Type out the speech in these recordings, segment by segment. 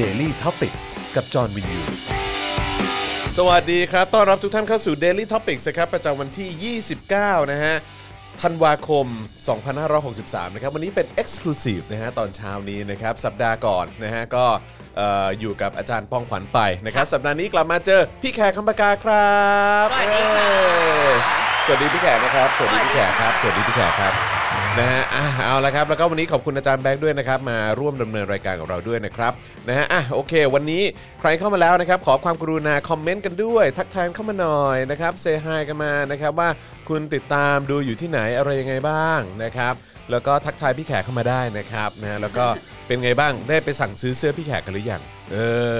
Daily t o p i c กกับจอห์นวินยู สวัสดีครับ ต้อนรับทุกท่านเข้าสู่ Daily Topics นะครับประจำวันที่ 29 นะฮะ ธันวาคม 2563 นะครับ วันนี้เป็น Exclusive นะฮะ ตอนเช้านี้นะครับ สัปดาห์ก่อนนะฮะ ก็เอ่ออยู่กับอาจารย์ป้องขวัญไปนะครับ สัปดาห์นี้กลับมาเจอพี่แขกคำปากาครับ สวัสดีค่ะเอ้ยสวัสดีพี่แขกนะครับ สวัสดีพี่แขกครับ สวัสดีพี่แขกครับ นะฮะอะเอาละครับ แล้วก็วันนี้ขอบคุณอาจารย์แบงค์ด้วยนะครับ มาร่วมดำเนินรายการกับเราด้วยนะครับ นะฮะ อะ โอเค วันนี้ใครเข้ามาแล้วนะครับ ขอความกรุณาคอมเมนต์กันด้วย ทักทายเข้ามาหน่อยนะครับ เซฮายกันมานะครับว่าคุณติดตามดูอยู่ที่ไหนอะไรยังไงบ้างนะครับ แล้วก็ทักทายพี่แขกเข้ามาได้นะครับ นะฮะแล้วก็เป็นไงบ้าง ได้ไปสั่งซื้อเสื้อพี่แขกกันหรือยัง เออ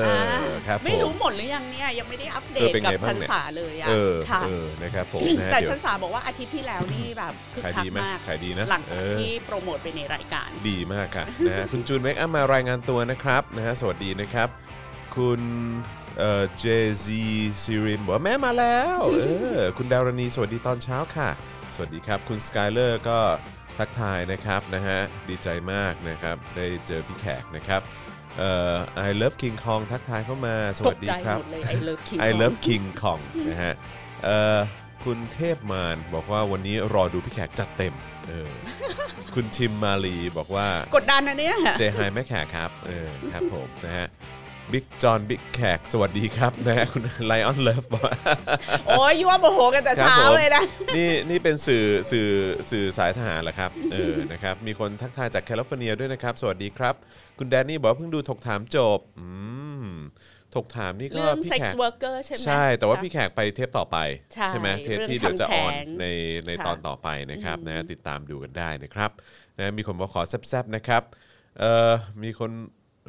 ครับไม่ผรู้มหมดหรือยังเนี่ยยังไม่ได้อัปเดเอตอเป็นกับไงบ้างชันเนี่ยสาเลยอะเออค่ะเออนะครับผมนะฮะแต่เดี๋ยวชันสาบอกว่าอาทิตย์ที่แล้วนี่แบบคึกขายคักดีไหมมากขายดีนะหลังเอจากอที่โปรโมทไปในรายการ ดีมากค่ะนะฮะคุณจูนเมคอัพมารายงานตัวนะครับนะฮะสวัสดีนะครับ คุณเอ่อเจซีซีริมบอกว่าแม่มาแล้วเออคุณดารณีสวัสดีตอนเช้าค่ะ สวัสดีครับคุณสกายเลอร์ก็ทักทายนะครับนะฮะดีใจมากนะครับได้เจอพี่แขกนะครับ เอ่อ I love King Kong ทักทายเข้ามาสวัสดีครับดีใจหมดเลย I love King I love King Kong นะฮะเอ่อคุณเทพมารบอกว่าวันนี้รอดูพี่แขกจัดเต็มเออคุณทิมมาลีบอกว่า กดดันนะเนี่ย say hi แม่แขกครับเออครับผมนะฮะ บิ๊กจอห์นบิ๊กแขกสวัสดีครับนะฮะคุณไลออนเลิฟบอกโอ้ยยั่วโมโหกันแต่ครับเช้าผมเลยนะ นี่นี่เป็นสื่อสื่อสื่อสายทหารเหรอครับเออนะครับมีคนทักทายจากแคลิฟอร์เนียด้วยนะครับ สวัสดีครับ คุณแดนนี่บอกว่าเพิ่งดูถกถามจบอืมถกถามนี่ก็เรื่องพี่ sex แขก worker ใช่ไหมใช่ แต่ว่าค่ะพี่แขกไปเทปต่อไปใช่ไหมเทปที่เรื่เดี๋อยงวจะออนทำแท้งในในค่ะตอนต่อไปนะครับนะติดตามดูกันได้นะครับนะมีคนบอกขอแซบๆนะครับเอ่อมีคน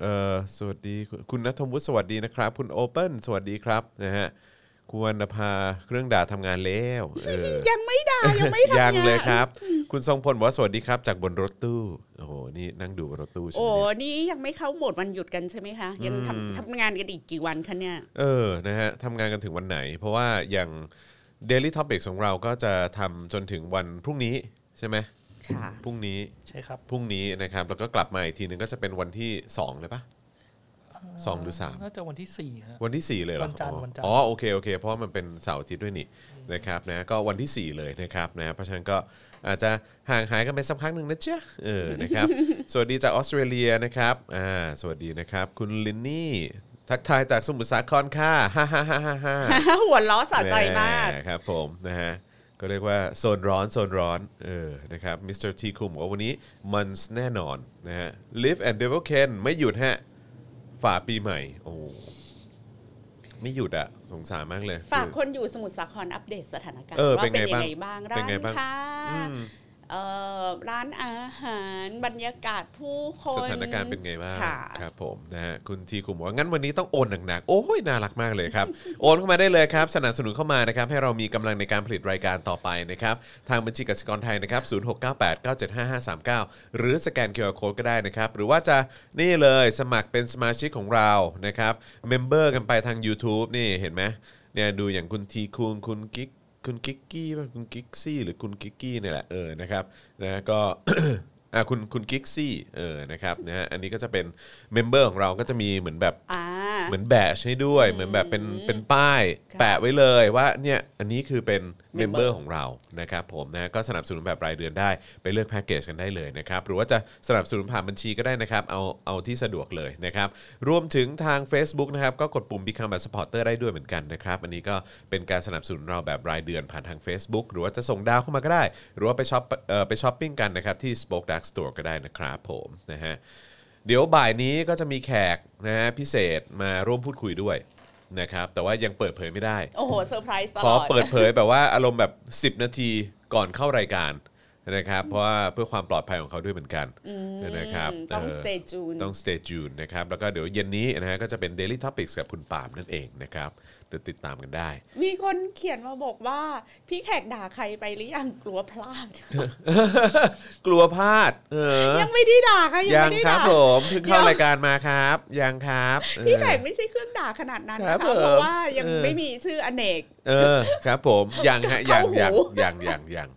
เอ่อสวัสดีคุณคุณนัทวุฒิสวัสดีนะครับ คุณโอเปิลสวัสดีครับนะฮะคุณวรรณภาเครื่องด่าทำงานแล้ว เออ ยังไม่ด่ายังไม่ทำยังงานเลยครับ คุณทรงพลบอกว่าสวัสดีครับ จากบนรถตู้ โอ้โห นี่นั่งดูบนรถตู้ใช่ไหมโอ้เนี่ย นี่ยังไม่เข้าโหมดวันหยุดกันใช่ไหมคะ ยังทำทำงานกันอีกกี่วันคะเนี่ย เออ นะฮะทำงานกันถึงวันไหน เพราะว่าอย่าง Daily Topics ของเราก็จะทำจนถึงวันพรุ่งนี้ใช่ไหม ค่ะ พรุ่งนี้ใช่ครับ พรุ่งนี้นะครับ แล้วก็กลับมาอีกทีนึงก็จะเป็นวันที่2เลยปะสองหรือสามน่าจะวันที่สี่ฮะ วันที่ 4 เลยเหรอวันจันทร์อ๋อวันจันทร์ อ๋อโอเคโอเค เพราะว่ามันเป็นเสาร์อาทิตย์ด้วยนี่นะครับนะก็วันที่ 4 เลยนะครับนะเพราะฉะนั้นก็อาจจะห่างหายกันไปสักพักหนึ่งนะจ๊ะเออนะครับ สวัสดีจากออสเตรเลียนะครับอ่าสวัสดีนะครับ คุณลินนี่ ทักทายจากสมุทรสาครค่ะฮ่าฮ่าฮ่าฮ่าฮ่าหัวล้อสะใจมาก แหครับผมนะฮะ ก็เรียกว่าโซนร้อนโซนร้อนเออนะครับมิสเตอร์ทีคุมบอกว่าวันนี้มันแน่นอนนะฮะ Live and Devil Can ไม่หยุดฮะฝ่าปีใหม่ โอ้ไม่หยุดอะสงสารมากเลย ฝากคนอยู่สมุทรสาครอัปเดตสถานการณ์เออว่าเป็นเป็นไงยังไงบ้างเป็ร้านไงบ้างค้าอืมเอ่อ ร้านอาหารบรรยากาศผู้คนสถานการณ์เป็นไงบ้างค่ะครับผมนะฮะคุณทีคุมบอกว่างั้นวันนี้ต้องโอนหนักๆโอ้ยน่ารักมากเลยครับ โอนเข้ามาได้เลยครับ สนับสนุนเข้ามานะครับ ให้เรามีกำลังในการผลิตรายการต่อไปนะครับ ทางบัญชีกสิกรไทยนะครับ0698975539หรือสแกน QR Code ก็ได้นะครับ หรือว่าจะนี่เลยสมัครเป็นสมาชิกของเรานะครับ member กันไปทาง YouTube นี่เห็นไหมเนี่ยดูอย่างคุณทีคุงคุณกิ๊ก คุณกิกกี้ป่ะคุณกิกซี่หรือคุณกิกกี้เนี่ยแหละเออนะครับนะก็ อ่าคุณคุณกิ๊กซี่เออนะครับนะฮะอันนี้ก็จะเป็น member ของเราก็จะมีเหมือนแบบอ่า เหมือนแบชให้ด้วย เหมือนแบบเป็นเป็นป้ายค่ะแปะไว้เลยว่าเนี่ยอันนี้คือเป็นเมมเบอ Member ร์ของเรานะครับผมนะก็สนับสนุนแบบรายเดือนได้ไปเลือกแพ็กเกจกันได้เลยนะครับหรือว่าจะสนับสนุนผ่านบัญชีก็ได้นะครับเอาเอาที่สะดวกเลยนะครับรวมถึงทาง Facebook นะครับก็กดปุ่ม Become a supporter ได้ด้วยเหมือนกันนะครับอันนี้ก็เป็นการสนับสนุนเราแบบรายเดือนผ่านทาง Facebook หรือว่าจะส่งดาวเข้ามาก็ได้ หรือว่าไปช็อปเอ่อไปช้อปปิ้งกันนะครับที่ Spoke Dark Store ก็ได้นะครับผมนะฮะเดี๋ยวบ่ายนี้ก็จะมีแขกนะฮะพิเศษมาร่วมพูดคุยด้วยนะครับแต่ว่ายังเปิดเผยไม่ได้ โอ้โหเซอร์ไพรส์ตลอดเปิดเผยแบบว่าอารมณ์แบบ 10 นาทีก่อนเข้ารายการ นะครับเพราะว่าเพื่อความปลอดภัยของเขาด้วยเหมือนกันนะครับต้องเ stay tuned ต้อง stay tuned นะครับแล้วก็เดี๋ยวเย็นนี้นะฮะก็จะเป็น Daily Topics กับคุณปาล์มนั่นเองนะครับเดี๋ยวติดตามกันได้ มีคนเขียนมาบอกว่า พี่แขกด่าใครไปหรือยังกลัวพลาด กลัวพลาด เออ ยังไม่ได้ด่าค่ะยังยังไม่ได้ครับด่าผมเพิ่งเข้ายังรายการมาครับ ยังครับเออพี่แขกไม่ใช่เครื่องด่าขนาดนั้นครันะบคะผมเพราะว่ายังเออไม่มีชื่ออเนก เออครับ ผมยังฮะยังเข้ายังหูยังยังยัง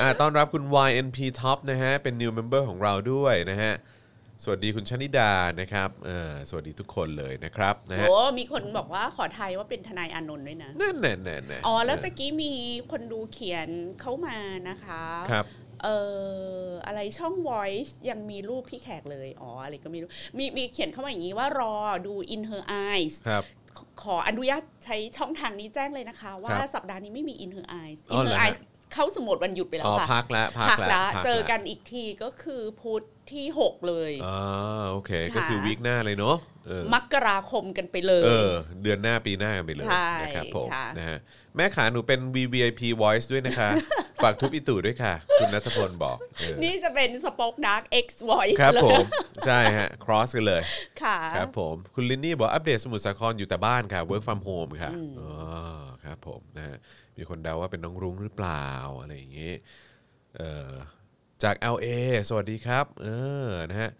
อ่าต้อนรับคุณ YNP Top นะฮะ เป็น new member ของเราด้วยนะฮะ สวัสดีคุณชนิดานะครับเออสวัสดีทุกคนเลยนะครับนะฮะ โอ้มีคนบอกว่าขอทายว่าเป็นทนายอานนท์ด้วยนะ นั่นแน่แน่แน่อ๋อ แล้วตะกี้มีคนดูเขียนเข้ามานะคะครับ เอ่ออะไรช่อง Voice ยังมีรูปพี่แขกเลย อ๋อ อะไรก็ไม่รู้ มีมีเขียนเข้ามาอย่างนี้ว่ารอดู In Her Eyes ครับขขออนุญาตใช้ช่องทางนี้แจ้งเลยนะคะ ว่าครับสัปดาห์นี้ไม่มี In Her Eyes อ๋ In อเหร Her อฮะ Eyes เข้าสมุดวันหยุดไปแล้อ๋วอค่ะพักแล้วพักพักแล้วละพัเจอแล้วกันอีกทีก็คือพุธที่ 6 เลยอ๋อโอเคค่ะก็คือวีคหน้าเลยเนาะเออมกราคมกันไปเลยเออเดือนหน้าปีหน้ากันไปเลยใช่นะครับผมค่ะนะฮะแม่ขาหนูเป็น VVIP Voice ด้วยนะคะ ฝากทุบอีตู่ด้วยค่ะ คุณนัทพลบอกเออนี่จะเป็นสป็อกดัก X Voice ครับเลยผม ใช่ฮะ cross กันเลยค่ะครับผม คุณลินนี่บอกอัปเดตสมุทรสาครอยู่แต่บ้านค่ะ work from home ค่ะอ๋อครับผมนะฮะ มีคนเดาว่าเป็นน้องรุ้งหรือเปล่าอะไรอย่างงี้เอ่อจาก LA สวัสดีครับ เออนะฮะ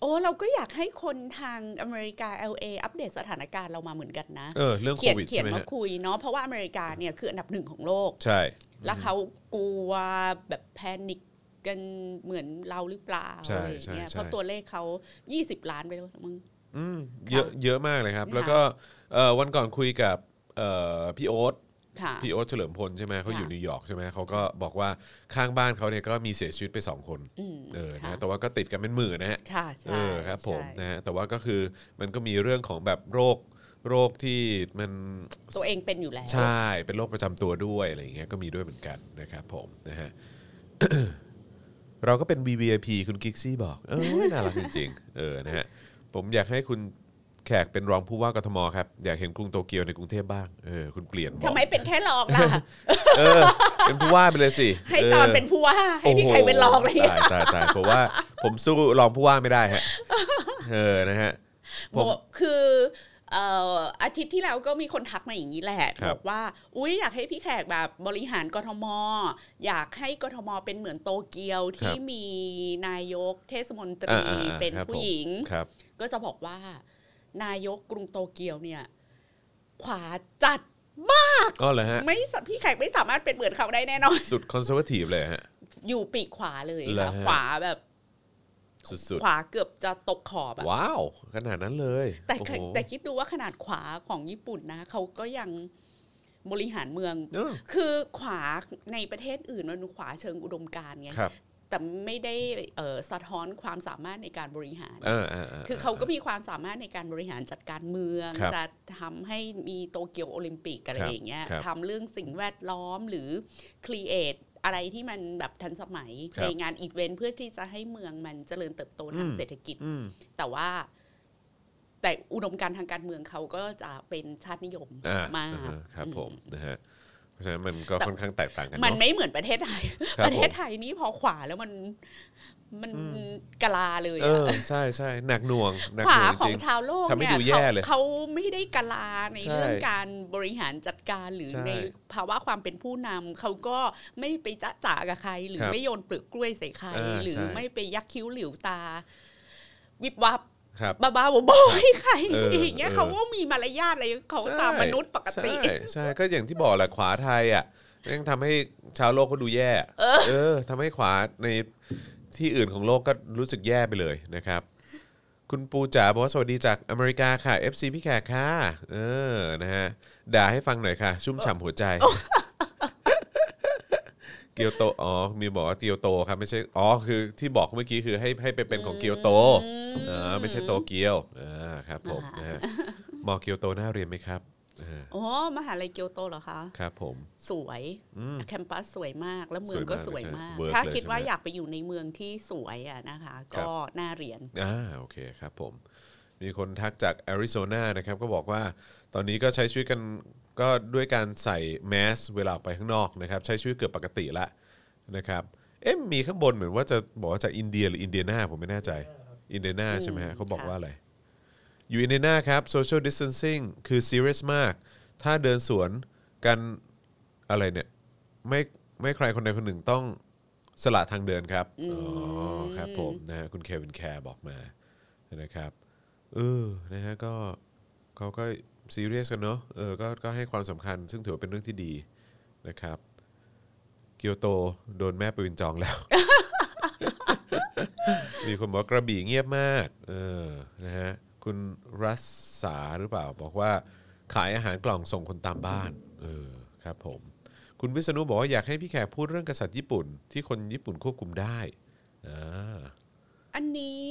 โอ้เราก็อยากให้คนทางอเมริกา LA อัปเดตสถานการณ์เรามาเหมือนกันนะเออเรื่องโคเขียนวิดเขียใช่นไหมมาฮะคุยเนาะเพราะว่าอเมริกาเนี่ยคืออันดับหนึ่งของโลก ใช่ แล้วเขากลัวแบบแพนิคกันเหมือนเราหรือเปล่าใช่อะไรอย่างเงี้ยใช่ใช่เพราะตัวเลขเขา 20 ล้านไปแล้วมึงอืมเยอะเยอะมากเลยครับค่ะแล้วก็เอ่อวันก่อนคุยกับเอ่อพี่โอ๊ตค่ะ พี่โอ๊ตเฉลิมพลใช่ไหมเขาค่ะอยู่นิวยอร์กใช่ไหมเขาก็บอกว่าข้างบ้านเขาเนี่ยก็มีเสียชีวิตไปสองคนอืมเออค่ะนะแต่ว่าก็ติดกันเป็นหมื่นนะฮะค่ะเอใช่อครับผมใช่นะฮะแต่ว่าก็คือมันก็มีเรื่องของแบบโรคโรคที่มันตัวเองเป็นอยู่แล้วใช่เป็นโรคประจำตัวด้วยอะไรอย่างเงี้ยก็มีด้วยเหมือนกันนะครับผมนะฮะเราก็เป็น VVIP คุณกิกซี่บอกเออน่ารักจริงๆเออนะฮะผมอยากให้คุณ แขกเป็นรองผู้ว่ากทมครับ อยากเห็นกรุงโตเกียวในกรุงเทพบ้างเออคุณเปลี่ยนบอกทำไมเป็นแค่รองล่ะ เออ เป็นผู้ว่าไปเลยสิให้จอนออเป็นผู้ว่า ให้พี่ไข่เป็นรองอะไรอย่างตาเงี้ยยตายตายเพราะว่าผมสู้รองผู้ว่าไม่ได้ฮะเออนะฮะผมบอกคือเอ่ออาทิตย์ที่แล้วก็มีคนทักมาอย่างนี้แหละครับบอกว่า อุ้ยอยากให้พี่แขกแบบบริหารกทม อยากให้กทมเป็นเหมือนโตเกียวที่มีนายกเทศมนตรีอ่าๆๆเป็นครับผู้หญิงครับก็จะบอกว่า นายกกรุงโตเกียวเนี่ย ขวาจัดมากก็เลยฮะไม่สะพี่แขกไม่สามารถเป็นเหมือนเขาได้แน่นอน สุด conservative เลยฮะ อยู่ปีกขวาเลยเหรอค่ะฮะขวาแบบสุดขวาเกือบจะตกขอบอะๆว้าว ขนาดนั้นเลย แต่โอ้เคโหยแต่คิดดูว่าขนาดขวาของญี่ปุ่นนะเขาก็ยังบริหารเมืองเออคือขวาในประเทศอื่นมันขวาเชิงอุดมการณ์ไงครับ แต่ไม่ได้เอ่อสะท้อนความสามารถในการบริหารเออเออคือเขาก็มีความสามารถในการบริหารจัดการเมืองครับจะทำให้มีโตเกียวโอลิมปิกอะไรครับอย่างเงี้ยครับทำเรื่องสิ่งแวดล้อมหรือ create อะไรที่มันแบบทันสมัยครับในงานอีเวนต์เพื่อที่จะให้เมืองมันเจริญเติบโตทางอืมเศรษฐกิจอืมแต่ว่าแต่อุดมการณ์ทางการเมืองเขาก็จะเป็นชาตินิยมอ่ามากอ่าครับอืมผมนะฮะ เพราะฉะนั้นมันก็แต่ค่อนข้างแตกต่างกันมันเนาะไม่เหมือนประเทศไทยครับประเทศผมไทยนี่พอขวาแล้วมันมันกะลาเลยเออะอใช่ใช่หนักหน่วงหนักขหวาน่วงขจอริงงชาวโลกทำให้เนี่ยดูแย่เขาเลยเขาไม่ได้กะลาในใช่เรื่องการบริหารจัดการหรือใช่ในภาวะความเป็นผู้นำเขาก็ไม่ไปจ๊ะจ๋ากับใคร หรือครับไม่โยนเปลือกกล้วยใส่ใครอ่าหรือใช่ไม่ไปยักคิ้วหลิวตา วิบวับ ครับบ้าๆบอๆให้ใครเอออย่างเงี้ยเออเขาก็มีมารยาทอะไรเขาใช่ตามมนุษย์ปกติใช่ใช่ก็อย่างที่บอกแหละขวาไทยอะยังทำให้ชาวโลกเขาดูแย่ เออทำให้ขวาในที่อื่นของโลกก็รู้สึกแย่ไปเลยนะครับ คุณปูจ๋าบอกว่าสวัสดีจากอเมริกาค่ะ FC พี่แขกค่ะ เออ นะฮะ ด่าให้ฟังหน่อยค่ะ ชุ่มฉ่ำหัวใจ เกียวโตอ๋อมีบอกว่าเกียวโตครับไม่ใช่อ๋อคือที่บอกเมื่อกี้คือให้ให้ไปเป็นของเกียวโตอ่าไม่ใช่โตเกียวอ่าครับผมนะฮะมอเกียวโตน่าเรียนไหมครับเออโอ้มหาลัยเกียวโตเหรอคะ ครับผม สวยแคมปัสสวยมากแล้วเมืองสวยมากก็สวยมากใช่ work ถ้าเลยคิดว่าใช่ไหมอยากไปอยู่ในเมืองที่สวยอะนะคะครับก็น่าเรียนอ่าโอเคครับผม มีคนทักจากแอริโซนานะครับ ก็บอกว่าตอนนี้ก็ใช้ชีวิตกัน ก็ด้วยการใส่แมสเวลาออกไปข้างนอกนะครับใช้ชีวิตเกือบปกติละนะครับเอ๊ะมีข้างบนเหมือนว่าจะบอกว่าจากอินเดียหรืออินเดียนาผมไม่แน่ใจอินเดียนาใช่ไหมฮะเขาบอกค่ะว่าอะไร อยู่อินเดียนาครับ social distancing คือ serious มาก ถ้าเดินสวนกันอะไรเนี่ยไม่ไม่ใครคนใดคนหนึ่งต้องสละทางเดินครับ อ๋อครับผมนะฮะคุณเควินแคร์บอกมานะครับเออนะฮะก็เขาก็ ซีเรียสกันเนาะเออก็ก็ให้ความสำคัญ ซึ่งถือว่าเป็นเรื่องที่ดีนะครับ เกียวโตโดนแม่ปืนจองแล้ว มีคนบอกกระบี่เงียบมากเออนะฮะคุณรัศสาหรือเปล่า บอกว่าขายอาหารกล่องส่งคนตามบ้านเออครับผมคุณวิษณุบอกว่าอยากให้พี่แขกพูดเรื่องกษัตริย์ญี่ปุ่น ที่คนญี่ปุ่นควบคุมได้อ่าอันนี้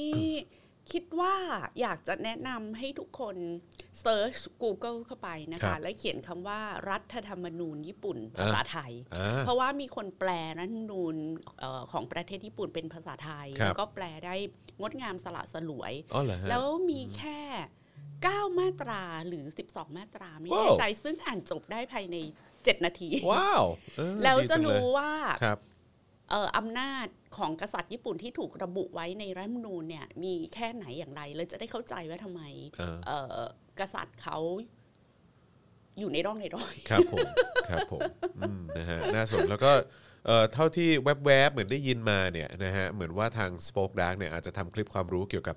คิดว่าอยากจะแนะนำให้ทุกคน เซิร์ช Google เข้าไปนะครัคะบแล้วเขียนคำว่ารัฐธรรมนูญญี่ปุ่นภาษาไทยอ่าเพราะว่ามีคนแปลรัฐธรรมนูญเอ่อของประเทศญี่ปุ่นเป็นภาษาไทยครับแล้วก็แปลได้งดงามสละสลวยอ๋อเหรอฮะแล้วมีแค่9มาตราหรือ 12 มาตราไม่ว้าแน่วใจซึ่งอ่านจบได้ภายใน 7 นาที ว้าวเออแล้วดีจะงเลยรู้ว่าครับเอ่ออำนาจของกษัตริย์ญี่ปุ่นที่ถูกระบุไว้ในรัฐธรรมนูญเนี่ยมีแค่ไหนอย่างไรเลยจะได้เข้าใจว่าทำไมเออเอ่อ กษัตริย์เขาอยู่ในร่องในรอย ครับผมครับผมอืมนะฮะน่าสนแล้วก็เอ่อเท่าที่แวบๆเหมือนได้ยินมาเนี่ยนะฮะเหมือนว่าทาง Spoke Dark เนี่ยอาจจะทำคลิปความรู้เกี่ยวกับ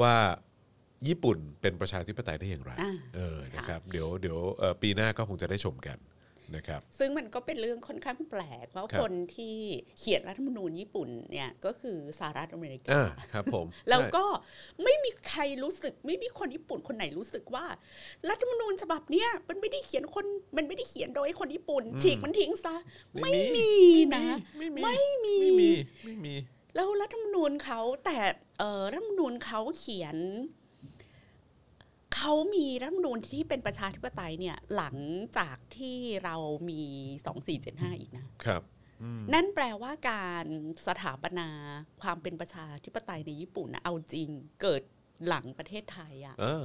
ว่าญี่ปุ่นเป็นประชาธิปไตยได้อย่างไรอ่าเออค่ะนะครับเดี๋ยวเดี๋ยวเอ่อปีหน้าก็คงจะได้ชมกัน นะครับซึ่งมันก็เป็นเรื่องค่อนข้างแปลกว่าครับคนที่เขียนรัฐธรรมนูญญี่ปุ่นเนี่ยก็คือสหรัฐอเมริกาอ่าครับผมแล้วก็ไม่มีใครรู้สึกไม่มีคนญี่ปุ่นคนไหนรู้สึกว่า รัฐธรรมนูญฉบับเนี้ยมันไม่ได้เขียนคนมันไม่ได้เขียนโดยคนญี่ปุ่น ฉีกมันทิ้งซะไม่มีนะไม่มีไม่มีไม่มีไม่มีแล้วรัฐธรรมนูญเขาแต่เออรัฐธรรมนูญเขาเขียน เขามีรัฐธรรมนูญที่เป็นประชาธิปไตยเนี่ยหลังจากที่เรามีสองสี่เจ็ดห้าอีกนะครับอืมนั่นแปลว่าการสถาปนาความเป็นประชาธิปไตยในญี่ปุ่นนะเอาจริงเกิดหลังประเทศไทยอะ่ะเออ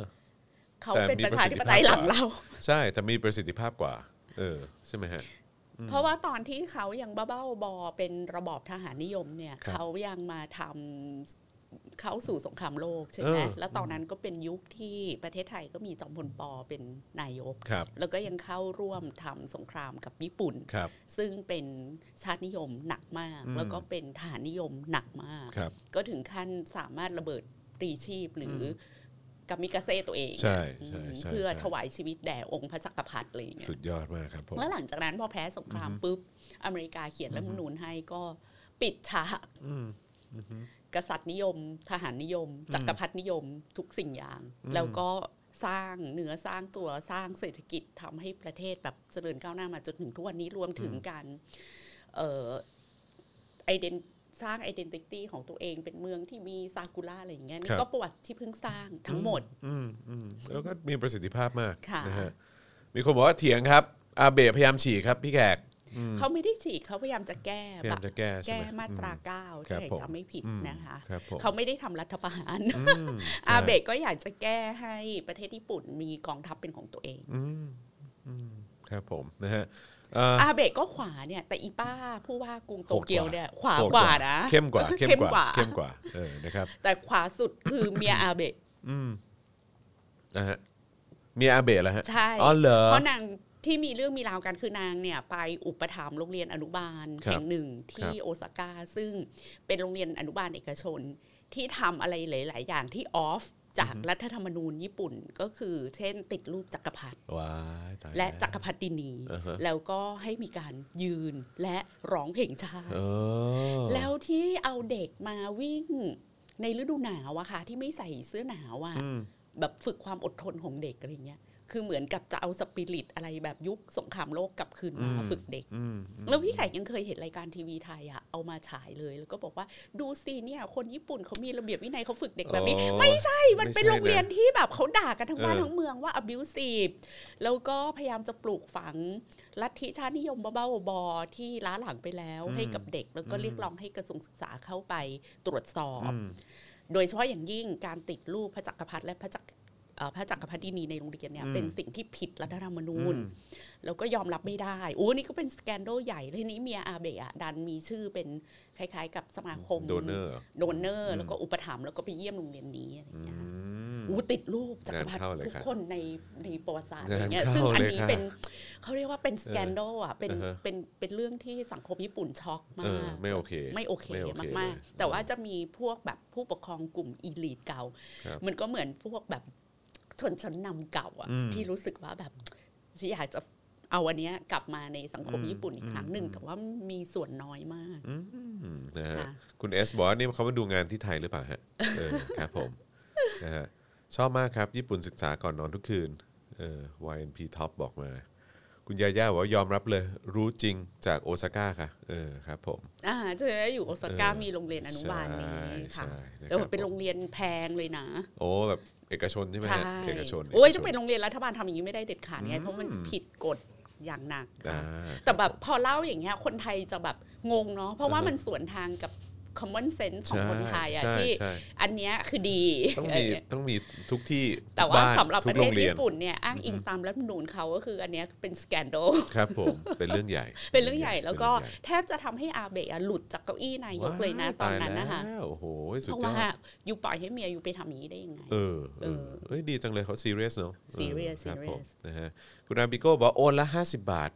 เขาแต่เป็นมีประชาธิปไตประสิทธิภาพยหลังเรา ใช่แต่มีประสิทธิภาพกว่า เออใช่ไหมฮะเพราะว่าตอนที่เขายังบ้าบ้าๆบอๆเป็นระบอบทหารนิยมเนี่ยครับเขายังมาทำ เข้าสู่สงครามโลกใช่ไหมเออแล้วตอนนั้นก็เป็นยุคที่ประเทศไทยก็มีจอมพลปอเป็นนายกครับแล้วก็ยังเข้าร่วมทำสงครามกับญี่ปุ่นครับซึ่งเป็นชาตินิยมหนักมากอืมแล้วก็เป็นทหารนิยมหนักมากครับก็ถึงขั้นสามารถระเบิดปรีชีพหรืออกามิกาเซ่ตัวเองใช่อืมใช่ใช่เพื่อใช่ถวายชีวิตแด่องค์พระจักรพรรดิอะไรอย่างเงี้สุยดยอดมากครับผมเมื่อหลังจากนั้นพอแพ้สงครามปุ๊บอเมริกาเขียนรัฐธรรมนูญให้ก็ปิดฉากอืม กษัตริย์นิยม ทหารนิยม จักรพรรดินิยมทุกสิ่งอย่าง แล้วก็สร้างเนื้อสร้างตัวสร้างเศรษฐกิจทำให้ประเทศแบบเจริญก้าวหน้ามาจนถึงทุกวันนี้รวมถึงการเอ่อ iden สร้าง identity ของตัวเองเป็นเมืองที่มีซากุระอะไรอย่างเงี้ยครันี่บก็ประวัติที่เพิ่งสร้างทั้งหมดอืมอืมแล้วก็มีประสิทธิภาพมากค่ะนะฮะมีคนบอกว่าเถียงครับอาเบะพยายามฉีกครับพี่แขก เขาไม่ได้ฉีกเขาพยายามจะแก้พยายามจะแก้ใช่แก้ไหมมาตราเก้าครับถ้าผมจำไม่ผิดอืมนะคะครับผมเขาไม่ได้ทำรัฐประหารอืมใช่อาเบะก็อยากจะแก้ให้ประเทศญี่ปุ่นมีกองทัพเป็นของตัวเองอืมอืมครับผมนะฮะเอ่ออาเบะก็ขวาเนี่ย แต่อีป้าผู้ว่ากรุงโตเกียวโหดกว่าเนี่ยขวาโหดกว่านะเข้มกว่าเข้มกว่าเข้มกว่าเออนะครับ แต่ขวาสุดคือเมียอาเบะอืมนะฮะมีอาเบะแล้วฮะใช่อ๋อเหรอเพราะนาง ที่มีเรื่องมีราวกันคือนางเนี่ยไปอุปถัมภ์โรงเรียนอนุบาลครับแห่งหนึ่งที่ครับโอซาก้าซึ่งเป็นโรงเรียนอนุบาลเอกชน ที่ทำอะไรหลาย ๆ อย่างที่ออฟจากรัฐธรรมนูญญี่ปุ่นก็คือเช่นติดรูปจักรพรรดิว้ายตายและวจักรพรรดินีอ่าฮะแล้วก็ให้มีการยืนและร้องเพลงชาติเออแล้วที่เอาเด็กมาวิ่งในฤดูหนาวอะค่ะที่ไม่ใส่เสื้อหนาวอะอืมแบบฝึกความอดทนของเด็กอะไรเงี้ย คือเหมือนกับจะเอาสปิริตอะไรแบบยุคสงครามโลกกลับคืนมาอืมฝึกเด็กอืมแล้วพี่ไข่ยังเคยเห็นรายการทีวีไทยอะเอามาฉายเลย แล้วก็บอกว่าดูสิเนี่ย คนญี่ปุ่นเขามีระเบียบวินัยเขาฝึกเด็กแบบนี้อ๋อไม่ใช่มันเป็นไม่ใช่โรงเรียนที่แบบเขาด่ากันทั้งบ้านเออทั้งเมืองว่า abusive แล้วก็พยายามจะปลูกฝังลัทธิชาตินิยมบ้าๆบอๆที่ล้าหลังไปแล้วให้กับเด็ก แล้วก็เรียกร้องให้กระทรวงศึกษาเข้าไปตรวจสอบอืมโดยเฉพาะอย่างยิ่งการติดรูปพระจักรพรรดิและพระจักรเอ่อ พระจักรพรรดินีในโรงเรียนเนี่ยอืมเป็นสิ่งที่ผิดรัฐธรรมนูญอืมแล้วก็ยอมรับไม่ได้โอ้นี่ก็เป็น scandal ใหญ่เลยทีนี้เมียอาเบะอะดันมีชื่อเป็นคล้ายๆ กับสมาคม donor donor แล้วก็อุปถัมภ์แล้วก็ไปเยี่ยมโรงเรียนนี้อะไรอย่างเงี้ยอืมอู้ติดรูปจักรพรรดิงานเข้าเลยทุกครับคนในในประวัติศาสตร์งานอะไรเงี้ยเข้าซึ่งอันเลยนี้ค่ะเป็นเขาเรียกว่าเป็น scandal อะเป็นอ่าฮะเป็นเป็นเรื่องที่สังคมญี่ปุ่นช็อกเอมาอกไม่โอเคไม่โอเค ไม่โอเคมากเลยๆแต่ว่าจะมีพวกแบบผู้ปกครองกลุ่ม elite เก่าครับมันก็เหมือนพวกแบบ ชนชั้นนำเก่าอะอืมที่รู้สึกว่าแบบอยากจะเอาวันเนี้ยกลับมาในสังคมอืมญี่ปุ่นอีกครั้งหนึ่งอืมแต่ว่ามีส่วนน้อยมากอืมนะฮะค่ะคุณเอสบอกว่านี่เขามาดูงานที่ไทยหรือเปล่าฮะเออครับผมนะฮะชอบมากครับ ญี่ปุ่นศึกษาก่อนนอนทุกคืนเออ YNP Top บอกมา คุณยาย่าบอกว่ายอมรับเลย รู้จริงจากโอซาก้าค่ะ เออครับผม อ่าเจออยู่โอซาก้าเออมีโรงเรียนอนุบาลนี้ใช่ค่ะใช่นะครับแต่ว่าเป็นโรงเรียนแพงเลยนะ โอ้แบบ เอกชนใช่ไหมใช่ฮะเอกชนโอ้ยกชจะเป็นโรงเรียนรัฐบาลทำอย่างนี้ไม่ได้เด็ดขาดไงเพราะมันจะผิดกฎอย่างหนักอ่าค่ะแต่แบบพอเล่าอย่างเงี้ยคนไทยจะแบบงงเนาะเพราะว่ามันสวนทางกับ common sense ของคนไทยอะใช่ที่ใช่อันเนี้ยคือดี ต้องมีเออต้องมีทุกที่แต่ว่าทุกนสำหรับทุปกระเทโรศงเรียนญี่ปุ่นเนี่ยอ้างอิงตามรัฐธรรมนูญเขาก็คืออันเนี้ยเป็นสแกนโดครับผมเป็นเรื่องใหญ่ เป็นเรื่องใหญ่แล้วก็เป็นเรื่องใหญ่แทบจะทำให้อาเบะอะหลุดจากเก้าอี้นายกเลยนะว้าวตอนนั้นนะคะตายแล้วโอ้โหสุดเพราะยอว่าดอยู่ปล่อยให้เมียอยู่ไปทำอย่างนี้ได้ยังไงเออเอเอออเอ้ยดีจังเลยเขาซีเรียสเนาะ serious เออครับผม serious นะฮะคุณอาบิโก้บอกว่าโอนละ 50 บาท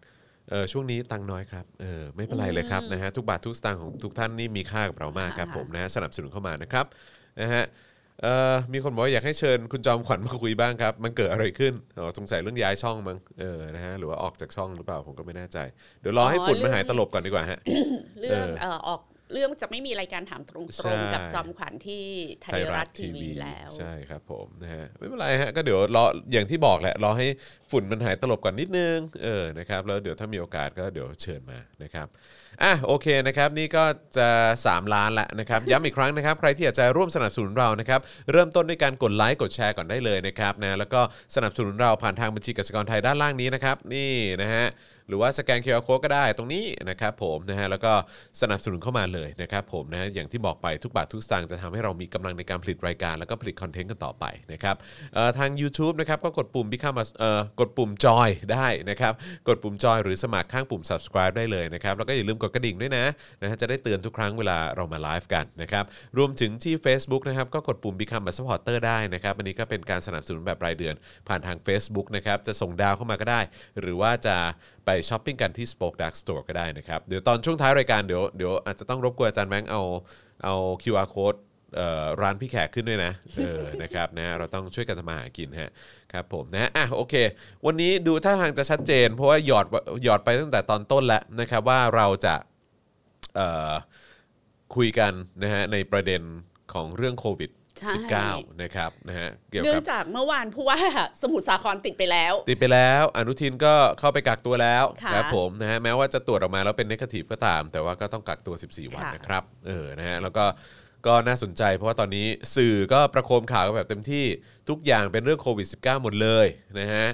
เออช่วงนี้ตังค์น้อยครับเออไม่เป็นไรเลยครับนะฮะทุกบาททุกสตางค์ของทุกท่านนี่มีค่ากับเรามากครับค่ะผมนะฮะสนับสนุนเข้ามานะครับนะฮะเอ่อมีคนบอกว่าอยากให้เชิญคุณจอมขวัญมาคุยบ้างครับ มันเกิดอะไรขึ้นอ๋อสงสัยเรื่องย้ายช่องมั้งเออนะฮะหรือว่าออกจากช่องหรือเปล่าผมก็ไม่แน่ใจ เดี๋ยวรอให้ฝุ่นมันหายตลบก่อนดีกว่าฮะ เรื่องเออเอ่อออก เรื่องจะไม่มีรายการถามตใช่รงๆ กับจอมขวัญที่ไทยรัฐทีวีแล้วใช่ครับผมนะฮะไม่เป็นไรฮะก็เดี๋ยวรออย่างที่บอกแหละรอให้ฝุ่นมันหายตลบก่อนนิดนึงเออนะครับแล้วเดี๋ยวถ้ามีโอกาสก็เดี๋ยวเชิญมานะครับ อะโอเคนะครับนี่ก็จะ 3 ล้านละนะครับย้ำอีกครั้งนะครับ ใครที่อยากจะร่วมสนับสนุนเรานะครับเริ่มต้นด้วยการกดไลค์กดแชร์ก่อนได้เลยนะครับนะแล้วก็สนับสนุนเราผ่านทางบัญชีกสิกรไทยด้านล่างนี้นะครับนี่นะฮะหรือว่าสแกน QR Code ก็ได้ตรงนี้นะครับผมนะฮะแล้วก็สนับสนุนเข้ามาเลยนะครับผมนะอย่างที่บอกไปทุกบาททุกสตางค์จะทำให้เรามีกำลังในการผลิตรายการ แล้วก็ผลิตคอนเทนต์กันต่อไปนะครับทาง YouTube นะครับก็กดปุ่ม Become a เอ่อกดปุ่มจอยได้นะครับกดปุ่มจอยหรือสมัครข้างปุ่ม subscribe ได้เลยนะครับแล้วก็อย่าลืมกดกระดิ่งด้วยนะนะฮะจะได้เตือนทุกครั้งเวลาเรามาไลฟ์กันนะครับรวมถึงที่ Facebook นะครับก็กดปุ่ม Become a supporter ได้นะครับอันนี้ก็เป็นการสนับสนุนแบบรายเดือน ผ่านทาง Facebook นะครับจะส่งดาวเข้ามาก็ได้ หรือว่าจะไปช้อปปิ้งกันที่ Spoke Dark Store ก็ได้นะครับเดี๋ยวตอนช่วงท้ายรายการเดี๋ยวเดี๋ยวอาจจะต้องรบกวนอาจารย์แบงค์เอาเอา QR code ร้านพี่แขกขึ้นด้วยนะเออนะครับนะเราต้องช่วยกันทำมาหากินฮะครับผมนะอะโอเค วันนี้ดูท่าทางจะชัดเจน เพราะว่าหยอดหยอดไปตั้งแต่ตอนต้นแล้วนะครับว่าเราจะเอ่อคุยกันนะฮะในประเด็นของเรื่องโควิดใช่19นะครับนะฮะเกี่ยวเนื่อกังบจากเมื่อวานผู้ว่าสมุทรสาครติดไปแล้ว ติดไปแล้ว อนุทินก็เข้าไปกักตัวแล้วค่ะครับผมนะฮะแม้ว่าจะตรวจออกมาแล้วเป็นนกาทีฟก็ตาม แต่ว่าก็ต้องกักตัว 14 วันค่ะนะครับเออนะฮะแล้วก็ ก็น่าสนใจเพราะว่าตอนนี้สื่อก็ประโคมข่าวกันแบบเต็มที่ทุกอย่างเป็นเรื่องโควิด -19 หมดเลยนะฮะ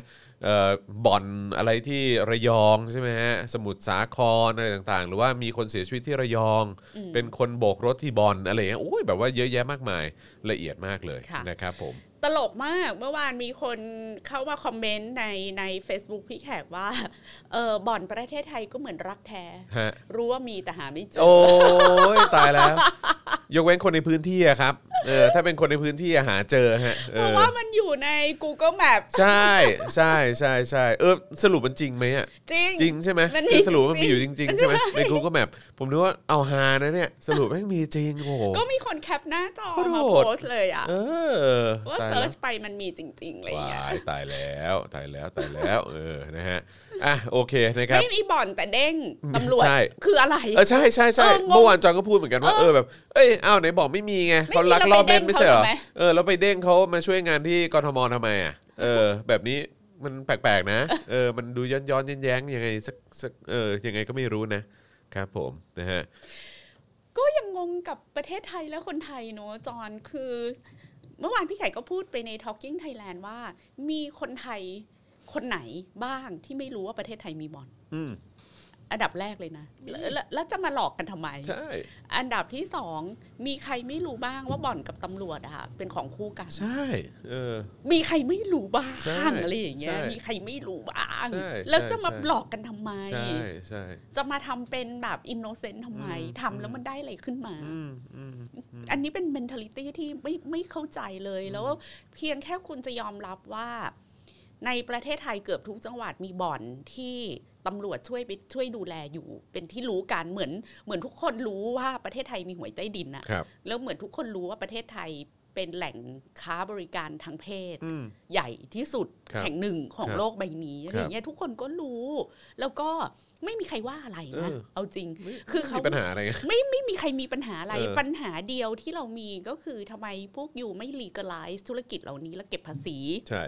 เอ่อบ่อนอะไรที่ระยองใช่ไหมฮะสมุทรสาครอะไรต่างๆ หรือว่ามีคนเสียชีวิตที่ระยอง เป็นคนโบกรถที่บ่อนอะไรอย่างเงี้ยโอ้ยแบบว่าเยอะแยะมากมายละเอียดมากเลยค่ะนะครับผม ตลกมากเมื่อวานมีคนเข้ามาคอมเมนต์ในใน Facebook พี่แขกว่าเออบ่อนประเทศไทยก็เหมือนรักแท้ ฮะ รู้ว่ามีแต่หาไม่เจอ โอ้ยตายแล้ว ยกเว้นคนในพื้นที่อะครับเออถ้าเป็นคนในพื้นที่อะหาเจอฮะเอเพราะอว่ามันอยู่ใน Google Map ใช่ใช่ใช่ใช่เออสรุปมันจริงไหมอะจริง จริงใช่ไหมมันมีคือสรุปว่ามันจริงๆมีอยู่จริง ๆ ใช่ไหมใน Google Map ผมนึกว่าเอาฮานะเนี่ย สรุปแม่งมีจริงโอ้โห ก็มีคนแคปหน้าจอโคตรมาโหโพดสต์เลยอะเออว่าตายเซิแล้ร์วชไปมันมีจริงๆอะไรอย่างเงี้ยว้ายตายแล้วตายแล้วตายแล้วเออนะฮะอะโอเคนะครับไม่มีบ่อนแต่เด้งตำรวจใช่คืออะไรเออใช่ใช่ใช่เอองงเมื่อวานจอนก็พูดเหมือนกันว่าเอเอออแบบเอ้ยอ้าวไหนบอกไม่มีไงไม่มีเขาลักลอบเล่นไม่ใช่เหรอเราไปเด้งเขาทำไมเออแล้วไปเด้งเขามาช่วยงานที่กทมทำไมอะเออ แบบนี้มันแปลกๆนะเออมันดูย้อนย้อนๆแย้งๆยังไงสักสักเออยังไงก็ไม่รู้นะครับผมนะฮะก็ยังงงกับประเทศไทยและคนไทยเนอะจอนคือ เมื่อวานพี่ไก่ก็พูดไปใน Talking Thailand ว่า มีคนไทยคนไหนบ้างที่ไม่รู้ว่าประเทศไทยมีบอล อืมอันดับแรกเลยนะแล้วแล้วแล้วจะมาหลอกกันทำไมใช่อันดับที่สองมีใครไม่รู้บ้างว่าบ่อนกับตำรวจอะค่ะเป็นของคู่กัน ใช่เออมีใครไม่รู้บ้าใช่งอะไรอย่างเงี้ยใช่มีใครไม่รู้บ้างใช่แล้วจะมาใช่หลอกกันทำไมใช่ใช่จะมาทำเป็นแบบ innocent ทำไมอืมทำแล้วมันได้อะไรขึ้นมาอืมอืมอันนี้เป็น mentality ที่ไม่ไม่เข้าใจเลยแล้วเพียงแค่คุณจะยอมรับว่า ในประเทศไทยเกือบทุกจังหวัดมีบ่อนที่ ตำรวจช่วยไปช่วยดูแลอยู่เป็นที่รู้กันเหมือนเหมือนทุกคนรู้ว่าประเทศไทยมีหวยใต้ดินอะครับ แล้วเหมือนทุกคนรู้ว่าประเทศไทยเป็นแหล่งค้าบริการทางเพศ อืม ใหญ่ที่สุดครับแห่งหนึ่งของครับโลกใบนี้อะไรอย่างเงี้ยทุกคนก็รู้ แล้วก็ไม่มีใครว่าอะไรนะเออ เอาจริง คือเขา มีปัญหาอะไร ไม่ไม่มีใครมีปัญหาอะไร เออ ปัญหาเดียวที่เรามีก็คือทำไมพวกอยู่ไม่ legalize ธุรกิจเหล่านี้แล้วเก็บภาษี ใช่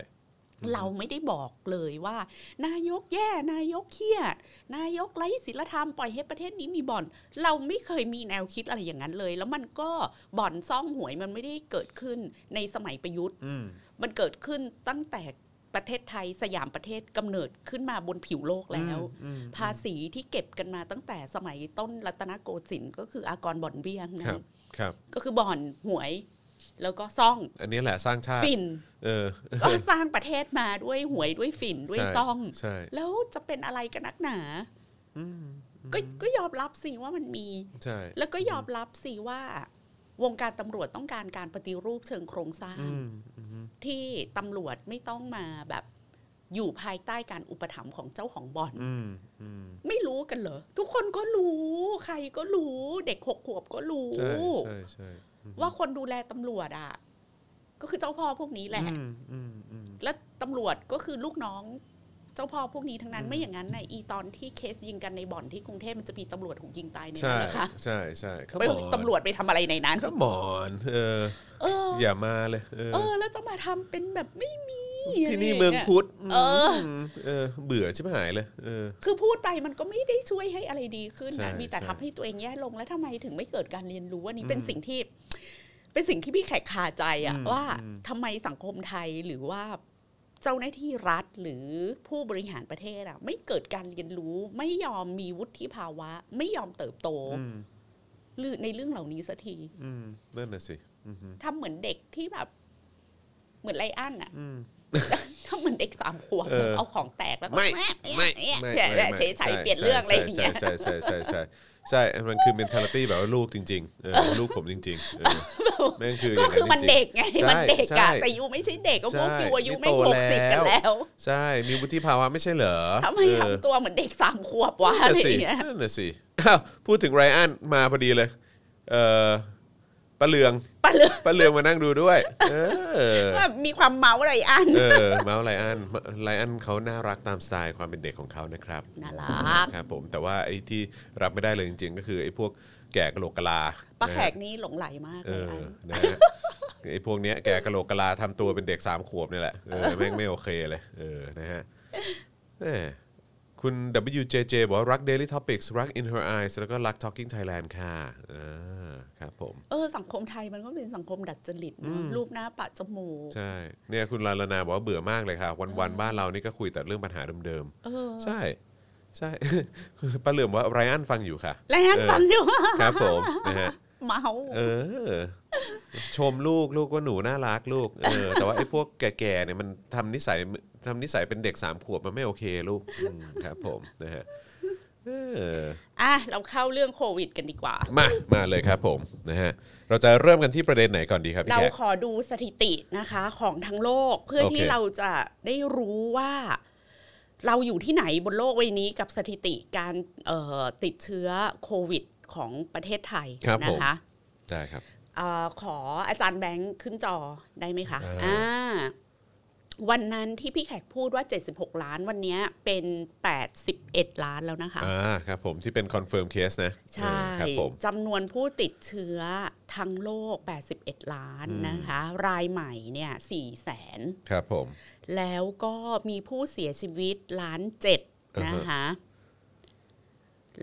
เราไม่ได้บอกเลยว่า นายกแย่ นายกเฮี้ย นายกไร้ศีลธรรมปล่อยให้ประเทศนี้มีบ่อน เราไม่เคยมีแนวคิดอะไรอย่างนั้นเลย แล้วมันก็บ่อนซ่องหวยมันไม่ได้เกิดขึ้นในสมัยประยุทธ์อืมมันเกิดขึ้นตั้งแต่ประเทศไทยสยามประเทศกำเนิดขึ้นมาบนผิวโลกแล้วอืมภาษีที่เก็บกันมาตั้งแต่สมัยต้นรัตนโกสินทร์ก็คืออากรบ่อนเบี้ยงครันะบครับก็คือบ่อนหวย แล้วก็ซ่อง อันนี้แหละสร้างชาติ ฝิ่น เออ ก็สร้างประเทศมาด้วยหวยด้วยฝิ่นด้วยใช่ซ่อง ใช่ แล้วจะเป็นอะไรกันนักหนาอืมก็ก็ยอมรับสิว่ามันมี ใช่ แล้วก็ยอมรับสิว่าวงการตำรวจต้องการการปฏิรูปเชิงโครงสร้างอืมอืมที่ตำรวจไม่ต้องมาแบบอยู่ภายใต้การอุปถัมภ์ของเจ้าของบ่อนอืมอืมไม่รู้กันเหรอ ทุกคนก็รู้ ใครก็รู้ เด็กหกขวบก็รู้ ใช่ใช่ใช่ ว่าคนดูแลตำรวจอะ ก็คือเจ้าพ่อพวกนี้แหละอืมอืมอืมและตำรวจก็คือลูกน้องเจ้าพ่อพวกนี้ทั้งนั้นไม่อย่างนั้นในะอีตอนที่เคสยิงกันในบ่อนที่กรุงเทพมันจะมีตำรวจถูกยิงตายในใช่นั้นนะคะใช่ใช่ขไปตำรวจไปทำอะไรในนั้นขมอนเออเอออย่ามาเลยเออเออแล้วจะมาทำเป็นแบบไม่มีที่นี่ะไรเมืองย่างี้ยพุทธเออมเออ เบื่อชิบหายเลยเออ คือพูดไปมันก็ไม่ได้ช่วยให้อะไรดีขึ้นใช่นะมีแต่ใช่ทำให้ตัวเองแย่ลงแล้วทำไมถึงไม่เกิดการเรียนรู้อันนี้เป็นอืมสิ่งที่ เป็นสิ่งที่พี่แขกคาใจอะอืมว่าอืมทำไมสังคมไทยหรือว่าเจ้าหน้าที่รัฐหรือผู้บริหารประเทศอะไม่เกิดการเรียนรู้ ไม่ยอมมีวุฒิภาวะ ไม่ยอมเติบโตอืมหรือในเรื่องเหล่านี้สักทีอืมนั่นน่ะสิอืมทำเหมือนเด็กที่แบบ เหมือนไลอ้อนอะอืมทำเหมือนเด็กสามขวบเออเอาของแตกแล้วก็ไม่แม่ไม่แม่ไม่แม่ไม่เฉยๆเปลี่ยนเรื่องอะไรอย่างเงี้ยใช่ใช่ใช่ใช่ ใช่ใช่มันคือ mentality แบบว่าลูกจริงๆเออลูกผมจริงๆเออแม่งคืออก็ย่างคือมันจริงๆ เด็กไง ใช่มันเด็กใช่อะแต่ยูไม่ใช่เด็กก็พวกใช่ยูอายุนี่ไม่โตหกสิบกันแล้วแล้วใช่มีวุฒิภาวะไม่ใช่เหรอทำไมเออ ทำตัวเหมือนเด็กสามขวบวะอะนั่นไรน่ะอสิย่างเงี้ย นั่นน่ะสิอ้าวพูดถึงไรอันมาพอดีเลยเออ ป้าเหลืองปะเลือกป้าเหลืองมานั่งดูด้วย เออว่ามีความเมาอะไรอันเออเมาส์ไรอันไรอันเขาน่ารักตามสไตล์ความเป็นเด็กของเขานะครับน่ารักครับผมแต่ว่าไอ้ที่รับไม่ได้เลยจริง ๆ ก็คือไอ้พวกแก่กะโหลกกะลาป้านะแขฮะกนี่หลงไหลมากเอเลยออันนะฮะไอ้พวกเนี้ยแก่กะโหลกกะลาทำตัวเป็นเด็กสามขวบนี่แหละเออแม่งไม่โอเคเลย เออนะฮะแหม คุณ WJJ บอกว่ารัก Daily Topics รัก In Her Eyes แล้วก็รัก Talking Thailand ค่ะเออครับผม เออสังคมไทยมันก็เป็นสังคมดัดจริตเนอะรูปหน้าปะจมูก ใช่ เนี่ยคุณลาลานาบอกว่าเบื่อมากเลยค่ะ วันๆบ้านเรานี่ก็คุยแต่เรื่องปัญหาเดิมเออ ๆ ใช่ ใช่ ป้าเหลื่อมว่าไรอันฟังอยู่ค่ะ แล้วอันเออฟังอยู่ ครับผมนะฮะ เมา เออ ชมลูกลูกว่าหนูน่ารักลูกเออแต่ว่าไอ้พวกแก่ๆเนี่ยมันทำนิสัยทำนิสัยเป็นเด็กสามขวบมันไม่โอเคลูกอืมครับผมนะฮะเออ อะเราเข้าเรื่องโควิดกันดีกว่า มา มาเลยครับผมนะฮะ เราจะเริ่มกันที่ประเด็นไหนก่อนดีครับพี่เราแขก ขอดูสถิตินะคะของทั้งโลกเพื่อโอเค ที่เราจะได้รู้ว่า เราอยู่ที่ไหนบนโลกใบนี้กับสถิติการเอ่อติดเชื้อโควิดของประเทศไทยครับผมนะคะ ได้ครับเออขออาจารย์แบงค์ขึ้นจอได้ไหมคะอ่าอ่าวันนั้นที่พี่แขกพูดว่า 76 ล้านวันนี้เป็น 81 ล้านแล้วนะคะอ่าครับผมที่เป็น confirm case นะ ใช่เออครับผมจำนวนผู้ติดเชื้อทั้งโลก 81 ล้านนะคะ รายใหม่เนี่ย4แสนครับผม แล้วก็มีผู้เสียชีวิตล้านเจ็ดอ่าฮะนะคะ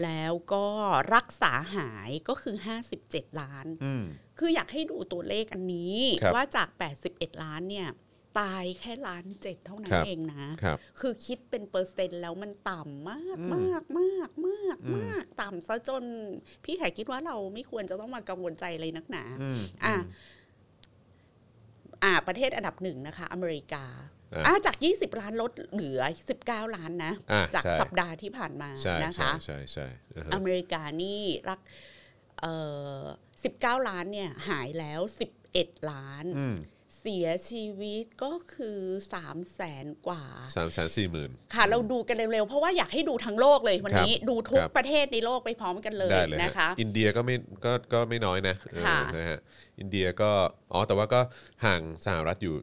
แล้วก็รักษาหายก็คือ 57 ล้านอืมคืออยากให้ดูตัวเลขอันนี้ครับว่าจาก 81 ล้านเนี่ยตายแค่ล้านเจ็ดเท่านั้คนรับเองนะครับคือคิดเป็นเปอร์เซ็นต์แล้วมันต่ำมากอืมมากมากมากอืมมากต่ำซะจน พี่แขกคิดว่าเราไม่ควรจะต้องมากังวลใจเลยนักหนาอืมอะอ่า ประเทศอันดับหนึ่งนะคะ อเมริกาอะอ่าจาก 20 ล้านลดเหลือ 19 ล้านนะอะจากใช่สัปดาห์ที่ผ่านมาใช่นะใช่คะใช่ใช่อ่าฮะอเมริกานี่รักเอ่อ19 ล้านเนี่ยหายแล้ว 11 ล้านอืมเสียชีวิตก็คือ3 0 0แสนกว่าสามแสนสี่หมื่นค่ะ เราดูกันเร็วๆ เพราะว่าอยากให้ดูทั้งโลกเลยวันนี้ดูทุกครับประเทศในโลกไปพร้อมกันเลยได้เลยฮนะคะ อินเดียก็ไม่ก็ก็ไม่น้อยนะเออค่ะนะฮะอินเดียก็อ๋อแต่ว่าก็ห่างสหรัฐอยู่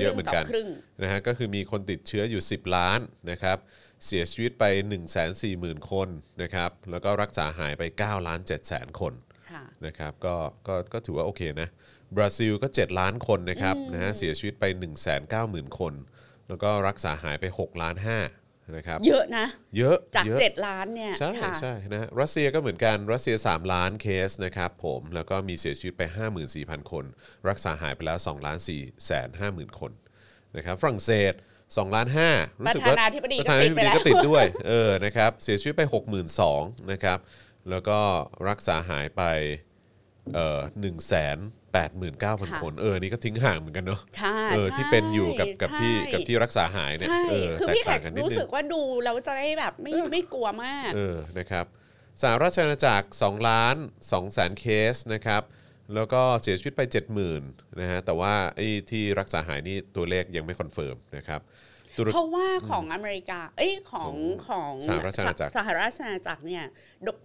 เยอะเหมือนกันครึ่งนะฮะก็คือมีคนติดเชื้ออยู่ 10 ล้านนะครับเสียชีวิตไป 1 4 0 0 0 0 คนนะครับแล้วก็รักษาหายไป9ล้าน7แสนคนค่ะนะครับก็ก็ก็ถือว่าโอเคนะบราซิลก็ 7 ล้านคนนะครับนะฮะเสียชีวิตไป 1 9 0 0 0 0 คน แล้วก็รักษาหายไป6ล้าน5 นะครับเยอะนะ เยอะจาก เยอะเจ็ดล้านเนี่ยใช่ค่ะ ใช่นะฮะรัสเซียก็เหมือนกันรัสเซีย 3 ล้านเคสนะครับผมแล้วก็มีเสียชีวิตไป 54,000 คน รักษาหายไปแล้ว2ล้าน4แสน50,000คนนะครับฝรั่งเศส2ล้าน5รู้สึกว่าประธานาธิบดีก็ประธานาธิบดีติดไปแล้วก็ติดด้วยเออนะครับเสียชีวิตไป 62,000นะครับแล้วก็รักษาหายไปเอ่อ1แสน 89,000 คน เออ นี่ก็ทิ้งห่างเหมือนกันเนาะค่ะเออใช่ที่เป็นอยู่กับกับที่ใช่กับที่รักษาหายเนี่ยใช่เออคือแตกพี่แขต่างกกันนิดรู้นึสึงกว่าดูแล้วจะได้แบบไม่ไม่กลัวมาก เออ นะครับสหราชอาณาจักร2ล้าน2แสนเคสนะครับ แล้วก็เสียชีวิตไป 70,000นะฮะ แต่ว่าไอ้ที่รักษาหายนี่ตัวเลขยังไม่ confirm นะครับตุร เพราะว่าของอเมริกา เอ้ยของของสหราชอาณาจักรสหราชอาณาจักรเนี่ย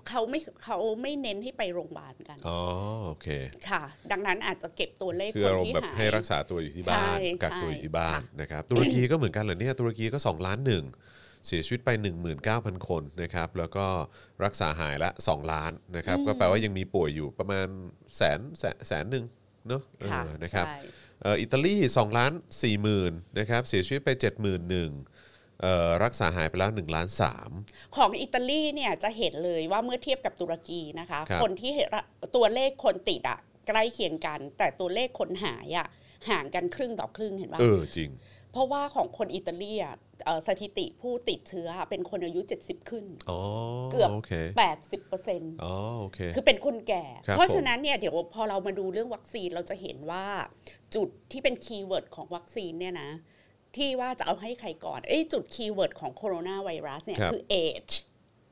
เขาไม่เขาไม่เน้นให้ไปโรงพยาบาลกันอ๋อโอเคค่ะ ดังนั้นอาจจะเก็บตัวเลขคือคนอารมที่ณ์แบบหายให้รักษาตัวอยู่ที่บ้านใช่กักตัวอยู่ที่บ้านค่ะนะครับตุรกีก็เหมือนกันเหรอเนี่ยตุรกีก็ 2 ล้านหนึ่งเสียชีวิตไป 19,000 คนนะครับ แล้วก็รักษาหายละ 2 ล้านนะครับ ก็แปลว่ายังมีป่วยอยู่ประมาณแสนแสนแสนหนึ่งเนอะเอค่ะอนะครับใช่เอ่ออิตาลี2ล้าน4หมื่นนะครับเสียชีวิตไป 7 1 0 0 0เอ่อรักษาหายไปแล้ว1ล้าน3ของอิตาลีเนี่ยจะเห็นเลยว่าเมื่อเทียบกับตุรกีนะคะครับคนที่เห็นตัวเลขคนติดอะใกล้เคียงกัน แต่ตัวเลขคนหายอะห่างกันครึ่งต่อครึ่งเห็นปะเออจริง เพราะว่าของคนอิตาลีอะเอ่อสถิติผู้ติดเชื้อเป็นคนอายุ 70 ขึ้นอ๋อเกือบโอเค80เปอร์เซ็นต์อ๋อโอเคคือเป็นคนแก่ครับเพราะผมฉะนั้นเนี่ยเดี๋ยวพอเรามาดูเรื่องวัคซีนเราจะเห็นว่าจุดที่เป็น keyword ของวัคซีนเนี่ยนะ ที่ว่าจะเอาให้ใครก่อนเอ้ยจุด keyword ของโคโรนาไวรัสเนี่ยคือ age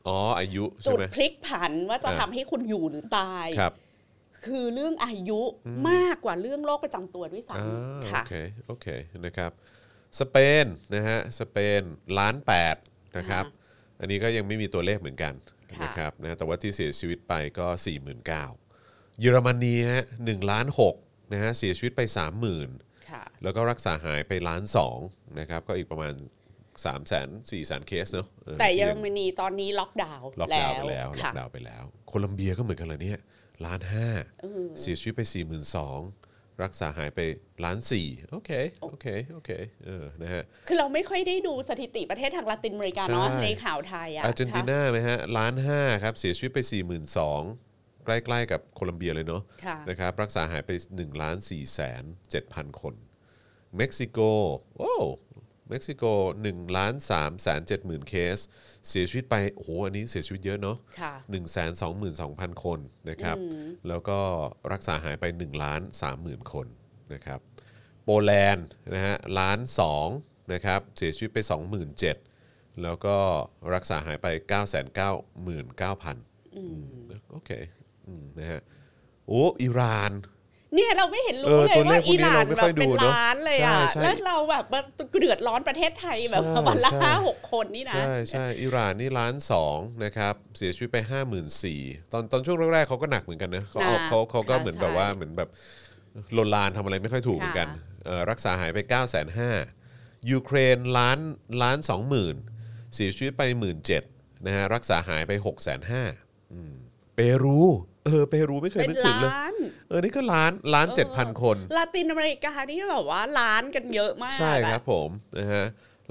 อ๋ออายุใช่จุดไหมพลิกผันว่าจะอ่าทำให้คุณอยู่หรือตายครับคือเรื่องอายุมากกว่าเรื่องโรคประจำตัวด้วยอ่าซ้ำโอค่ะเคโอเคนะครับ สเปนนะฮะสเปนล้านแปดนะครับอ่อันนี้ก็ยังไม่มีตัวเลขเหมือนกันค่ะนะครับนะแต่ว่าที่เสียชีวิตไปก็ 4 9 0 0 0เยอรมนีฮะหนึ่งล้านหกนะฮะเสียชีวิตไป 30,000ค่ะแล้วก็รักษาหายไปล้านสองนะครับก็อีกประมาณ3 0 0 0 0 0 4 0 0 0เคสเนาะออแต่เยอรที่มนีตอนนี้ล็อกดาวน์ล็อกดาวน์ไปแล้วล็อค่ะกดาวน์ไปแล้ว โคลัมเบียก็เหมือนกันเลยเนี่ยล้านห้าเออเสียชีวิตไป4 2 0 0 0 รักษาหายไปล้านสี่โอเคโอเคโอเคเออนะฮะคือเราไม่ค่อยได้ดูสถิติประเทศทางลาตินอเมริกาเนาะใช่ในข่าวไทยอะอาร์เจนติค่ะนาไหมฮะล้านห้าครับเสียชีวิตไป 4 2 0 0 0ใกล้ๆกับโคลัมเบียเลยเนาะค่ะนะครับรักษาหายไป1ล้าน4แสน7พันคน เม็กซิโกโอ้ เม็กซิโก1ล้าน3แสน7หมื่นเคส เสียชีวิตไปโอ้โหอันนี้เสียชีวิตเยอะเนาะค่ะ1 2 2 2 0 0 0 คนนะครับ แล้วก็รักษาหายไป1ล้าน3 0,000 คนนะครับ โปแลนด์นะฮะล้าน2นะครับ เสียชีวิตไป 27,000 แล้วก็รักษาหายไป 9 9 9 9อืมโอเคอืมนะฮะโอ้อิหร่าน เนี่ยเราไม่เห็นเอรู้อเลยตัวเลว่าขพวกนี้อิหร่านเราไม่แบค่อบยเป็นดูเนอะล้านเลยอะใช่ใช่แล้วเราแบบเดือดร้อนประเทศไทยแบบใช่วันละใช่ห้าหกคนนี่นะใช่ใช่อิหร่านนี่ล้านสองนะครับเสียชีวิตไป5 4 0 0 0ตอนตอนช่วงแรกๆเขาก็หนักเหมือนกันนะเขาเอาหนักเขาเขาก็ค่ะเหมือนใช่แบบว่าเหมือนแบบลนลานทำอะไรไม่ค่อยถูกเหมือนกันค่ะเอ่อรักษาหายไป9 5 0 0 0ยูเครนล้านล้านสองหมื่นเสียชีวิตไปหมื่นเจ็ดนะฮะรักษาหายไป6 5 0 0 0เปรู เออเปรูไม่เคยเป็นนึกถึงเลยล้านเออนี่ก็ล้านล้านเจ็ดพันคนลาตินอเมริกานี่แบบว่าล้านกันเยอะมากใช่ครับอะผมนะฮะ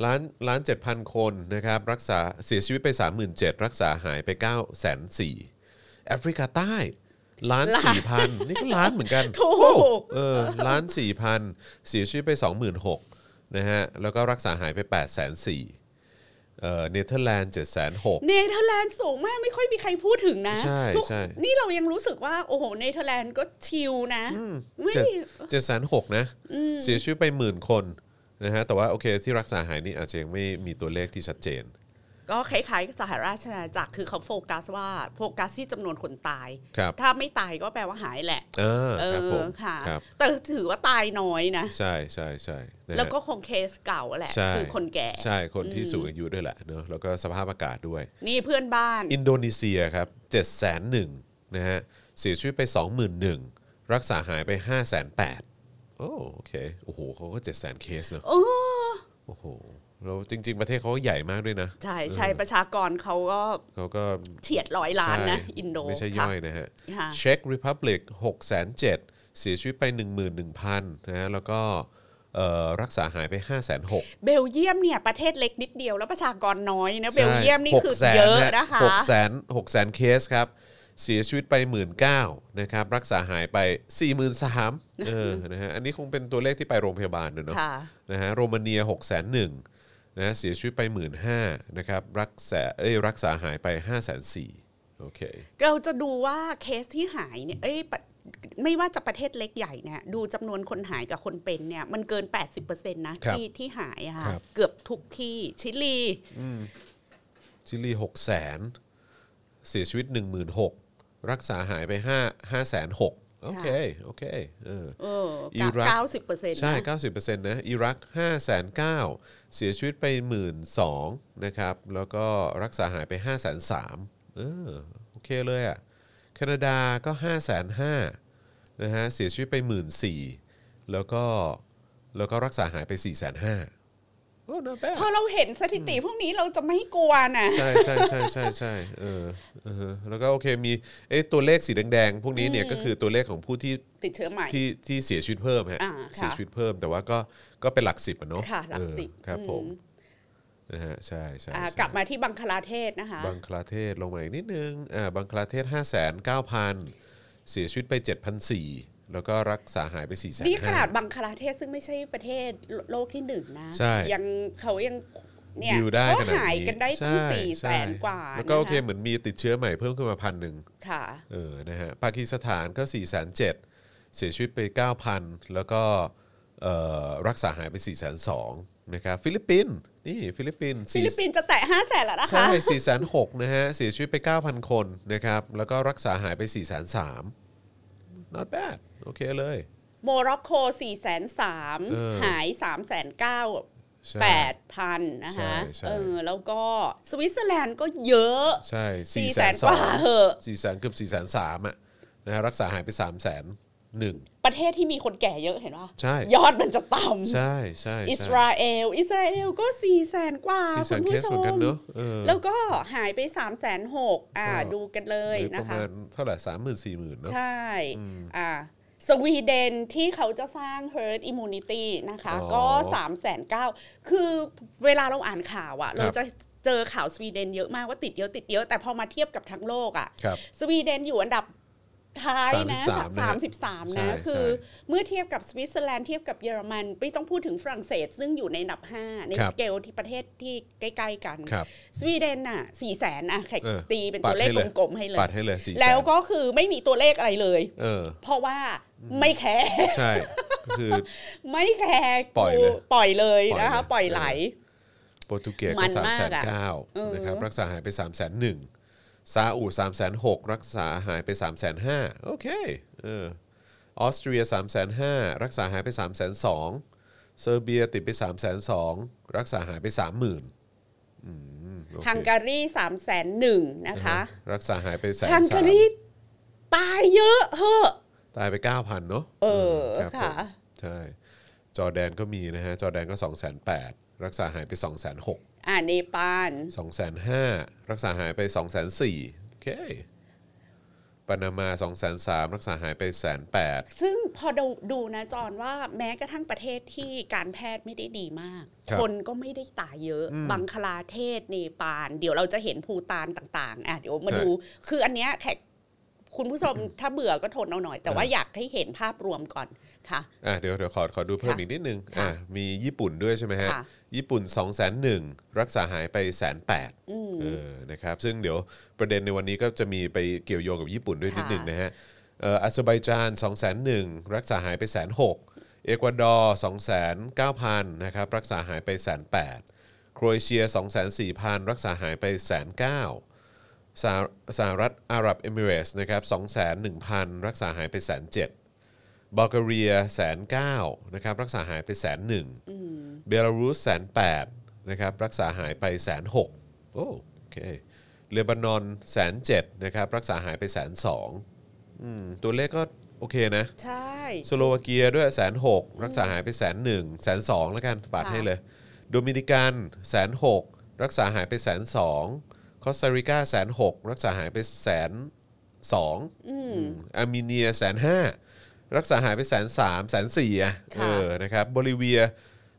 ล้านล้านเจ็ดพันคนนะครับรักษาเสียชีวิตไป 37,000 รักษาหายไป9 4 0 0 0แอฟริกาใต้ล้านสี่พันนี่ก็ล้านเหมือนกันถูโอ้กเออล้านสี่พันเสียชีวิตไป 26,000นะฮะแล้วก็รักษาหายไป 8 4 0 0 0 เอ่อเนเธอร์แลนด์7 6 0 0เนเธอร์แลนด์สูงมากไม่ค่อยมีใครพูดถึงนะใช่ทุกใช่นี่เรายังรู้สึกว่า โอ้โหเนเธอร์แลนด์ก็ chill นะไม่เจ็ดเจ็ดแสนหกนะเสียชีวิตไปหมื่นคนนะฮะแต่ว่าโอเคที่รักษาหายนี่อาจจะยังไม่มีตัวเลขที่ชัดเจน ก็คล้ายๆสหราชอาณาจักรคือเขาโฟกัสว่าโฟกัสที่จำนวนคนตายครับถ้าไม่ตายก็แปลว่าหายแหละ เออเอครับผอมค่ะครับแต่ถือว่าตายน้อยนะ ใช่ใช่ใช่นะฮะแล้วก็คงเคสเก่าแหละใช่คือคนแก่ใช่คนที่สูงอายุด้วยแหละเนอะแล้วก็สภาพอากาศด้วย นี่เพื่อนบ้าน อินโดนีเซียครับ7 0 0 0 0 0นะฮะเสียชีวิตไป 21,000รักษาหายไป 5 8 0 0 0โอ้โอเคโอ้โหเขาก็7 0 0 0 0เคสเนอะโอ้โอ้โห แล้วจริง ๆ ประเทศเขาก็ใหญ่มากด้วยนะ ใช่ใช่ประชากรเขาก็เขาก็เฉียดร้อยล้านนะใช่อินโดไม่ใช่ค่ะย่อยนะฮะค่ะเช็กริพับลิก6 7 0 0 0เสียชีวิตไป 11,000นะฮะแล้วก็เอ่อรักษาหายไป 5 6 0 0 0เบลเยียมเนี่ยประเทศเล็กนิดเดียวแล้วประชากรน้อยนะเบลเยียมนี่คือเยอะนะคะหกแสนหกแสนเคสครับ เสียชีวิตไป 1 9ื่นนะครับ รักษาหายไป 4 3 0 0 0เออนะฮะอันนี้คงเป็นตัวเลขที่ไปโรงพยาบาลด้วยเนาะค่ะนะฮะโรมาเนีย6 1 0 0 0 นะเสียชีวิตไป 1 5ื่นนะครับรักษาเอ้ยรักษาหายไป 5 4 0 0 0โอเคเราจะดูว่าเคสที่หายเนี่ยเอ้ยปะไม่ว่าจะประเทศเล็กใหญ่เนี่ยดูจำนวนคนหายกับคนเป็นเนี่ยมันเกิน 80%นะครับที่ที่หายอะค่ะครับเกือบทุกที่ชิลีชิลี6 0 0 0 0เสียชีวิต 16,000รักษาหายไป 5 5 6 0 0 0โอเค โอเค เออเอออิรักเก้าสิบเปอร์เซ็นต์ใช่90%นะ อิรัก5 9 0 0 0เเสียชีวิตไป 1 2 0 0 0นะครับ แล้วก็รักษาหายไป 5 3 0 0 0เออโอเคเลยอะแคนาดาก็ 5 5 0 0 0นะฮะเสียชีวิตไป 1 4 0 0 0แล้วก็แล้วก็รักษาหายไป 4 5 0 0 0โอ้ not bad พอเราเห็นสถิติพวกนี้เราจะไม่กลัวนะใช่ใช่ใช่ใช่ใช่เออเออแล้วก็โอเคมีเอ๊ะตัวเลขสีแดงๆ พวกนี้เนี่ยก็คือตัวเลขของผู้ที่ติดเชื้อใหม่ที่ที่เสียชีวิตเพิ่มฮะอ่าค่ะเสียชีวิตเพิ่มแต่ว่าก็ก็เป็นหลักสิบอะเนาะค่ะหลักสิบเออครับอืมผมนะฮะใช่ใช่อ่าใช่กลับมาที่บังคลาเทศนะคะบังคลาเทศลงมาอีกนิดนึงอ่าบังคลาเทศ5 9 0 0 0 เสียชีวิตไป 7,400 แล้วก็รักษาหายไป4 5 0 0 0นี่ขนาดบังคลาเทศซึ่งไม่ใช่ประเทศโลกที่หนึ่งนะใช่ยังเขายังเนี่ยดิวได้ก็ขนาดนี้หายกันได้ตั้งใช่สี่แสใช่นกว่า แล้วก็โอเคนะคะเหมือนมีติดเชื้อใหม่เพิ่มขึ้นมาพันหนึ่งค่ะเออนะฮะปากีสถานก็4 7 0 0 0เสียชีวิตไป 9,000 แล้วก็เอ่อรักษาหายไป4 2 0 0 0นะครับฟิลิปปินส์นี่ฟิลิปปินส์ฟิลิปปินส์จะแตะห้าแสนแล้วนะคะ ใช่4 6 0 0 0นะฮะเสียชีวิตไป 9,000 คนนะครับแล้วก็รักษาหายไป4 3 0 0 0 not bad โอเคเลย โมร็อกโกสี่แสนสามเออหายสามแสนเก้าใช่แปดพันนะคะใช่ใช่เออแล้วก็สวิตเซอร์แลนด์ก็เยอะ ใช่สี่4แสน2กว่าเหอะ4แสนเกือบ4แสนสามอะนะฮะรักษาหายไป3แสนหนึ่งประเทศที่มีคนแก่เยอะเห็นป่ะใช่ยอดมันจะต่ำใช่ใช่อิสใช่ราเอล อิสราเอลก็สี่แสนกว่าสี่แสคุนณเคผู้สชเหมือนกันมเนอะเออแล้วก็หายไป3ามแสนหกอ่าก็ดูกันเลยหรือนะประคะมาณเท่าไหร่สามหมื่นสี่หมื่นเนาะใช่อ่า สวีเดนที่เขาจะสร้าง herd immunity นะคะอ๋อก็สามแสนเก้าคือเวลาเราอ่านข่าวอะครับเราจะเจอข่าวสวีเดนเยอะมากว่าติดเยอะติดเยอะ แต่พอมาเทียบกับทั้งโลกอะครับสวีเดนอยู่อันดับ ท้ายนะ33นะฮะสามสิบสามใช่นะ คือใช่เมื่อเทียบกับสวิตเซอร์แลนด์เทียบกับเยอรมันไม่ต้องพูดถึงฝรั่งเศส ซึ่งอยู่ในอันดับ 5 ในครับสเกลที่ประเทศที่ใกล้ ๆ กันครับสวีเดนน่ะสี่แสนอะแขกเออตีเป็นตัวเลขปัดให้เลยกลมๆให้เลยปัดให้เลยสี่แล้วก็คือไม่มีตัวเลขอะไรเลยเออเพราะว่าไม่แคร์ใช่ก็คือไม่แคร์ปล่อยเลยปล่อยเลยปล่อยนะคะเลยปล่อยไหลโปรตุเกสมัก็นสามมาแสกนอะเก้าเออนะครับรักษาหายไป3ามแสนหนึ่ง ซาอุสามแสนหกรักษาหายไป3ามแสนห้าโอเคเออออสเตรีย3ามแสนห้ารักษาหายไป3ามแสนสองเซอร์เบียติดไป3ามแสนสองรักษาหายไป 3 0,000ื่นฮังการีสามแสนหนึ่งนะคะ รักษาหายไปแสนฮังสาการีมตายเยอะเหอะตายไป9,000เนาะเออรับค่ะผมใช่ จอร์แดนก็มีนะฮะ จอร์แดนก็2 8 0 0 0รักษาหายไป2 6 0 0 0 อ่าเนปาล2 5 0 0รักษาหายไป 2 4 0 0 0โอเคปานามา 2 3 0 0รักษาหายไปแสนแปดซึ่งพอดูดูนะจอนว่าแม้กระทั่งประเทศที่การแพทย์ไม่ได้ดีมากครับคนก็ไม่ได้ตายเยอะ บังคลาเทศเนปาลเดี๋ยวเราจะเห็นภูตานต่างๆอะเดี๋ยวมาดู คืออันเนี้ยแขกคุณผู้ชมถ้าเบื่อก็ทนเอาหน่อย แต่ว่าอยากให้เห็นภาพรวมก่อน ค่ะอะเดี๋ยวเดี๋ยวขอขอดูเพิ่มค่ะอีกนิดนึงค่ะอะมีญี่ปุ่นด้วยใช่ไหมฮะค่ะญี่ปุ่น 2 0 0 0 0รักษาหายไปแสนแปดเออนะครับซึ่งเดี๋ยวประเด็นในวันนี้ก็จะมีไปเกี่ยวโยงกับญี่ปุ่นด้วยนิดหนึ่งนะฮะเอ่ออาเซอร์ไบจาน 2 0 0 0 0รักษาหายไปแสนหกเอกวาดอร์2 9 0 0 0นะครับรักษาหายไปแสนแปดโครเอเชีย204,000 รักษาหายไปแสนเก้าสหสหรัฐอาหรับเอมิเรตส์นะครับ201,000 รักษาหายไปแสนเจ็ด บัลแกเรียแสนเก้านะครับรักษาหายไปแสนหนึ่งเบลารุสแสนแปดนะครับรักษาหายไปแสนหกโอ้โอเคเลบานอนแสนเจ็ดนะครับรักษาหายไปแสนสองอืมตัวเลขก็โอเคนะ ใช่สโลวาเกียด้วยแสนหกรักษาหายไปแสนหนึ่งแสนสองแล้วกันปาดค่ะให้เลย โดมินิกันแสนหกรักษาหายไปแสนสองคอสตาริกาแสนหกรักษาหายไปแสนสองอาร์เมเนียแสนห้า รักษาหายไปแสนสามแสนสี่อะเออนะครับโบลิเวีย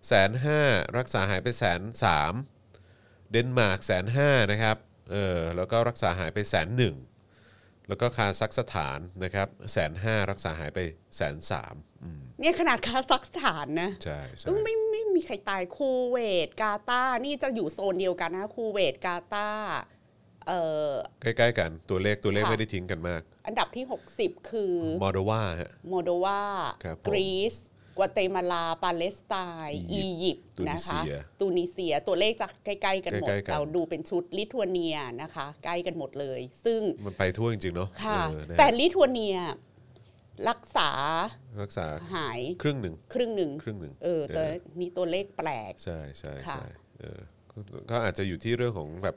แสนห้ารักษาหายไปแสนสามเดนมาร์กแสนห้านะครับเออแล้วก็รักษาหายไปแสนหนึ่งแล้วก็คาซัคสถานนะครับแสนห้ารักษาหายไปแสนสามเนี่ยขนาดคาซัคสถานนะใช่ใช่ก็ไม่ไม่มีใครตายคูเวตกาตาร์นี่จะอยู่โซนเดียวกันนะคูเวตกาตาร์ เอ่อใกล้ๆกันตัวเลขตัวเลขค่ะไม่ได้ทิ้งกันมาก อันดับที่ 60 คือมอลโดวาฮะมอลโดวาครับผมกรีซกัวเตมาลา ปาเลสไตน์ อีอียิยิปต์ปต์นะคะตูนิเซียตูนิเซีย ตัวเลขจะใกล้ๆกันหมดใกล้ๆกันเราดูเป็นชุดลิทัวเนียนะคะ ใกล้กันหมดเลย ซึ่งมันไปทั่วจริงๆเนาะ ค่ะเออนะฮะแต่ลิทัวเนียรักษา รักษาหายครึ่งหนึ่ง ครึ่งหนึ่ง ครึ่งหนึ่ง เออแต่นี่ตัวเลขแปลก ใช่ใช่ค่ะใช่เออก็ก็อาจจะอยู่ที่เรื่องของแบบ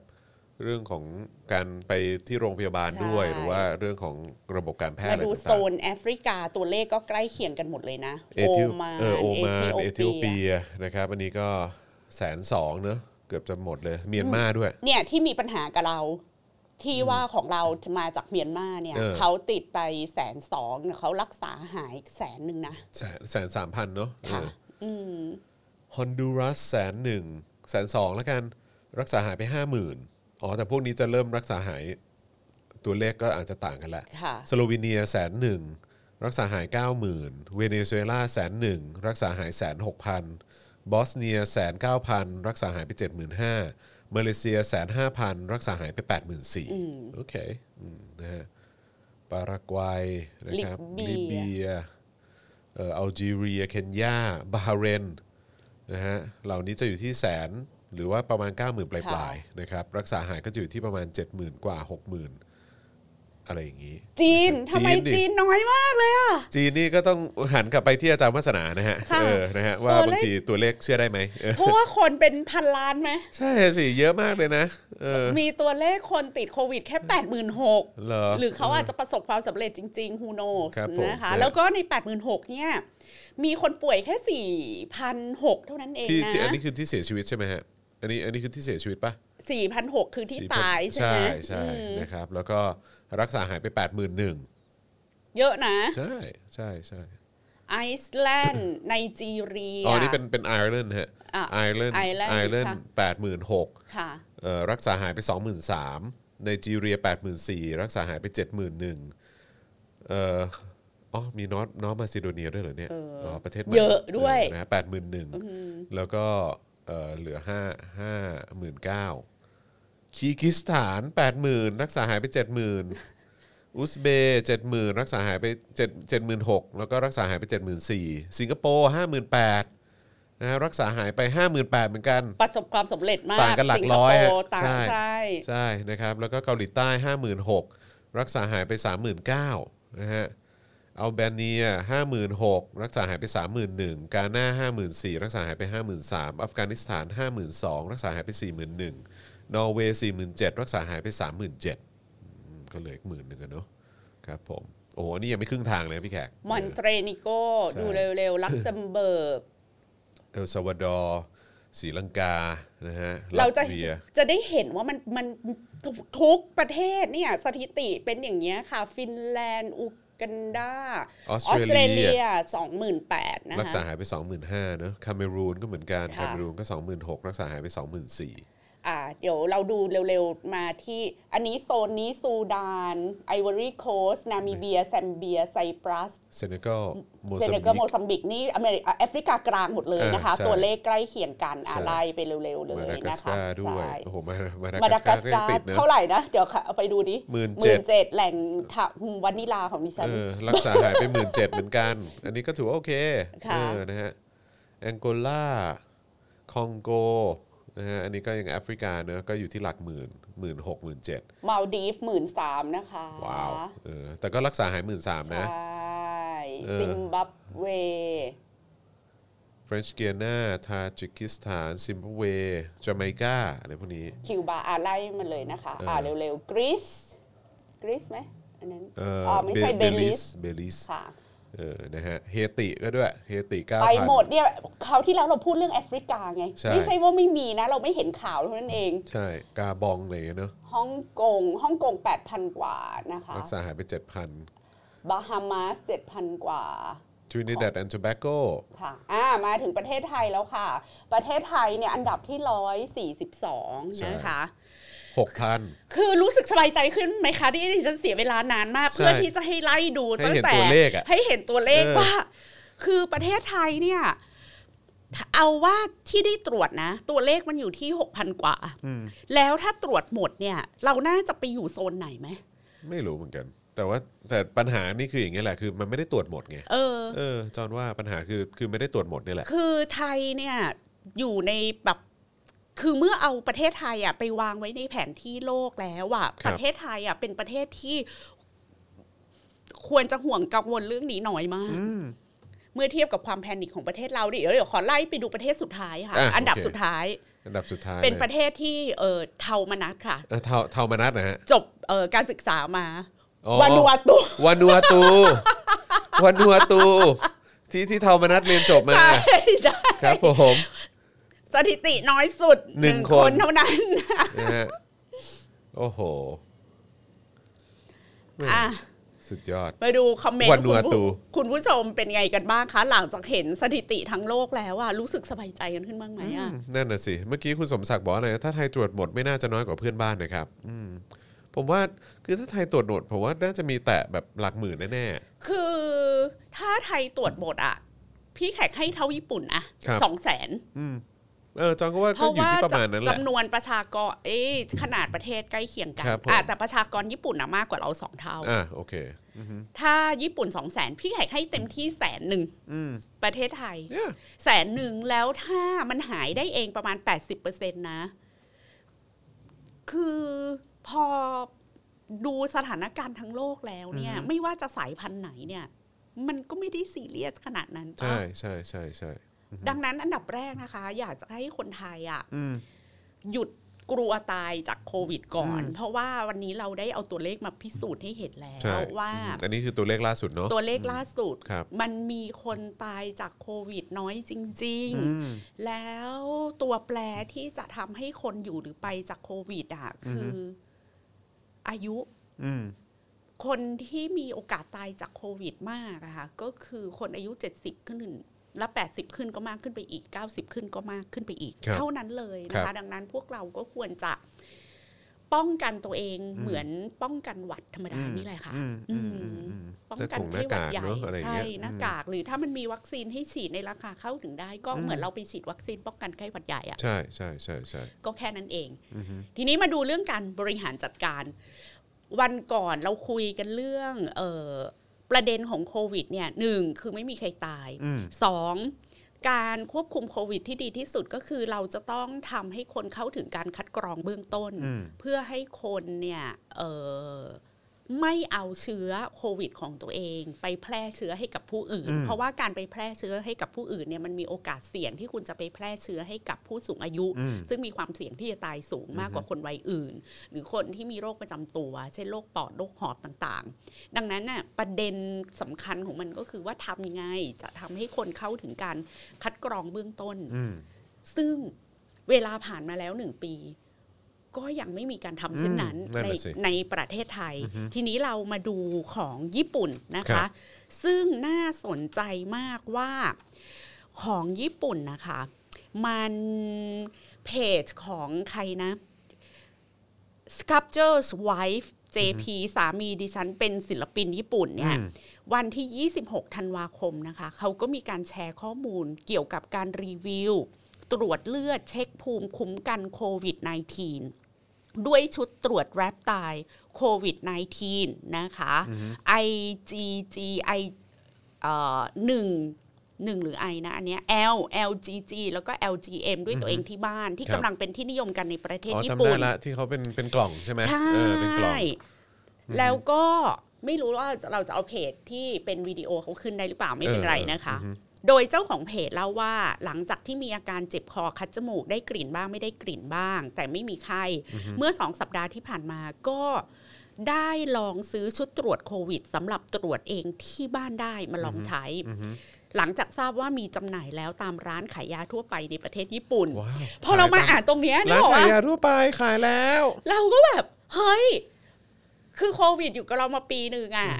เรื่องของการไปที่โรงพยาบาลด้วย หรือว่าเรื่องของระบบการแพทย์มาอะไรดูต่างๆโซนแอฟริกาตัวเลขก็ใกล้เคียงกันหมดเลยนะเอธิโอมานเออโอมานเอเอธิธิโอโอเปีเปียยนะครับอันนี้ก็แสนสองเนอะเกือบจะหมดเลยเมียนมาด้วย เนี่ยที่มีปัญหากับเราที่ว่าของเรามาจากเมียนมาเนี่ยเออเขาติดไปแสนสองเขารักษาหายแสนหนึ่งนะแสนแสนสามพันเนาะค่ะอืมฮอนดูรัสแสนหนึ่งแสนสองแล้วกันรักษาหายไปห้าหมื่น อ๋อ แต่พวกนี้จะเริ่มรักษาหายตัวเลขก็อาจจะต่างกันแหละค่ะ สโลวีเนียแสนหนึ่งรักษาหาย 9 0,000 เวเนซุเอลาแสนหนึ่งรักษาหายแสนหกพันบอสเนียแสนเก้าพันรักษาหายไป 75,000มาเลเซียแสนห้าพันรักษาหายไป 84,000โอเคอืมนะฮะปารากวัยนะครับลิเบียลิเบียเอ่ออัลจีเรียเคนยาบาห์เรนนะฮะเหล่านี้จะอยู่ที่แสน หรือว่าประมาณ 90,000 ปลายๆนะครับรักษาหายก็จะอยู่ที่ประมาณ 70,000 กว่า 60,000 อะไรอย่างนี้ จีนทำไมจีนดิจีนน้อยมากเลยอะ จีนนี่ก็ต้องหันกลับไปที่อาจารย์วัฒนานะฮะค่ะเออนะฮะว่าตัวเลข บางทีตัวเลขเชื่อได้ไหมเออเพราะว่าคนเป็นพันล้านไหมใช่สิเยอะมากเลยนะเออ มีตัวเลขคนติดโควิดแค่8 6 0 0 0เหรอหรือเขาอาจจะประสบความสำเร็จจริงๆ who knows ครับผมนะคะนะแล้วก็ใน 86,000เนี่ย มีคนป่วยแค่ 4,600 เท่านั้นเองที่นะที่อันนี้คือที่เสียชีวิตใช่ไหมฮะ อันนี้อันนี้คือที่เสียชีวิตปะ4,600คือที่4,000ตายใช่ไหมใช่ใช่อืมนะครับแล้วก็รักษาหายไป 8 1 0 0 0เยอะนะ ใช่ใช่ใช่ไอซ์แลนด์ไนจีเรียอ๋อนี่เป็นเป็นไอร์แลนด์ฮะอะไอร์แลนด์ Ireland ไอร์แลนด์ค่ะแปดหมื่นหกค่ะเอ่อรักษาหายไป23,000ไนจีเรีย84,000รักษาหายไป71,000เอ่ออ๋อมีนอตนอตมาซิโดเนียด้วยเหรอเนี่ยเอออ๋อประเทศใหม่เยอะด้วยเออนะฮะ81,000แล้วก็ เอ่อเหลือ 5 59,000คีร์กิสถาน 80,000 รักษาหายไป 70,000 อุซเบย์70,000 รักษาหายไป7 76,000 แล้วก็รักษาหายไป 74,000 สิงคโปร์ 58,000นะฮะรักษาหายไป 58,000 เหมือนกัน ประสบความสำเร็จมากต่างกันหลักร้อยสิงคฮะโปร์ต่างใช่ใช่ใช่นะครับแล้วก็เกาหลีใต้ 56,000 รักษาหายไป 39,000นะฮะ อัลเบเนีย56,000 รักษาหายไป 31,000กาหน้า54,000 รักษาหายไป 53,000 อัฟกานิสถาน 52,000 รักษาหายไป 41,000 นอร์เวย์47,000 รักษาหายไป 37,000อืมก็เหลืออีกหมื่นหนึ่งอะเนาะครับผมโอ้โหนี่ยังไม่ครึ่งทางเลยพี่แขก มอนเตเนโกรใช่ดูเร็วๆ ลักเซมเบิร์ก เอลซาวาดอร์ศรีลังกา นะฮะเราจะลัตเวียจะได้เห็นว่ามันมันทุกทุกประเทศเนี่ยสถิติเป็นอย่างเงี้ยค่ะ ฟินแลนด์อูกั นดาออสเตรเลียสองหมื่นแปดนะรักษาคะหายไป25,000เนอะคาเมรูนก็เหมือนกันค่ะคาเมรูนก็26,000รักษาหายไป24,000อ่าเดี๋ยวเราดูเร็วๆ มาที่ อันนี้โซนนี้ซูดานไอวอรี่โคสนามิเบียแซมเบีย ไซปรัส เซเนกัลโมเซซัมเนบิกัลโมกซัมบิกนี่อเมริกาแอฟริกากลางหมดเลยนะคะอ่าใช่ตัวเลขใกล้เคียงกันใช่อะไรไปเร็วๆ เลมายดากันะสคะการ์ด้วยใช่โอ้โหมามาดามากัดาสกัการ์สก็ยังการติดเนอะเท่าไหร่นะ เดี๋ยวค่ะเอาไปดูดิหมื่นหเจ็มื่ดนเจ็ดแหล่งทะวานิลาของดิฉันเออรักษาหายไป17,000เหมือนกัน อันนี้ก็ถือว่าโอเคค่ะเออนะฮะแองโกลาคองโก นะฮะอันนี้ก็ยังแอฟริกาเนอะก็อยู่ที่หลักหมื่นหมื่นหกหมื่นเจ็ดมาลดีฟหมื่นสามนะคะว้าวเออแต่ก็รักษาหายหมื่นสามใชนะ่เออซิมบับเวเฟรนช์เกียนาทาจิกิสถาน ซิมบับเวจาเมกาอะไรพวกนี้ คิวบาอ่าไล่มาเลยนะคะเอออ่อ่าเร็วๆ กรีซกรีซไหมอันนั้นเอออ๋อไม่ใช่เบลีซเบลีซค่ะ เออ นะฮะ เฮติก็ด้วย เฮติเก้าไปพันหมดเนี่ยคราวที่แล้วเราพูดเรื่องแอฟริกาไงใช่ไม่ใช่ว่าไม่มีนะ เราไม่เห็นข่าวเท่านั้นเอง ใช่ กาบองอะไรอย่างเงี้ยเนอะฮ่องกง ฮ่องกง 8,000 กว่านะคะ รักษาหายไปเจ็ดพันบาฮามาส 7,000 กว่าทรินิดัดแอนด์โทแบโกค่ะ อ่า มาถึงประเทศไทยแล้วค่ะ ประเทศไทยเนี่ยอันดับที่ 142 นะคะ หกพันคือรู้สึกสบายใจขึ้นไหมคะที่ดิฉันเสียเวลานานมากใช่เพื่อที่จะให้ไล่ดูให้ตั้งเห็นแต่ตัวเลขอะให้เห็นตัวเลขเออว่า คือประเทศไทยเนี่ย เอาว่าที่ได้ตรวจนะ ตัวเลขมันอยู่ที่6,000กว่าแล้วถ้าตรวจหมดเนี่ย เราน่าจะไปอยู่โซนไหนไหมไม่รู้เหมือนกันแต่ว่าแต่ปัญหานี่คืออย่างเงี้ยแหละคือมันไม่ได้ตรวจหมดไงเออเออจอนว่าปัญหาคือคือไม่ได้ตรวจหมดนี่แหละ คือไทยเนี่ยอยู่ในแบบ คือเมื่อเอาประเทศไทยอะไปวางไว้ในแผนที่โลกแล้วอะครับประเทศไทยอะเป็นประเทศที่ควรจะห่วงกังวลเรื่องนี้น้อยมากเมื่อเทียบกับความแพนิคของประเทศเราดิเดี๋ยวขอไล่ไปดูประเทศสุดท้ายค่ะอะอันดับโอเคสุดท้าย อันดับสุดท้าย เป็นลยประเทศที่เออเทามานัดค่ะเออเท่าเท่ามานัดนะฮะจบเออการศึกษามาอ๋อวานูอาตุวานูอาตูวานูอาตูที่ที่เท่ามานัดเรียนจบมา ใช่ใช่ครับผม สถิติน้อยสุดหนึ่งคนเท่านั้นนะฮะโอ้โหแม่อะสุดยอดมาดูคอมเมนต์วันนัวคุณตูผู้คุณผู้ชมเป็นไงกันบ้างคะ หลังจากเห็นสถิติทั้งโลกแล้วอะรู้สึกสบายใจกันขึ้นบ้างไหมอะนั่นน่ะสิ เมื่อกี้คุณสมศักดิ์บอกอะไรนะถ้าไทยตรวจหมดไม่น่าจะน้อยกว่าเพื่อนบ้านนะครับ อืมผมว่าคือถ้าไทยตรวจหมดผมว่าน่าจะมีแตะแบบหลักหมื่นแน่คือถ้าไทยตรวจหมดอะพี่แขกให้เท่าญี่ปุ่นอะครับสองแสนๆอืม เออจองก็ว่าเพก็ราะอยู่ว่าที่ประมาณนั้นแหละ จำนวนประชากรเอ้ยขนาดประเทศใกล้เคียงกันครับผม อะแต่ประชากรญี่ปุ่นอะมากกว่าเราสองเท่า อะโอเค ถ้าญี่ปุ่นสองแสนพี่แขกให้เต็มที่แสนหนึ่งอืมประเทศไทย เนี่ยแสนหนึ่งแล้วถ้ามันหายได้เองประมาณ 80%นะ คือพอดูสถานการณ์ทั้งโลกแล้วเนี่ย ไม่ว่าจะสายพันธุ์ไหนเนี่ย มันก็ไม่ได้ซีเรียสขนาดนั้นปะใช่ใช่ใช่ใช่ ดังนั้นอันดับแรกนะคะ อยากจะให้คนไทยอะอืมหยุดกลัวตายจากโควิดก่อนอืมเพราะว่าวันนี้เราได้เอาตัวเลขมาพิสูจน์ให้เห็นแล้ใช่วว่าอืมอันนี้คือตัวเลขล่าสุดเนาะตัวเลขล่าสุดครับมันมีคนตายจากโควิดน้อยจริงๆอืมแล้วตัวแปรที่จะทำให้คนอยู่หรือไปจากโควิดอะคืออายุอืมคนที่มีโอกาสตายจากโควิดมากอะค่ะก็คือคนอายุ 70 ขึ้น แล้ว 80 ขึ้นก็มากขึ้นไปอีก 90 ขึ้นก็มากขึ้นไปอีกครับเท่านั้นเลยนะครัคะบดังนั้นพวกเราก็ควรจะป้องกันตัวเองเหมือนป้องกันหวัดธรรมดานี่แหละค่ะอืมอืมอืมอืมป้องจะกันถุงหไข้น้าหวัดกากใหญ่เนาะอะไรอย่างใช่เงี้ยหน้ากาก หรือถ้ามันมีวัคซีนให้ฉีดในราคาเข้าถึงได้ ก็เหมือนเราไปฉีดวัคซีนป้องกันไข้หวัดใหญ่อะใช่ใช่ใช่ใช่ก็แค่นั้นเอง ทีนี้มาดูเรื่องการบริหารจัดการ วันก่อนเราคุยกันเรื่อง เออ ประเด็นของโควิดเนี่ยหนึ่งคือไม่มีใครตายอืมสองการควบคุมโควิดที่ดีที่สุดก็คือเราจะต้องทำให้คนเข้าถึงการคัดกรองเบื้องต้นอืมเพื่อให้คนเนี่ยเออ ไม่เอาเชื้อโควิดของตัวเอง ไปแพร่เชื้อให้กับผู้อื่นอืมเพราะว่าการไปแพร่เชื้อให้กับผู้อื่นเนี่ยมันมีโอกาสเสี่ยงที่คุณจะไปแพร่เชื้อให้กับผู้สูงอายุอืมซึ่งมีความเสี่ยงที่จะตายสูงมากกว่าคนวัยอื่น หรือคนที่มีโรคประจำตัว เช่นโรคปอดโรคหอบต่างๆ ดังนั้นน่ะประเด็นสำคัญของมันก็คือว่าทำยังไงจะทำให้คนเข้าถึงการคัดกรองเบื้องต้นอืมซึ่งเวลาผ่านมาแล้วหนึ่งปี ก็ยังไม่มีการทำเช่นนั้นอืมนั่นในน่ะสิในประเทศไทย ทีนี้เรามาดูของญี่ปุ่นนะครัคะบซึ่งน่าสนใจมากว่าของญี่ปุ่นนะคะ มันเพจของใครนะ Sculpture's Wife JP สามีดิฉันเป็นศิลปินญี่ปุ่นเนี่ยอืมวันที่ 26 ธันวาคมนะคะ เขาก็มีการแชร์ข้อมูลเกี่ยวกับการรีวิว ตรวจเลือดเช็คภูมิคุ้มกันโควิด -19 ด้วยชุดตรวจแรปไตล์โควิด -19 นะคะ IgG I เอ่อหนึ่งหนึ่งหรือ I นะ อันเนี้ย L LGG แล้วก็ LGM ด้วยตัวเองที่บ้านที่ครับกำลังเป็นที่นิยมกันในประเทศอ๋อญี่จำปุ่ได้นละที่เขาเป็นเป็นกล่องใช่ไหมใช่เออเป็นกล่องแล้วก็ไม่รู้ว่าเราจะเอาเพจที่เป็นวิดีโอเขาขึ้นได้หรือเปล่าไม่เป็นไรนะคะ โดยเจ้าของเพจเล่าว่าหลังจากที่มีอาการเจ็บคอคัดจมูกได้กลิ่นบ้างไม่ได้กลิ่นบ้าง แต่ไม่มีไข้เมื่อสองสัปดาห์ที่ผ่านมาก็ได้ลองซื้อชุดตรวจโควิดสำหรับตรวจเองที่บ้านได้มาลองใช้ หลังจากทราบว่ามีจำหน่ายแล้วตามร้านขายยาทั่วไปในประเทศญี่ปุ่นว้าวพอเรามาขยตอ่านตรงเนี้ยนึร้ากนออกขายว่ายาทั่วไปขายแล้ว เราก็แบบเฮ้ย คือโควิดอยู่กับเรามาปีหนึ่งอะ่ะ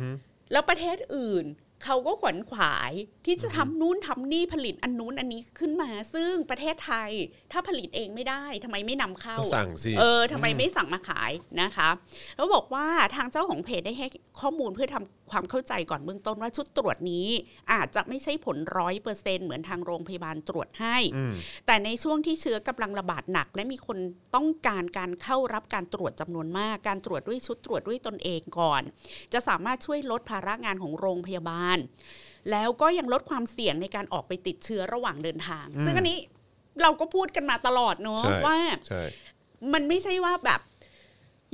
แล้วประเทศอื่น เขาก็ขวนขวายที่จะทำนู่นทำนี่ผลิตอันนู้นอันนี้ขึ้นมา ซึ่งประเทศไทยถ้าผลิตเองไม่ได้ทำไมไม่นำเข้าก็สั่งสิเออทำไมไม่สั่งมาขายนะคะ แล้วบอกว่าทางเจ้าของเพจได้ให้ข้อมูลเพื่อทำความเข้าใจก่อนเบื้องต้นว่าชุดตรวจนี้อาจจะไม่ใช่ผลร้อยเปอร์เซ็นเหมือนทางโรงพยาบาลตรวจให้อืมแต่ในช่วงที่เชื้อกำลังระบาดหนัก และมีคนต้องการการเข้ารับการตรวจจำนวนมาก การตรวจด้วยชุดตรวจด้วยตนเองก่อน จะสามารถช่วยลดภาระงานของโรงพยาบาล แล้วก็ยังลดความเสี่ยงในการออกไปติดเชื้อระหว่างเดินทาง ซึ่งอันนี้เราก็พูดกันมาตลอดเนาะใช่ว่าใช่มันไม่ใช่ว่าแบบ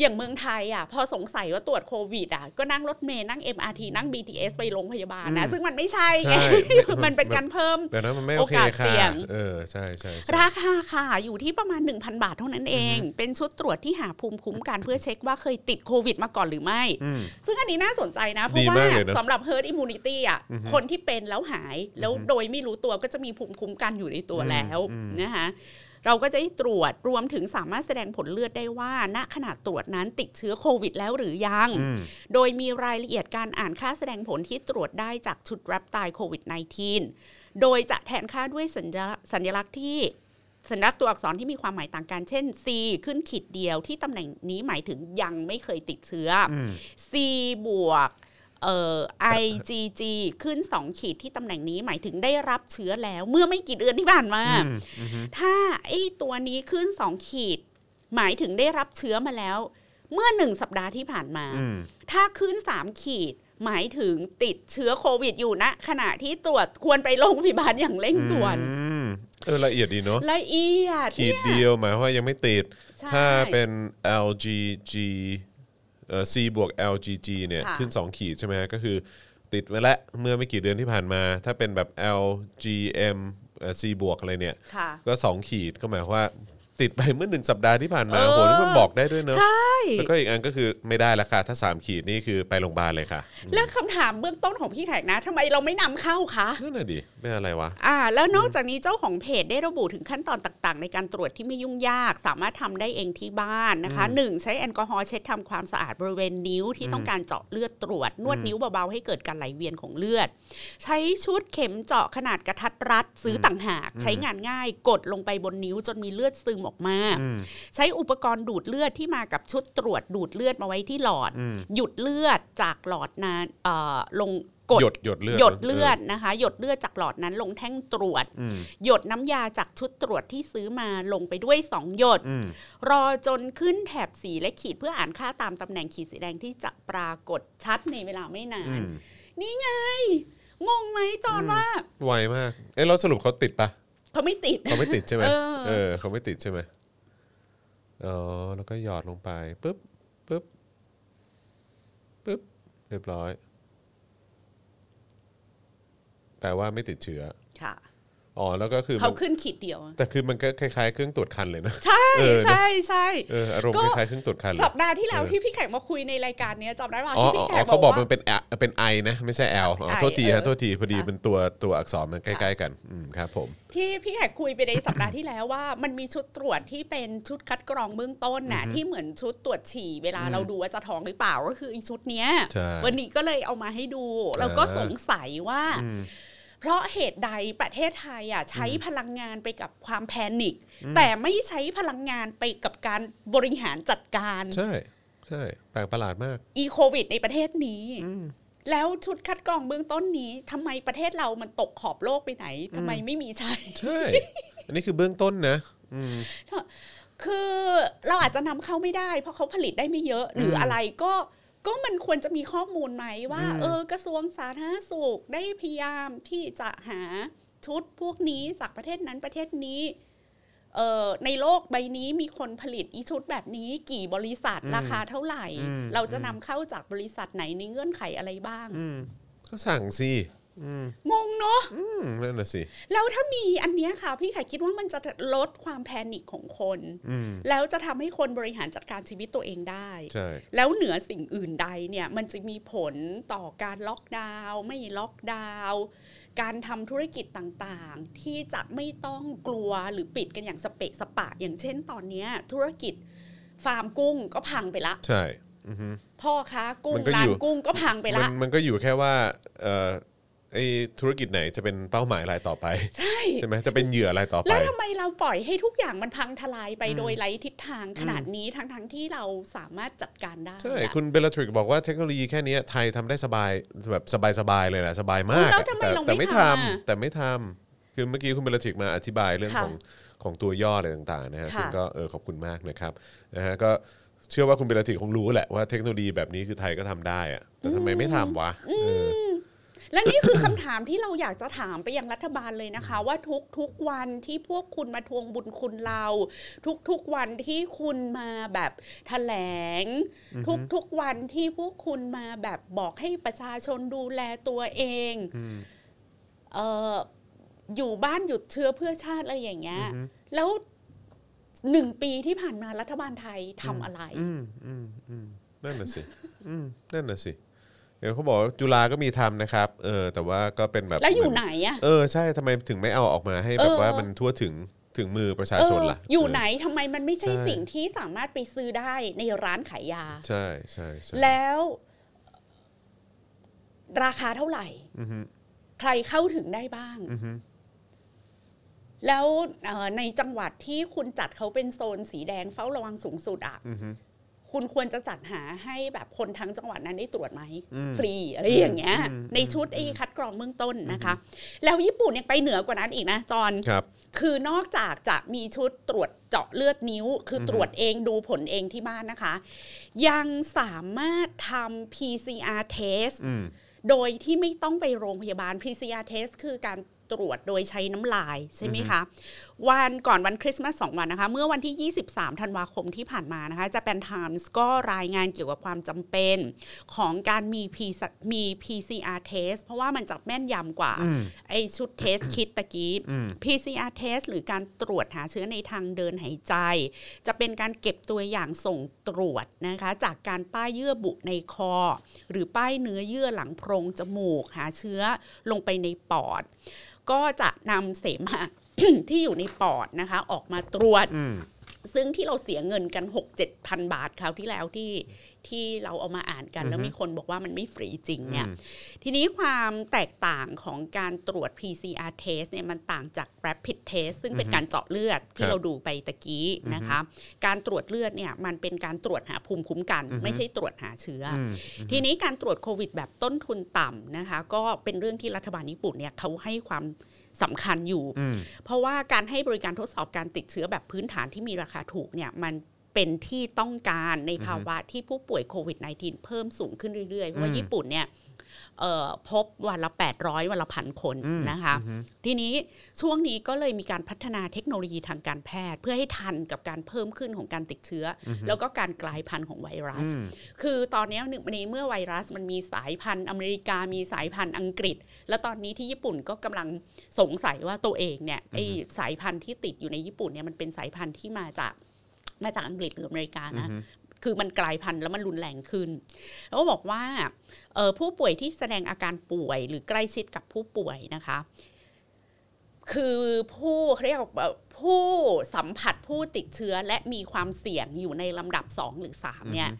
อย่างเมืองไทยอะพอสงสัยว่าตรวจโควิดอะก็นั่งรถเมล์นั่ง MRT นั่ง BTS ไปโรงพยาบาลนะ ซึ่งมันไม่ใช่ไงใช่มันเป็นการเพิ่มเดี๋ยวนั้นมันไม่โอเคโอกาสค่ะเสี่ยงเออใช่ใช่ใช่ราคาค่ะอยู่ที่ประมาณ 1,000 บาทเท่านั้นเอง เป็นชุดตรวจที่หาภูมิคุ้มกันเพื่อเช็คว่าเคยติดโควิดมาก่อนหรือไม่อืมซึ่งอันนี้น่าสนใจนะ เพดีราะว่ามากเลยนะสำหรับ herd immunity อะคนที่เป็นแล้วหายแล้วโดยไม่รู้ตัวก็จะมีภูมิคุ้มกันอยู่ในตัวแล้วนะคะ เราก็จะได้ตรวจรวมถึงสามารถแสดงผลเลือดได้ว่า ณขณะตรวจนั้นติดเชื้อโควิดแล้วหรือยังอืมโดยมีรายละเอียดการอ่านค่าแสดงผลที่ตรวจได้จากชุดรับตายโควิด -19 โดยจะแทนค่าด้วยสัญลักษณ์สัญลักษณ์ที่สัญลักษณ์ตัวอักษรที่มีความหมายต่างกันเช่น C ขึ้นขีดเดียวที่ตำแหน่งนี้หมายถึงยังไม่เคยติดเชื้ออ C บวก เอ่อ IgG ขึ้น 2 ขีดที่ตำแหน่งนี้หมายถึงได้รับเชื้อแล้ว เมื่อไม่กี่เดือนที่ผ่านมา ถ้าไอ้ตัวนี้ขึ้น 2 ขีด หมายถึงได้รับเชื้อมาแล้ว เมื่อหนึ่งสัปดาห์ที่ผ่านมาอืมถ้าขึ้น 3 ขีด หมายถึงติดเชื้อโควิดอยู่ณขณะที่ตรวจควรไปโรงพยาบาลอย่างเร่งด่วนอืมเออละเอียดดีเนาะละเอียดขีดเนี่ยเดียวหมายความว่ายังไม่ติดใช่ถ้าเป็น LGG เอ่อ C บวก LGG เนี่ยค่ะขึ้น 2 ขีดใช่ไหมก็คือติดไว้แล้วเมื่อไม่กี่เดือนที่ผ่านมา ถ้าเป็นแบบ LGM เอ่อ C บวกอะไรเนี่ยค่ะก็ 2 ขีดก็หมายความว่า ติดไปเมื่อหนึ่งสัปดาห์ที่ผ่านมาเออโหนี่มันบอกได้ด้วยเนอะใช่ แล้วก็อีกอันก็คือไม่ได้ละค่ะถ้า 3 ขีดนี่คือไปโรงพยาบาลเลยค่ะ แล้วคำถามเบื้องต้นของพี่แขกนะทำไมเราไม่นำเข้าคะ นั่นน่ะดิเป็นอะไรวะ อ่าแล้วนอกจากนี้เจ้าของเพจได้ระบุถึงขั้นตอนต่างๆ ในการตรวจที่ไม่ยุ่งยาก สามารถทำได้เองที่บ้านนะคะหนึ่งใช้แอลกอฮอล์เช็ดทำความสะอาดบริเวณนิ้วที่ต้องการเจาะเลือดตรวจ นวดนิ้วเบาๆให้เกิดการไหลเวียนของเลือด ใช้ชุดเข็มเจาะขนาดกระทัดรัดซื้อต่างหาก ใช้งานง่ายกดลงไปบนนิ้วจนมีเลือดซึมออกมาใช้อุปกรณ์ดูดเลือดที่มากับชุดตรวจดูดเลือดมาไว้ที่หลอด หยุดเลือดจากหลอดนั้นเอ่อลงกดหยดหยดเลือดหยดเลือดนะคะ หยดเลือดจากหลอดนั้นลงแท่งตรวจอืมหยดน้ำยาจากชุดตรวจที่ซื้อมาลงไปด้วย2หยดอืมรอจนขึ้นแถบสีและขีดเพื่ออ่านค่าตามตำแหน่งขีดสีแดงที่จะปรากฏชัดในเวลาไม่นาอืนมนี่ไง งงไหมจอนว่าไวมากเอ้เราสรุปเขาติดปะ เขาไม่ติด เขาไม่ติดใช่ไหมเออเออเขาไม่ติดใช่ไหมอ๋อแล้วก็หยอดลงไปปุ๊บปุ๊บปุ๊บเรียบร้อย แปลว่าไม่ติดเชื้อค่ะ อ๋อแล้วก็คือเขามันขึ้นขีดเดียว แต่คือมันก็คล้ายๆเครื่องตรวจคันเลยนะ ใช่เออนะใช่ใช่เอออารมณ์ก็คล้ายๆเครื่องตรวจคันเลยสัปดาห์ที่แล้วเออที่พี่แขกมาคุยในรายการเนี้ยจำได้ป่ะอ๋อที่พี่แขอ๋อกเขาบอกว่ามันเป็นแอเป็นไอนะ ไม่ใช่แอลอ๋อไอโทษทีเอฮะอโทษทีพอดีค่ะเป็นตัวตัวอักษรมันใกล้ๆกันอืมครับผมที่พี่แขกคุยไปในสัปดาห์ที่แล้วว่ามันมีชุดตรวจที่เป็นชุดคัดกรองเบื้องต้นน่ะที่เหมือนชุดตรวจฉี่เวลาเราดูว่าจะท้องหรือเปล่าก็คือไอีชุดเนี้ยใช่วันนี้ก็เลยเอามาให้ดูแล้วก็อ่าสงสัยว่า เพราะเหตุใดประเทศไทยอะใช้พลังงานไปกับความแพนิคแต่ไม่ใช้พลังงานไปกับการบริหารจัดการ ใช่ใช่แปลกประหลาดมาก อีโควิด ในประเทศนี้แล้วชุดคัดกรองเบื้องต้นนี้ทำไมประเทศเรามันตกขอบโลกไปไหนทำไมไม่มีใช้ใช่ อันนี้คือเบื้องต้นนะอืมคือเราอาจจะนำเข้าไม่ได้ เพราะเขาผลิตได้ไม่เยอะหรืออะไรก็ ก็มันควรจะมีข้อมูลไหมว่า เออกระทรวงสาธารณสุขได้พยายามที่จะหาชุดพวกนี้จากประเทศนั้นประเทศนี้เอ่อในโลกใบนี้มีคนผลิตอีชุดแบบนี้กี่บริษัทราคาเท่าไหร่อืมเราจะนำเข้าจากบริษัทไหนในเงื่อนไขอะไรบ้างอืมก็สั่งสิ งงเนาะอืมนั่นน่ะสิแล้วถ้ามีอันเนี้ยค่ะ พี่ไข่คิดว่ามันจะลดความแพนิคของคนอืมแล้วจะทำให้คนบริหารจัดการชีวิตตัวเองได้ใช่แล้วเหนือสิ่งอื่นใดเนี่ย มันจะมีผลต่อการล็อกดาวน์ไม่ล็อกดาวน์การทำธุรกิจต่างๆ ที่จะไม่ต้องกลัวหรือปิดกันอย่างสเปะสปะ อย่างเช่นตอนเนี้ยธุรกิจฟาร์มกุ้งก็พังไปละใช่อือฮึพ่อค้ากุ้มังนก็ร้าอนยู่กุ้งก็พังไปมัละนมันก็อยู่แค่ว่าเอ่อ ไอ้ธุรกิจไหนจะเป็นเป้าหมายรายต่อไป ใช่ใช่ไหมจะเป็นเหยื่ออะไรต่อไป แล้วทำไมเราปล่อยให้ทุกอย่างมันพังทลายไปโดยไร้ทิศทางขนาดนี้ทั้งๆที่เราสามารถจัดการได้ใช่อะคุณเบลทริกบอกว่าเทคโนโลยีแค่เนี้ยไทยทำได้สบายแบบสบายๆเลยนะสบายมากแล้วอะทำไมแต่เราแต่ไม่ไม่ททำำอะแต่ไม่ทำคือเมื่อกี้คุณเบลทริกมาอธิบายเรื่องค่ะของของตัวย่ออะไรต่างๆนะฮะค่ะซึ่งก็เออขอบคุณมากนะครับนะฮะก็เชื่อว่าคุณเบลทริกคงรู้แหละว่าเทคโนโลยีแบบนี้คือไทยก็ทำได้อะแต่ทำไมไม่ทำวะเออ และนี่คือคำถามที่เราอยากจะถามไปยังรัฐบาลเลยนะคะ ว่าทุกทุกวันที่พวกคุณมาทวงบุญคุณเรา ทุกทุกวันที่คุณมาแบบแถลง ทุกทุกวันที่พวกคุณมาแบบบอกให้ประชาชนดูแลตัวเองเอออยู่บ้านหยุดเชื้อเพื่อชาติอะไรอย่างเงี้ยแล้วหนึ่งปีที่ผ่านมารัฐบาลไทยทำอะไรอืมอืมอืมนั่นน่ะสิอืมนั่นน่ะสิ เดี๋ยวเขาบอกว่าจุฬาก็มีทำนะครับ เออ แต่ว่าก็เป็นแบบแล้วอยู่ไหนอะเออใช่ทำไมถึงไม่เอาออกมาให้แบบเออว่ามันทั่วถึงถึงมือประชาชนล่ะเอออยู่เไหนทำไมมันไม่ใช่ใช่สิ่งที่สามารถไปซื้อได้ในร้านขายยา ใช่ใช่ใช่แล้ว ราคาเท่าไหร่อือฮึใครเข้าถึงได้บ้างอือฮึแล้วเอ่อในจังหวัดที่คุณจัดเขาเป็นโซนสีแดงเฝ้าระวังสูงสุดอะอือฮึ คุณควรจะจัดหาให้แบบคนทั้งจังหวัดนั้นได้ตรวจไหมอืมฟรีอะไรอย่างเงี้ยอืมในชุดไอ้คัดกรองเบื้องต้นนะคะ แล้วญี่ปุ่นยังไปเหนือกว่านั้นอีกนะจอนครับคือนอกจากจะมีชุดตรวจเจาะเลือดนิ้ว คืออตรวจเองดูผลเองที่บ้านนะคะ ยังสามารถทำ PCR test อืมโดยที่ไม่ต้องไปโรงพยาบาล PCR test คือการตรวจโดยใช้น้ำลายใช่ไหมคะ วันก่อนวันคริสต์มาส2วันนะคะ เมื่อวันที่ 23 ธันวาคมที่ผ่านมานะคะจะเป็น Times ก็รายงานเกี่ยวกับความจำเป็นของการมี P มี PCR test เพราะว่ามันจะแม่นยำกว่าอืมไอชุดเทสคิดตะกี้อืม PCR test หรือการตรวจหาเชื้อในทางเดินหายใจ จะเป็นการเก็บตัวอย่างส่งตรวจนะคะ จากการป้ายเยื่อบุในคอ หรือป้ายเนื้อเยื่อหลังโพรงจมูกหาเชื้อลงไปในปอดก็จะนำเสมหะ ที่อยู่ในปอดนะคะ ออกมาตรวจอืมซึ่งที่เราเสียเงินกัน6 7พันบาทคราวที่แล้วที่ที่เราเอามาอ่านกัน แล้วมีคนบอกว่ามันไม่ฟรีจริงเนี่ย ทีนี้ความแตกต่างของการตรวจ PCR test เนี่ยมันต่างจาก rapid test ซึ่งเป็นการเจาะเลือดคที่รับเราดูไปตะกี้นะคะ การตรวจเลือดเนี่ยมันเป็นการตรวจหาภูมิคุ้มกัน ไม่ใช่ตรวจหาเชื้ออมทีนี้การตรวจโควิดแบบต้นทุนต่ำนะคะ ก็เป็นเรื่องที่รัฐบาลญี่ปุ่นเนี่ยเขาให้ความ สำคัญอยู่อืมเพราะว่าการให้บริการทดสอบการติดเชื้อแบบพื้นฐานที่มีราคาถูกเนี่ยมันเป็นที่ต้องการในภาวะที่ผู้ป่วยโควิด -19 เพิ่มสูงขึ้นเรื่อยๆ เพราะว่าอืมญี่ปุ่นเนี่ยเอ่อ พบวันละ 800 วันละพันคนอืมนะคะทีนี้ช่วงนี้ก็เลยมีการพัฒนาเทคโนโลยีทางการแพทย์ เพื่อให้ทันกับการเพิ่มขึ้นของการติดเชื้ออแล้วก็การกลายพันธุ์ของไวรัสอืมคือตอนนี้หนึ่งในเมื่อไวรัสมันมีสายพันธุ์อเมริกามีสายพันธุ์อังกฤษ แล้วตอนนี้ที่ญี่ปุ่นก็กำลังสงสัยว่าตัวเองเนี่ยไอสายพันธุ์ที่ติดอยู่ในญี่ปุ่นเนี่ยมันเป็นสายพันธุ์ที่มาจากมาจากอังกฤษหรืออเมริกานะ คือมันกลายพันธุ์แล้วมันรุนแรงขึ้น แล้วก็บอกว่าผู้ป่วยที่แสดงอาการป่วย หรือใกล้ชิดกับผู้ป่วยนะคะ คือผู้เรียกผู้สัมผัสผู้ติดเชื้อและมีความเสี่ยงอยู่ในลำดับ 2 หรือ 3 เนี่ย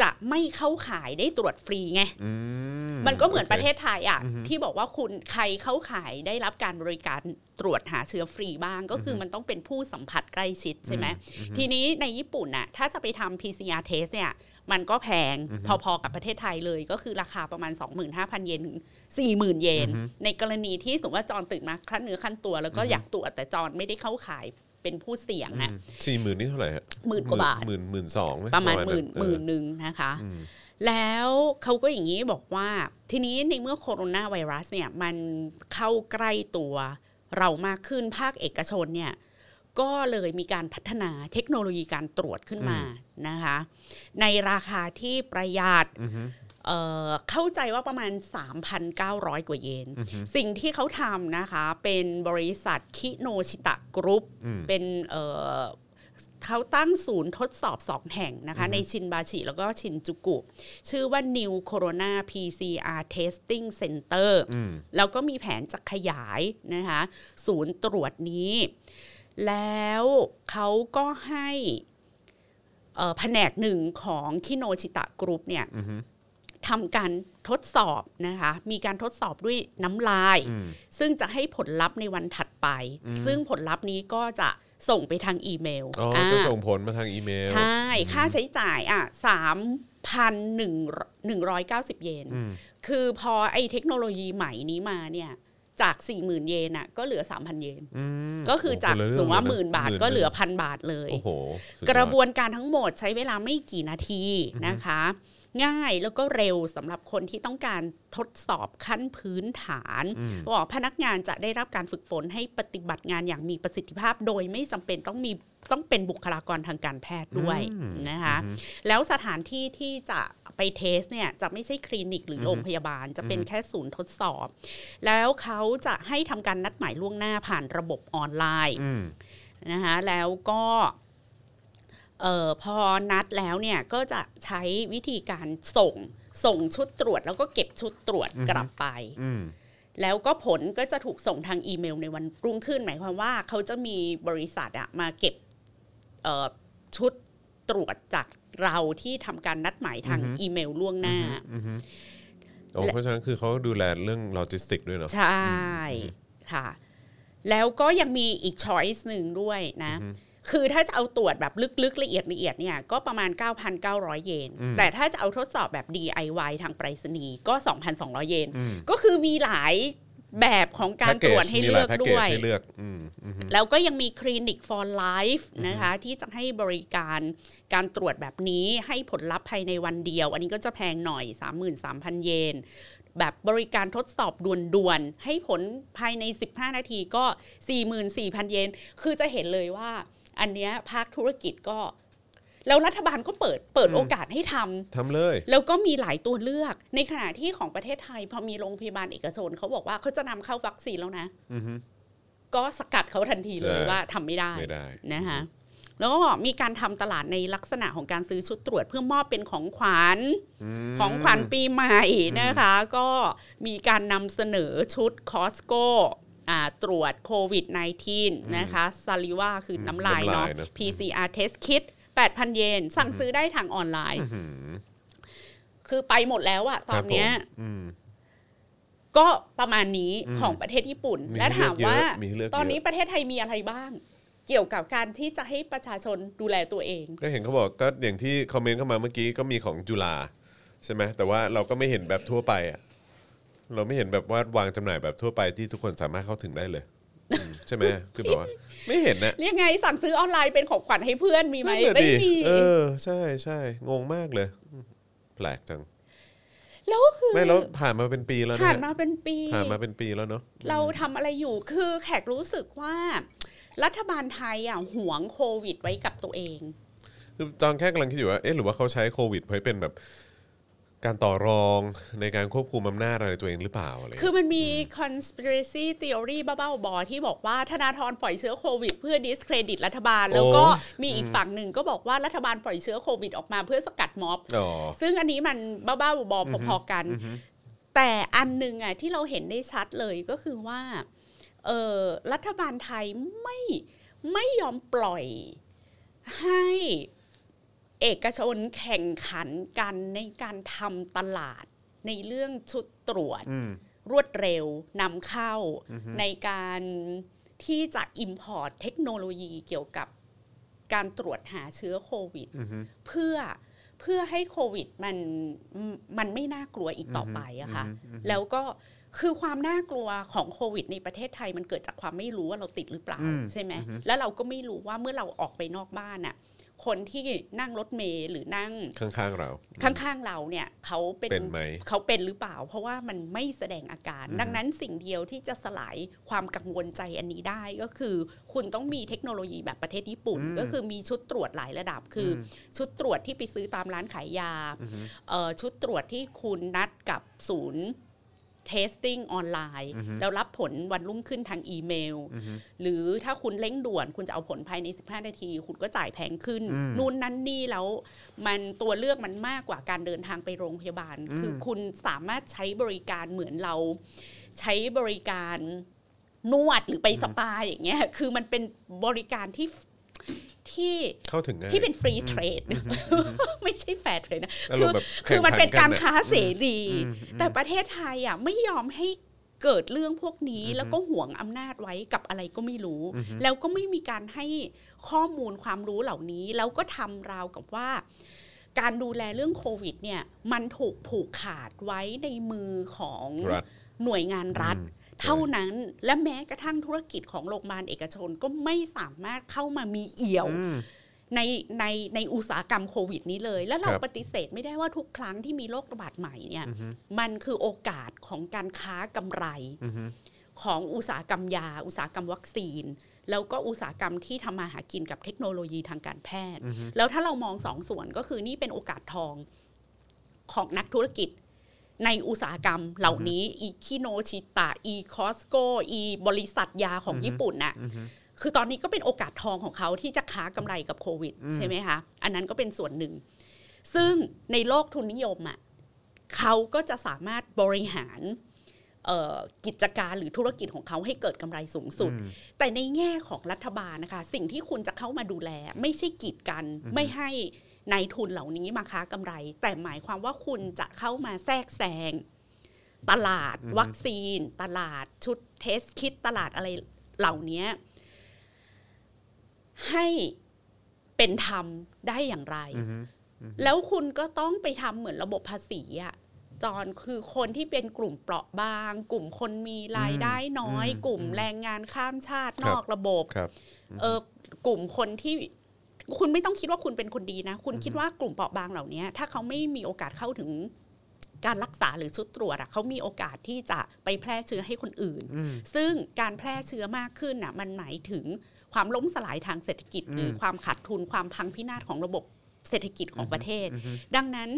จะไม่เข้าข่ายได้ตรวจฟรีไงอืมันก็เหมือนโคประเทศไทยอะที่บอกว่าคุณใครเข้าข่ายได้รับการบริการตรวจหาเชื้อฟรีบ้างก็คือมันต้องเป็นผู้สัมผัสใกล้ชิดใช่ไหมทีนี้ในญี่ปุ่นน่ะถ้าจะไปทำ PCR test เนี่ยมันก็แพงพอๆกับประเทศไทยเลย ก็คือราคาประมาณ 25,000 เยนถึง40,000 เยน ในกรณีที่สมมติว่าจอนตื่นมาคลั่นเนื้อขั้นตัวแล้วก็อยากตรวจแต่จอนไม่ได้เข้าข่าย เป็นผู้เสี่ยงอะสี่หมื่นนี่เท่าไหร่ฮะหมื่นกว่าบาทหมื่นหมื่นสองไหประมาณหนั้มื่นเออหมื่นหนึ่งนะคะอืมแล้วเขาก็อย่างนี้บอกว่า ทีนี้ในเมื่อโคโรนาไวรัสเนี่ยมันเข้าใกล้ตัวเรามากขึ้นภาคเอกชนเนี่ยก็เลยมีการพัฒนาเทคโนโลยีการตรวจขึ้นมานะคะ ในราคาที่ประหยัดอือฮึ เอ่อเข้าใจว่าประมาณ 3,900 กว่าเยน สิ่งที่เขาทำนะคะ เป็นบริษัทคิโนชิตะกรุ๊ปอืมเป็นเอ่อเขาตั้งศูนย์ทดสอบสองแห่งนะคะ ในชินบาชิแล้วก็ชินจูกุ ชื่อว่า New Corona PCR Testing Center อืมแล้วก็มีแผนจะขยายนะคะ ศูนย์ตรวจนี้ แล้วเขาก็ให้เอ่อแผนกหนึ่งของคิโนชิตะกรุ๊ปเนี่ยอือฮึ ทำการทดสอบนะคะ มีการทดสอบด้วยน้ำลายอืมซึ่งจะให้ผลลัพธ์ในวันถัดไป ซึ่งผลลัพธ์นี้ก็จะส่งไปทางอีเมลอ๋ออ่าจะส่งผลมาทางอีเมล ใช่ ค่าใช้จ่ายอะสามพันหนึ่งหนึ่งร้อยเก้าสิบเยนอืมคือพอไอ้เทคโนโลยีใหม่นี้มาเนี่ยจากสี่หมื่นเยนอะก็เหลือสามพันเยนอืมก็คือจากโโหสมมติว่าหคมื่นละบาทรื่งก็เหลือนะพันบาทเลยโอ้โหสุดยอดกระบวนการทั้งหมดใช้เวลาไม่กี่นาทีนะคะ ง่ายแล้วก็เร็วสำหรับคนที่ต้องการทดสอบขั้นพื้นฐานบอกพนักงานจะได้รับการฝึกฝนให้ปฏิบัติงานอย่างมีประสิทธิภาพ โดยไม่จำเป็นต้องมีต้องเป็นบุคลากรทางการแพทย์ด้วยนะคะแล้วสถานที่ที่จะไปเทสเนี่ยจะไม่ใช่คลินิกหรือโรงพยาบาล จะเป็นแค่ศูนย์ทดสอบ แล้วเขาจะให้ทำการนัดหมายล่วงหน้าผ่านระบบออนไลน์อืมนะคะแล้วก็เอ่อพอนัดแล้วเนี่ยก็จะใช้วิธีการส่งส่งชุดตรวจ แล้วก็เก็บชุดตรวจกลับไปอืมแล้วก็ผลก็จะถูกส่งทางอีเมลในวันรุ่งขึ้นหมายความว่าเขาจะมีบริษัทอะมาเก็บเอ่อชุดตรวจจากเราที่ทำการนัดหมายทางอีเมลล่วงหน้าโอ้เพราะฉะนั้นคือเขาดูแลเรื่องโลจิสติกด้วยเนาะใช่ค่ะ แล้วก็ยังมีอีก choice หนึ่งด้วยนะ คือถ้าจะเอาตรวจแบบลึกๆ ละเอียดละเอียดเนี่ยก็ประมาณ 9,900 เยน แต่ถ้าจะเอาทดสอบแบบ DIY ทางไปรษณีย์ก็ 2,200 เยน ก็คือมีหลายแบบของการตรวจให้เลือกแพ็กเกด้จวยให้เลือกอืมอืมแล้วก็ยังมีคลินิก for life นะคะ ที่จะให้บริการการตรวจแบบนี้ให้ผลลัพธ์ภายในวันเดียว อันนี้ก็จะแพงหน่อย 33,000 เยน แบบบริการทดสอบด่วนๆ ให้ผลภายใน 15 นาทีก็ 44,000 เยน คือจะเห็นเลยว่า อันเนี้ยภาคธุรกิจก็ แล้วรัฐบาลก็เปิดเปิดโอกาสให้ทำทำเลย แล้วก็มีหลายตัวเลือก ในขณะที่ของประเทศไทย พอมีโรงพยาบาลเอกชนเขาบอกว่าเขาจะนำเข้าวัคซีนแล้วนะอือฮึก็สกัดเขาทันทีเลยใช่ว่าทำไม่ได้ไม่ได้นะคะแล้วก็มีการทำตลาดในลักษณะของการซื้อชุดตรวจเพื่อมอบเป็นของขวัญมของขวัญปีใหม่นะคะ ก็มีการนำเสนอชุดคอสโก ตรวจโควิด -19 นะคะซาลิว่าคือน้ำลายเนาะน้ำลายนะ PCR test kit 8,000 เยน สั่งซื้อได้ทางออนไลน์หืมคือไปหมดแล้วอะตอนเนี้ยครับผมอืมก็ประมาณนี้ของประเทศญี่ปุ่นมีและให้เลืถาอกมเยอะว่ามีให้เลือกตอนนี้เยอะประเทศไทยมีอะไรบ้าง เกี่ยวกับการที่จะให้ประชาชนดูแลตัวเอง ก็เห็นเขาบอกก็อย่างที่คอมเมนต์เข้ามาเมื่อกี้ก็มีของจุฬาใช่ไหมแต่ว่าเราก็ไม่เห็นแบบทั่วไปอะ เราไม่เห็นแบบว่าวางจำหน่ายแบบทั่วไปที่ทุกคนสามารถเข้าถึงได้เลยอืมใช่ไหมคือแบบว่า ไม่เห็นนะ เรียกไงสั่งซื้อออนไลน์เป็นของขวัญให้เพื่อนมีไหมนั่นน่ะไม่ดิมี เออ ใช่ใช่งงมากเลยอืมแปลกจัง แล้วคือไม่แล้วผ่านมาเป็นปีแล้วนะผ่านมาเป็นปี ผ่านมาเป็นปีแล้วเนาะเราทำอะไรอยู่คือแขกรู้สึกว่า รัฐบาลไทยอะหวงโควิดไว้กับตัวเอง คือจองแค่กำลังคิดอยู่ว่าเอ๊ะหรือว่าเขาใช้โควิดไว้เป็นแบบ การต่อรองในการควบคุมอำนาจอะไรตัวเองหรือเปล่าอะไรคือมันมี conspiracy theory บ้าๆบอๆที่บอกว่าธนาธรปล่อยเชื้อโควิด เพื่อ discredit รัฐบาล แล้วก็มีอีกฝั่งหนึ่งก็บอกว่ารัฐบาลปล่อยเชื้อโควิดออกมาเพื่อสกัดม็อบอ๋อซึ่งอันนี้มันบ้าๆบอๆพอๆกัน แต่อันหนึ่งอะที่เราเห็นได้ชัดเลยก็คือว่าเออรัฐบาลไทยไม่ไม่ยอมปล่อยให้ เอกชนแข่งขันกันในการทำตลาดในเรื่องชุดตรวจอืมรวดเร็วนำเข้าในการที่จะ import เทคโนโลยีเกี่ยวกับการตรวจหาเชื้อโควิดอือฮึเพื่อเพื่อให้โควิดมันมันไม่น่ากลัวอีกต่อไปอะค่ะแล้วก็คือความน่ากลัวของโควิด ในประเทศไทยมันเกิดจากความไม่รู้ว่าเราติดหรือเปล่าอืมใช่ไหมแล้วเราก็ไม่รู้ว่าเมื่อเราออกไปนอกบ้านอะ คนที่นั่งรถเมล์หรือนั่งข้างๆเรา ข้างๆเราเนี่ยเขาเป็นเป็นไหมเขาเป็นหรือเปล่า เพราะว่ามันไม่แสดงอาการ ดังนั้นสิ่งเดียวที่จะสลายความกังวลใจอันนี้ได้ก็คือ คุณต้องมีเทคโนโลยีแบบประเทศญี่ปุ่นอืมก็คือมีชุดตรวจหลายระดับ คืออชุดตรวจที่ไปซื้อตามร้านขายยาเอ่อชุดตรวจที่คุณนัดกับศูนย์ testing ออนไลน์แล้วรับผลวันรุ่งขึ้นทางอีเมล หรือถ้าคุณเร่งด่วนคุณจะเอาผลภายใน 15 นาที คุณก็จ่ายแพงขึ้น นู่นนั่นนี่แล้วมันตัวเลือกมันมากกว่าการเดินทางไปโรงพยาบาล คือคุณสามารถใช้บริการเหมือนเราใช้บริการนวดหรือไปสปาอย่างเงี้ย คือมันเป็นบริการที่ ที่เข้าถึงง่ายที่เป็น free tradeไม่ใช่ fair trade นะอืมอารมณ์แบบคือมันเป็นการแข่งขัการนกันน่ะการค้าเสรี แต่ประเทศไทยอะไม่ยอมให้เกิดเรื่องพวกนี้แล้วก็ห่วงอำนาจไว้กับอะไรก็ไม่รู้ แล้วก็ไม่มีการให้ข้อมูลความรู้เหล่านี้ แล้วก็ทำราวกับว่า การดูแลเรื่องโควิดเนี่ย มันถูกผูกขาดไว้ในมือของรัฐหน่วยงานรัฐ เท่านั้นและแม้กระทั่งธุรกิจของโรงพยาบาลเอกชนก็ไม่สามารถเข้ามามีเอี่ยวในในในอุตสาหกรรมโควิดนี้เลย แล้วเราครับปฏิเสธไม่ได้ว่าทุกครั้งที่มีโรคระบาดใหม่เนี่ย มันคือโอกาสของการค้ากำไรของอุตสาหกรรมยา อุตสาหกรรมวัคซีน แล้วก็อุตสาหกรรมที่ทำมาหากินกับเทคโนโลยีทางการแพทย์ แล้วถ้าเรามองสองส่วนก็คือนี่เป็นโอกาสทองของนักธุรกิจ ในอุตสาหกรรมเหล่านี้อีคิโนชิตะอีคอสโกอีบริษัทยาของญี่ปุ่นน่ะคือตอนนี้ก็เป็นโอกาสทองของเขาที่จะค้ากำไรกับโควิด ใช่ไหมคะ อันนั้นก็เป็นส่วนหนึ่ง ซึ่งในโลกทุนนิยมอะเขาก็จะสามารถบริหารเอ่อกิจการหรือธุรกิจของเขาให้เกิดกำไรสูงสุด แต่ในแง่ของรัฐบาลนะคะ สิ่งที่คุณจะเข้ามาดูแล ไม่ใช่กีดกันไม่ให้ นายทุนเหล่านี้มาค้ากำไร แต่หมายความว่าคุณจะเข้ามาแทรกแซงตลาดวัคซีน ตลาดชุดเทสคิดตลาดอะไรเหล่านี้ให้เป็นธรรมได้อย่างไร แล้วคุณก็ต้องไปทำเหมือนระบบภาษีอะจอนคือคนที่เป็นกลุ่มเปราะบาง กลุ่มคนมีรายได้น้อย กลุ่มแรงงานข้ามชาตินอกระบบครับเออกลุ่มคนที่ คุณไม่ต้องคิดว่าคุณเป็นคนดีนะ คุณคิดว่ากลุ่มเปราะบางเหล่านี้ถ้าเขาไม่มีโอกาสเข้าถึงการรักษาหรือชุดตรวจอะเขามีโอกาสที่จะไปแพร่เชื้อให้คนอื่น ซึ่งการแพร่เชื้อมากขึ้นน่ะมันหมายถึงความล้มสลายทางเศรษฐกิจ หรือความขาดทุนความพังพินาศของระบบเศรษฐกิจของประเทศ ดังนั้น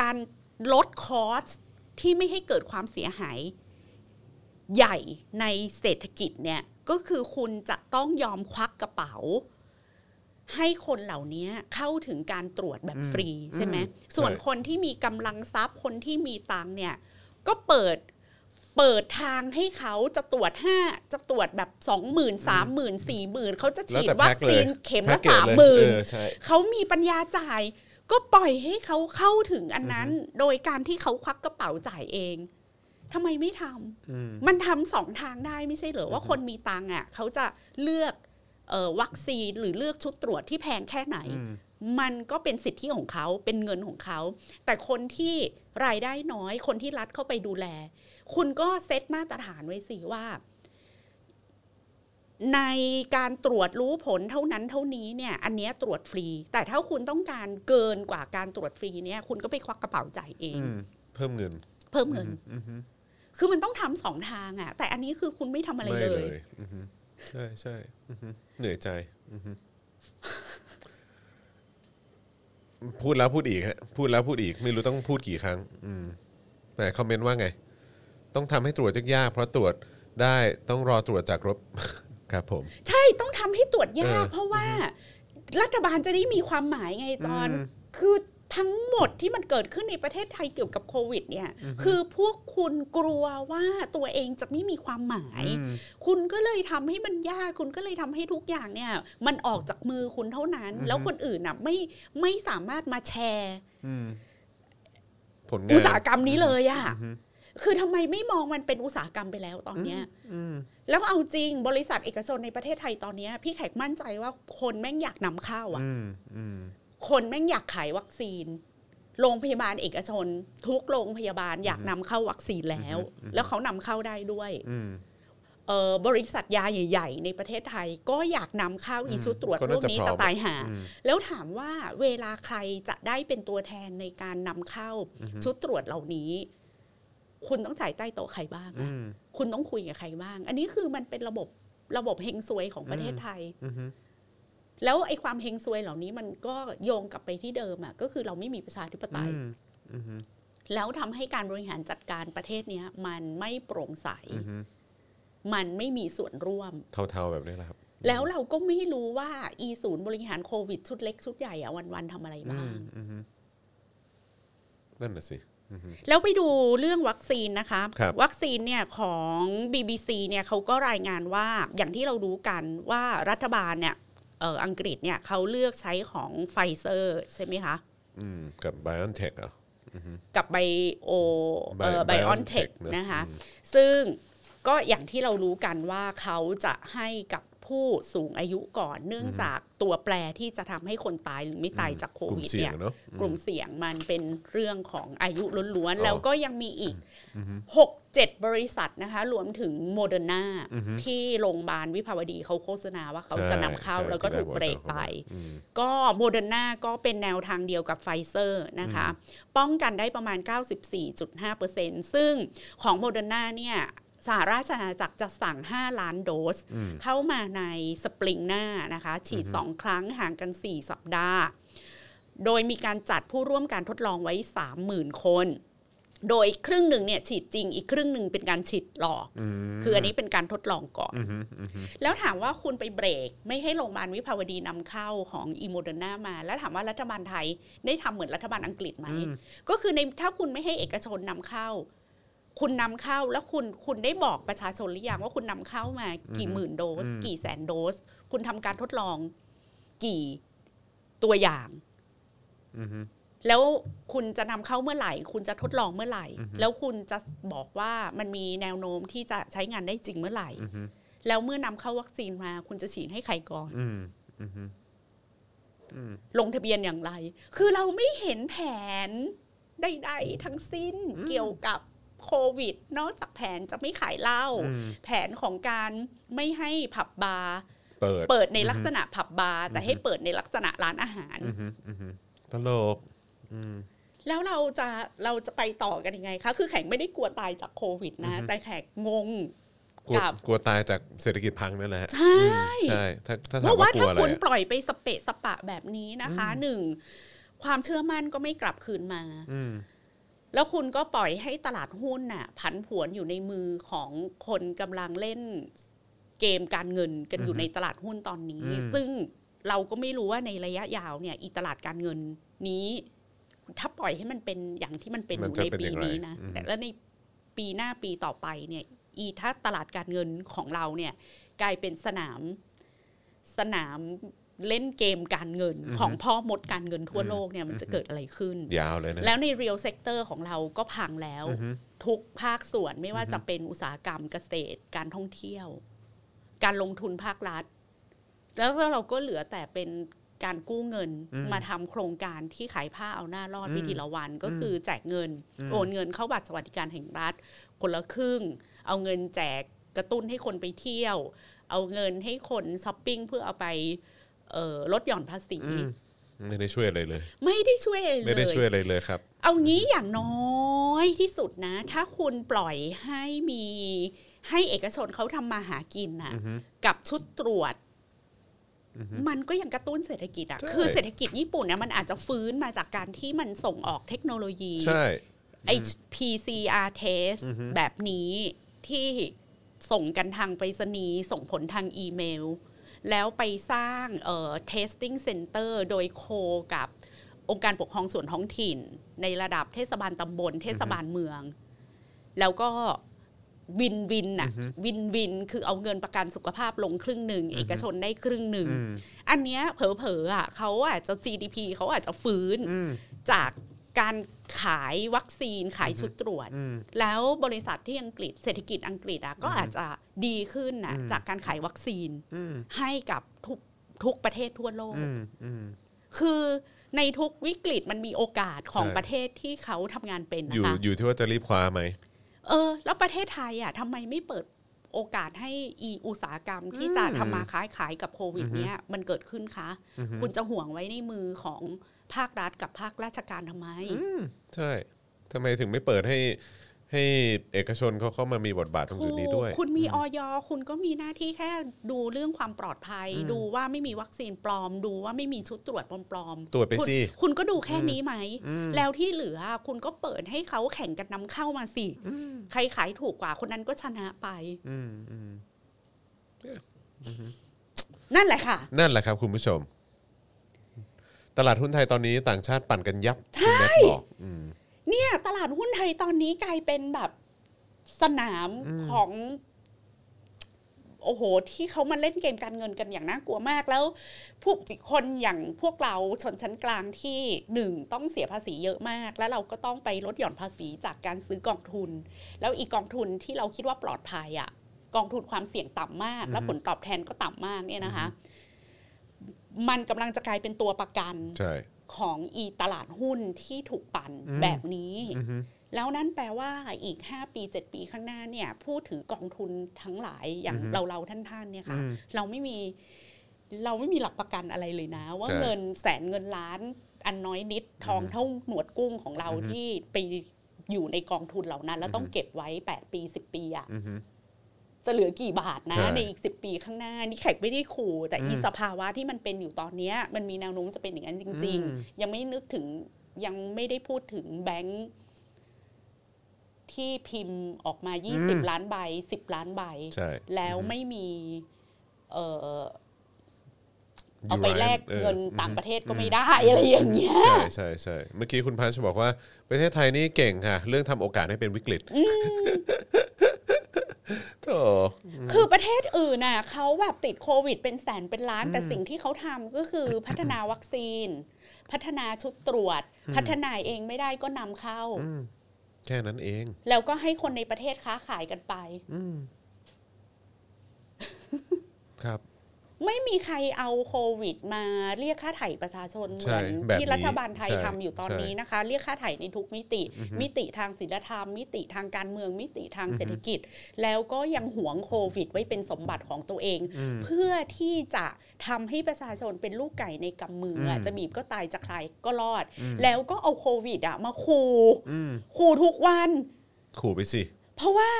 การลดคอสที่ไม่ให้เกิดความเสียหายใหญ่ในเศรษฐกิจเนี่ยก็คือคุณจะต้องยอมควักกระเป๋า ให้คนเหล่านี้เข้าถึงการตรวจแบบฟรีใช่ไหมอืมส่วนใช่คนที่มีกำลังทรัพย์คนที่มีตังค์เนี่ยก็เปิดเปิดทางให้เขาจะตรวจห้าจะตรวจแบบสองหมื่นสามหมื่นสี่หมื่นเขาจะแล้วฉีดแต่วัแพ็คคเลซียนเข็มแพ็ละคเกจสามเลยหมื่นเออใช่เขามีปัญญาจ่าย ก็ปล่อยให้เขาเข้าถึงอันนั้น โดยการที่เขาควักกระเป๋าจ่ายเองทำไมไม่ทำมันทำสองทางได้ไม่ใช่เหรอว่าคนมีตังค์อะเขาจะเลือกเอ่อ วัคซีนหรือเลือกชุดตรวจที่แพงแค่ไหน มันก็เป็นสิทธิของเขาเป็นเงินของเขา แต่คนที่รายได้น้อยคนที่รัฐเข้าไปดูแล คุณก็เซตมาตรฐานไว้สิว่า ในการตรวจรู้ผลเท่านั้นเท่านี้เนี่ย อันเนี้ยตรวจฟรี แต่ถ้าคุณต้องการเกินกว่าการตรวจฟรีเนี่ย คุณก็ไปควักกระเป๋าจ่ายเองอืมเพิ่มเงิน เพิ่มเงินคือมันต้องทำสองทางอะ่ะ แต่อันนี้คือคุณไม่ทำอะไรไม่เลเลยยอือฮึ ใช่ใช่อือฮึเหนื่อยใจอือฮึพูดแล้วพูดอีกฮะพูดแล้วพูดอีก ไม่รู้ต้องพูดกี่ครั้ง อืมแต่คอมเมนต์ว่าไง ต้องทำให้ตรวจยากๆเพราะตรวจได้ต้องรอตรวจจากรบ ครับผม ใช่ต้องทำให้ตรวจยาก เออเพราะว่า รัฐบาลจะได้มีความหมายไงจอนอืม คือ ทั้งหมดที่มันเกิดขึ้นในประเทศไทยเกี่ยวกับโควิดเนี่ย คือพวกคุณกลัวว่าตัวเองจะไม่มีความหมาย คุณก็เลยทำให้มันยาก คุณก็เลยทำให้ทุกอย่างเนี่ย มันออกจากมือคุณเท่านั้น แล้วคนอื่นน่ะไม่ไม่สามารถมาแชร์อืมผลงานอุตสาหกรรมนี้เลยอะคือทำไมไม่มองมันเป็นอุตสาหกรรมไปแล้วตอนเนี้ยแล้วเอาจริงบริษัทเอกชนในประเทศไทยตอนเนี้ย พี่แขกมั่นใจว่าคนแม่งอยากนำเข้าอะอืมอืม คนแม่งอยากขายวัคซีน โรงพยาบาลเอกชน ทุกโรงพยาบาลอยากนำเข้าวัคซีนแล้ว แล้วเขานำเข้าได้ด้วยอืมเเอ่อบริษัทยาใหญ่ ๆ ในประเทศไทย ก็อยากนำเข้าอีชุดตรวจก็พน่าวกจะนี้พร้อมจะตายหาอืมแล้วถามว่าเวลาใครจะได้เป็นตัวแทนในการนำเข้าชุดตรวจเหล่านี้ คุณต้องจ่ายใต้โต๊ะใครบ้างอือะมคุณต้องคุยกับใครบ้าง อันนี้คือมันเป็นระบบระบบเฮงซวยของประเทศไทยอืม แล้วไอ้ความเฮงซวยเหล่านี้มันก็โยงกลับไปที่เดิมอะก็คือเราไม่มีประชาธิปไตยอืมอืมแล้วทำให้การบริหารจัดการประเทศเนี้ยมันไม่โปร่งใสอืมมันไม่มีส่วนร่วม เทาๆแบบนี้แหละครับ แล้วเราก็ไม่รู้ว่าอีศูนย์บริหารโควิดชุดเล็กชุดใหญ่อะวันๆทำอะไรบ้างอืมอืมนั่นน่ะสิอืมแล้วไปดูเรื่องวัคซีนนะคะครับวัคซีนเนี่ยของ BBC เนี่ยเขาก็รายงานว่าอย่างที่เรารู้กันว่ารัฐบาลเนี่ยเอออังกฤษเนี่ยเขาเลือกใช้ของไฟเซอร์ใช่ไหมคะอืมกับ BioNTech เหรอกับไบโอเอ่อ Bio- ไบออนเทค BioNTech นะนะคะอืมซึ่งก็อย่างที่เรารู้กันว่าเขาจะให้กับ ผู้สูงอายุก่อน เนื่องจากตัวแปรที่จะทำให้คนตายหรือไม่ตายจากโควิดเนี่ยเนาะกลุ่มเสี่ยง กลุ่มเสี่ยงมันเป็นเรื่องของอายุล้วนอ๋อๆแล้วก็ยังมีอีก 6 7 บริษัทนะคะ รวมถึงโมเดอร์นาที่โรงพยาบาลวิภาวดีเขาโฆษณาว่าเขาจะนำเข้าใช่แล้วก็ที่ถูกเบรกไปอืมก็โมเดอร์นาก็เป็นแนวทางเดียวกับไฟเซอร์นะคะ ป้องกันได้ประมาณ 94.5%ซึ่งของโมเดอร์นาเนี่ย สหราชอาณาจักรจะสั่ง 5 ล้านโดส เข้ามาในสปริงหน้านะคะ ฉีด 2 ครั้งห่างกัน 4 สัปดาห์ โดยมีการจัดผู้ร่วมการทดลองไว้ 30,000 คน โดยครึ่งหนึ่งเนี่ยฉีดจริงอีกครึ่งหนึ่งเป็นการฉีดหลอก คืออันนี้เป็นการทดลองก่อน แล้วถามว่าคุณไปเบรก ไม่ให้โรงพยาบาลวิภาวดีนำเข้าของอีโมเดอร์นามา แล้วถามว่ารัฐบาลไทยได้ทำเหมือนรัฐบาลอังกฤษไหมก็คือในถ้าคุณไม่ให้เอกชนนำเข้า คุณนำเข้าแล้วคุณคุณได้บอกประชาชนหรือยังว่าคุณนำเข้ามากี่หมื่นโดส กี่แสนโดส คุณทำการทดลองกี่ตัวอย่างอืมแล้วคุณจะนำเข้าเมื่อไหร่ คุณจะทดลองเมื่อไหร่ แล้วคุณจะบอกว่ามันมีแนวโน้มที่จะใช้งานได้จริงเมื่อไหร่อืมแล้วเมื่อนำเข้าวัคซีนมา คุณจะฉีดให้ใครก่อนอืมอืมอืมลงทะเบียนอย่างไร คือเราไม่เห็นแผนใดๆทั้งสิ้นเกี่ยวกับ โควิด นอกจากแผนจะไม่ขายเหล้าอืมแผนของการไม่ให้ผับบาร์เปิดเปิดในลักษณะผับบาร์แต่ให้เปิดในลักษณะร้านอาหารอืมอืมตลกอืมแล้วเราจะเราจะไปต่อกันยังไงคะคือแขกไม่ได้กลัวตายจากโควิดนะ แต่แขกงงกลัวกับกลัวตายจากเศรษฐกิจพังนั่นแหละฮะใช่อืมใช่ถ้าถ้าเพถามราะว่าว่ากลัถ้าวอะไรคุณอะปล่อยไปสเปะสปะแบบนี้นะคะหนึ่งความเชื่อมั่นก็ไม่กลับคืนมาอืม แล้วคุณก็ปล่อยให้ตลาดหุ้นน่ะผันผวนอยู่ในมือของคนกำลังเล่นเกมการเงินกันอยู่ในตลาดหุ้นตอนนี้อืมซึ่งเราก็ไม่รู้ว่าในระยะยาวเนี่ยอีตลาดการเงินนี้ ถ้าปล่อยให้มันเป็นอย่างที่มันเป็นอมันยู่จะในเป็นปีอย่างไรนี้นะอืมแต่แล้วในปีหน้าปีต่อไปเนี่ย อีถ้าตลาดการเงินของเราเนี่ย กลายเป็นสนามสนาม เล่นเกมการเงินของพ่อมดการเงินทั่วโลกเนี่ยมันจะเกิดอะไรขึ้น ยาวเลยนะ แล้วใน real sector ของเราก็พังแล้ว ทุกภาคส่วนไม่ว่าจะเป็นอุตสาหกรรมเกษตร การท่องเที่ยว การลงทุนภาครัฐ แล้วก็เราก็เหลือแต่เป็นการกู้เงินมาทำโครงการที่ขายผ้าเอาหน้ารอดวิธีละวันก็คือแจกเงิน โอนเงินเข้าบัตรสวัสดิการแห่งรัฐ คนละครึ่ง เอาเงินแจกกระตุ้นให้คนไปเที่ยว เอาเงินให้คนช้อปปิ้งเพื่อเอาไปเอ่อ ลดหย่อนภาษีอืมไม่ได้ช่วยอะไรเลย ไม่ได้ช่วยอะไรเลยไม่ได้ช่วยอะไรเลยครับ เอางี้อย่างน้อยที่สุดนะ ถ้าคุณปล่อยให้มีให้เอกชนเขาทำมาหากินนะกับชุดตรวจมันก็ยังกระตุ้นเศรษฐกิจอะใช่คือเศรษฐกิจญี่ปุ่นเนี่ยมันอาจจะฟื้นมาจากการที่มันส่งออกเทคโนโลยีใช่ไอ้ PCR test แบบนี้ที่ส่งกันทางไปรษณีย์ส่งผลทางอีเมล แล้วไปสร้างเอ่อ testing center โดยโคกับองค์การปกครองส่วนท้องถิ่น ในระดับเทศบาลตำบล เทศบาลเมือง แล้วก็วินวินน่ะวินวินคือเอาเงินประกันสุขภาพลงครึ่งหนึ่ง เอกชนได้ครึ่งหนึ่งอืมอันเนี้ยเผลอๆอะเขาอาจจะ GDP เขาอาจจะฟื้นอืมจากการ ขายวัคซีนขายชุดตรวจอืมแล้วบริษัทที่อังกฤษเศรษฐกิจอังกฤษอะก็อาจจะดีขึ้นนะจากการขายวัคซีนอืมให้กับทุกทุกประเทศทั่วโลกอืมอืมคือในทุกวิกฤตมันมีโอกาสของใช่ประเทศที่เขาทำงานเป็นอยู่นะคะอยู่ที่ว่าจะรีบคว้าไหมเออ แล้วประเทศไทยอะทำไมไม่เปิดโอกาสให้อีอุตสาหกรรมที่จะทำมาค้าขายกับโควิด เนี้ยมันเกิดขึ้นคะ คุณจะห่วงไว้ในมือของ ภาครัฐกับภาคราชการทำไม ใช่ทำไมถึงไม่เปิดให้ให้เอกชนเขาเข้ามามีบทบาทตรงจุดนี้ด้วยถูกคุณมีออยคุณก็มีหน้าที่แค่ดูเรื่องความปลอดภัย ดูว่าไม่มีวัคซีนปลอม ดูว่าไม่มีชุดตรวจปลอมๆตรวจไปคุณสิคุณก็ดูแค่นี้ไหม แล้วที่เหลือคุณก็เปิดให้เขาแข่งกันนำเข้ามาสิใครขายถูกกว่าคนนั้นก็ชนะไปอืมอืมนั่นแหละค่ะ นั่นแหละครับคุณผู้ชม ตลาดหุ้นไทยตอนนี้ต่างชาติปั่นกันยับคุณแม็กซ์บอกอืม เนี่ย ตลาดหุ้นไทยตอนนี้กลายเป็นแบบสนามของ โอ้โห ที่เขามาเล่นเกมการเงินกันอย่างน่ากลัวมากแล้วพวกคนอย่างพวกเราชนชั้นกลางที่หนึ่งต้องเสียภาษีเยอะมาก แล้วเราก็ต้องไปลดหย่อนภาษีจากการซื้อกองทุน แล้วอีกกองทุนที่เราคิดว่าปลอดภัยอะ่ะ กองทุนความเสี่ยงต่ำมาก แล้วผลตอบแทนก็ต่ำมากเนี่ยนะคะ มันกำลังจะกลายเป็นตัวประกันใช่ของอีตลาดหุ้นที่ถูกปั่นอืมแบบนี้อือฮึแล้วนั่นแปลว่าอีก 5 ปี 7 ปีข้างหน้าเนี่ย ผู้ถือกองทุนทั้งหลายอย่างเราเราๆท่านๆเนี่ยค่ะอืมเราไม่มีเราไม่มีหลักประกันอะไรเลยนะ ว่าใช่เงินแสนเงินล้านอันน้อยนิดทองเท่าหนวดกุ้งของเราที่ไปอยู่ในกองทุนเหล่านั้น แล้วต้องเก็บไว้ 8 ปี 10 ปีอะอือฮึ จะเหลือกี่บาทนะใช่ ในอีก 10 ปีข้างหน้า นี่แขกไม่ได้ขู่ แต่อีสภาวะที่มันเป็นอยู่ตอนเนี้ยมันมีแนวโน้มจะเป็นอย่างนั้นจริง อืม ๆ ยังไม่นึกถึงยังไม่ได้พูดถึงแบงค์ที่พิมพ์ออกมา 20 ล้านใบ 10 ล้านใบ ใช่ แล้วไม่มีเออ เอาไปแลกออเงินอือฮึต่างประเทศก็ไม่ได้อะไรอย่างเงี้ยใช่ใช่ใช่เมื่อกี้คุณพันชบอกว่า ประเทศไทยนี่เก่งค่ะ เรื่องทำโอกาสให้เป็นวิกฤตโธ่คือประเทศอื่นน่ะเขาแบบติดโควิดเป็นแสนเป็นล้าน แต่สิ่งที่เขาทำก็คือพัฒนาวัคซีน พัฒนาชุดตรวจ พัฒนาเองไม่ได้ก็นำเข้า แค่นั้นเอง แล้วก็ให้คนในประเทศค้าขายกันไปครับ ไม่มีใครเอาโควิด มาเรียกค่าไถ่ประชาชนเหใช่มือนแบบที่นี้รัฐบาลไทยใช่ทำอยู่ตอนใช่นี้นะคะ เรียกค่าไถ่ในทุกมิติ มิติทางศีลธรรม มิติทางการเมืองมิติทางเศรษฐกิจ แล้วก็ยังหวงโควิด ไว้เป็นสมบัติของตัวเอง เพื่อที่จะทำให้ประชาชนเป็นลูกไก่ในกำมืออะจะบีบก็ตายจะใครก็รอด แล้วก็เอาโควิดอะมาขู่ขู่ทุกวันขู่ไปสิ เพราะว่า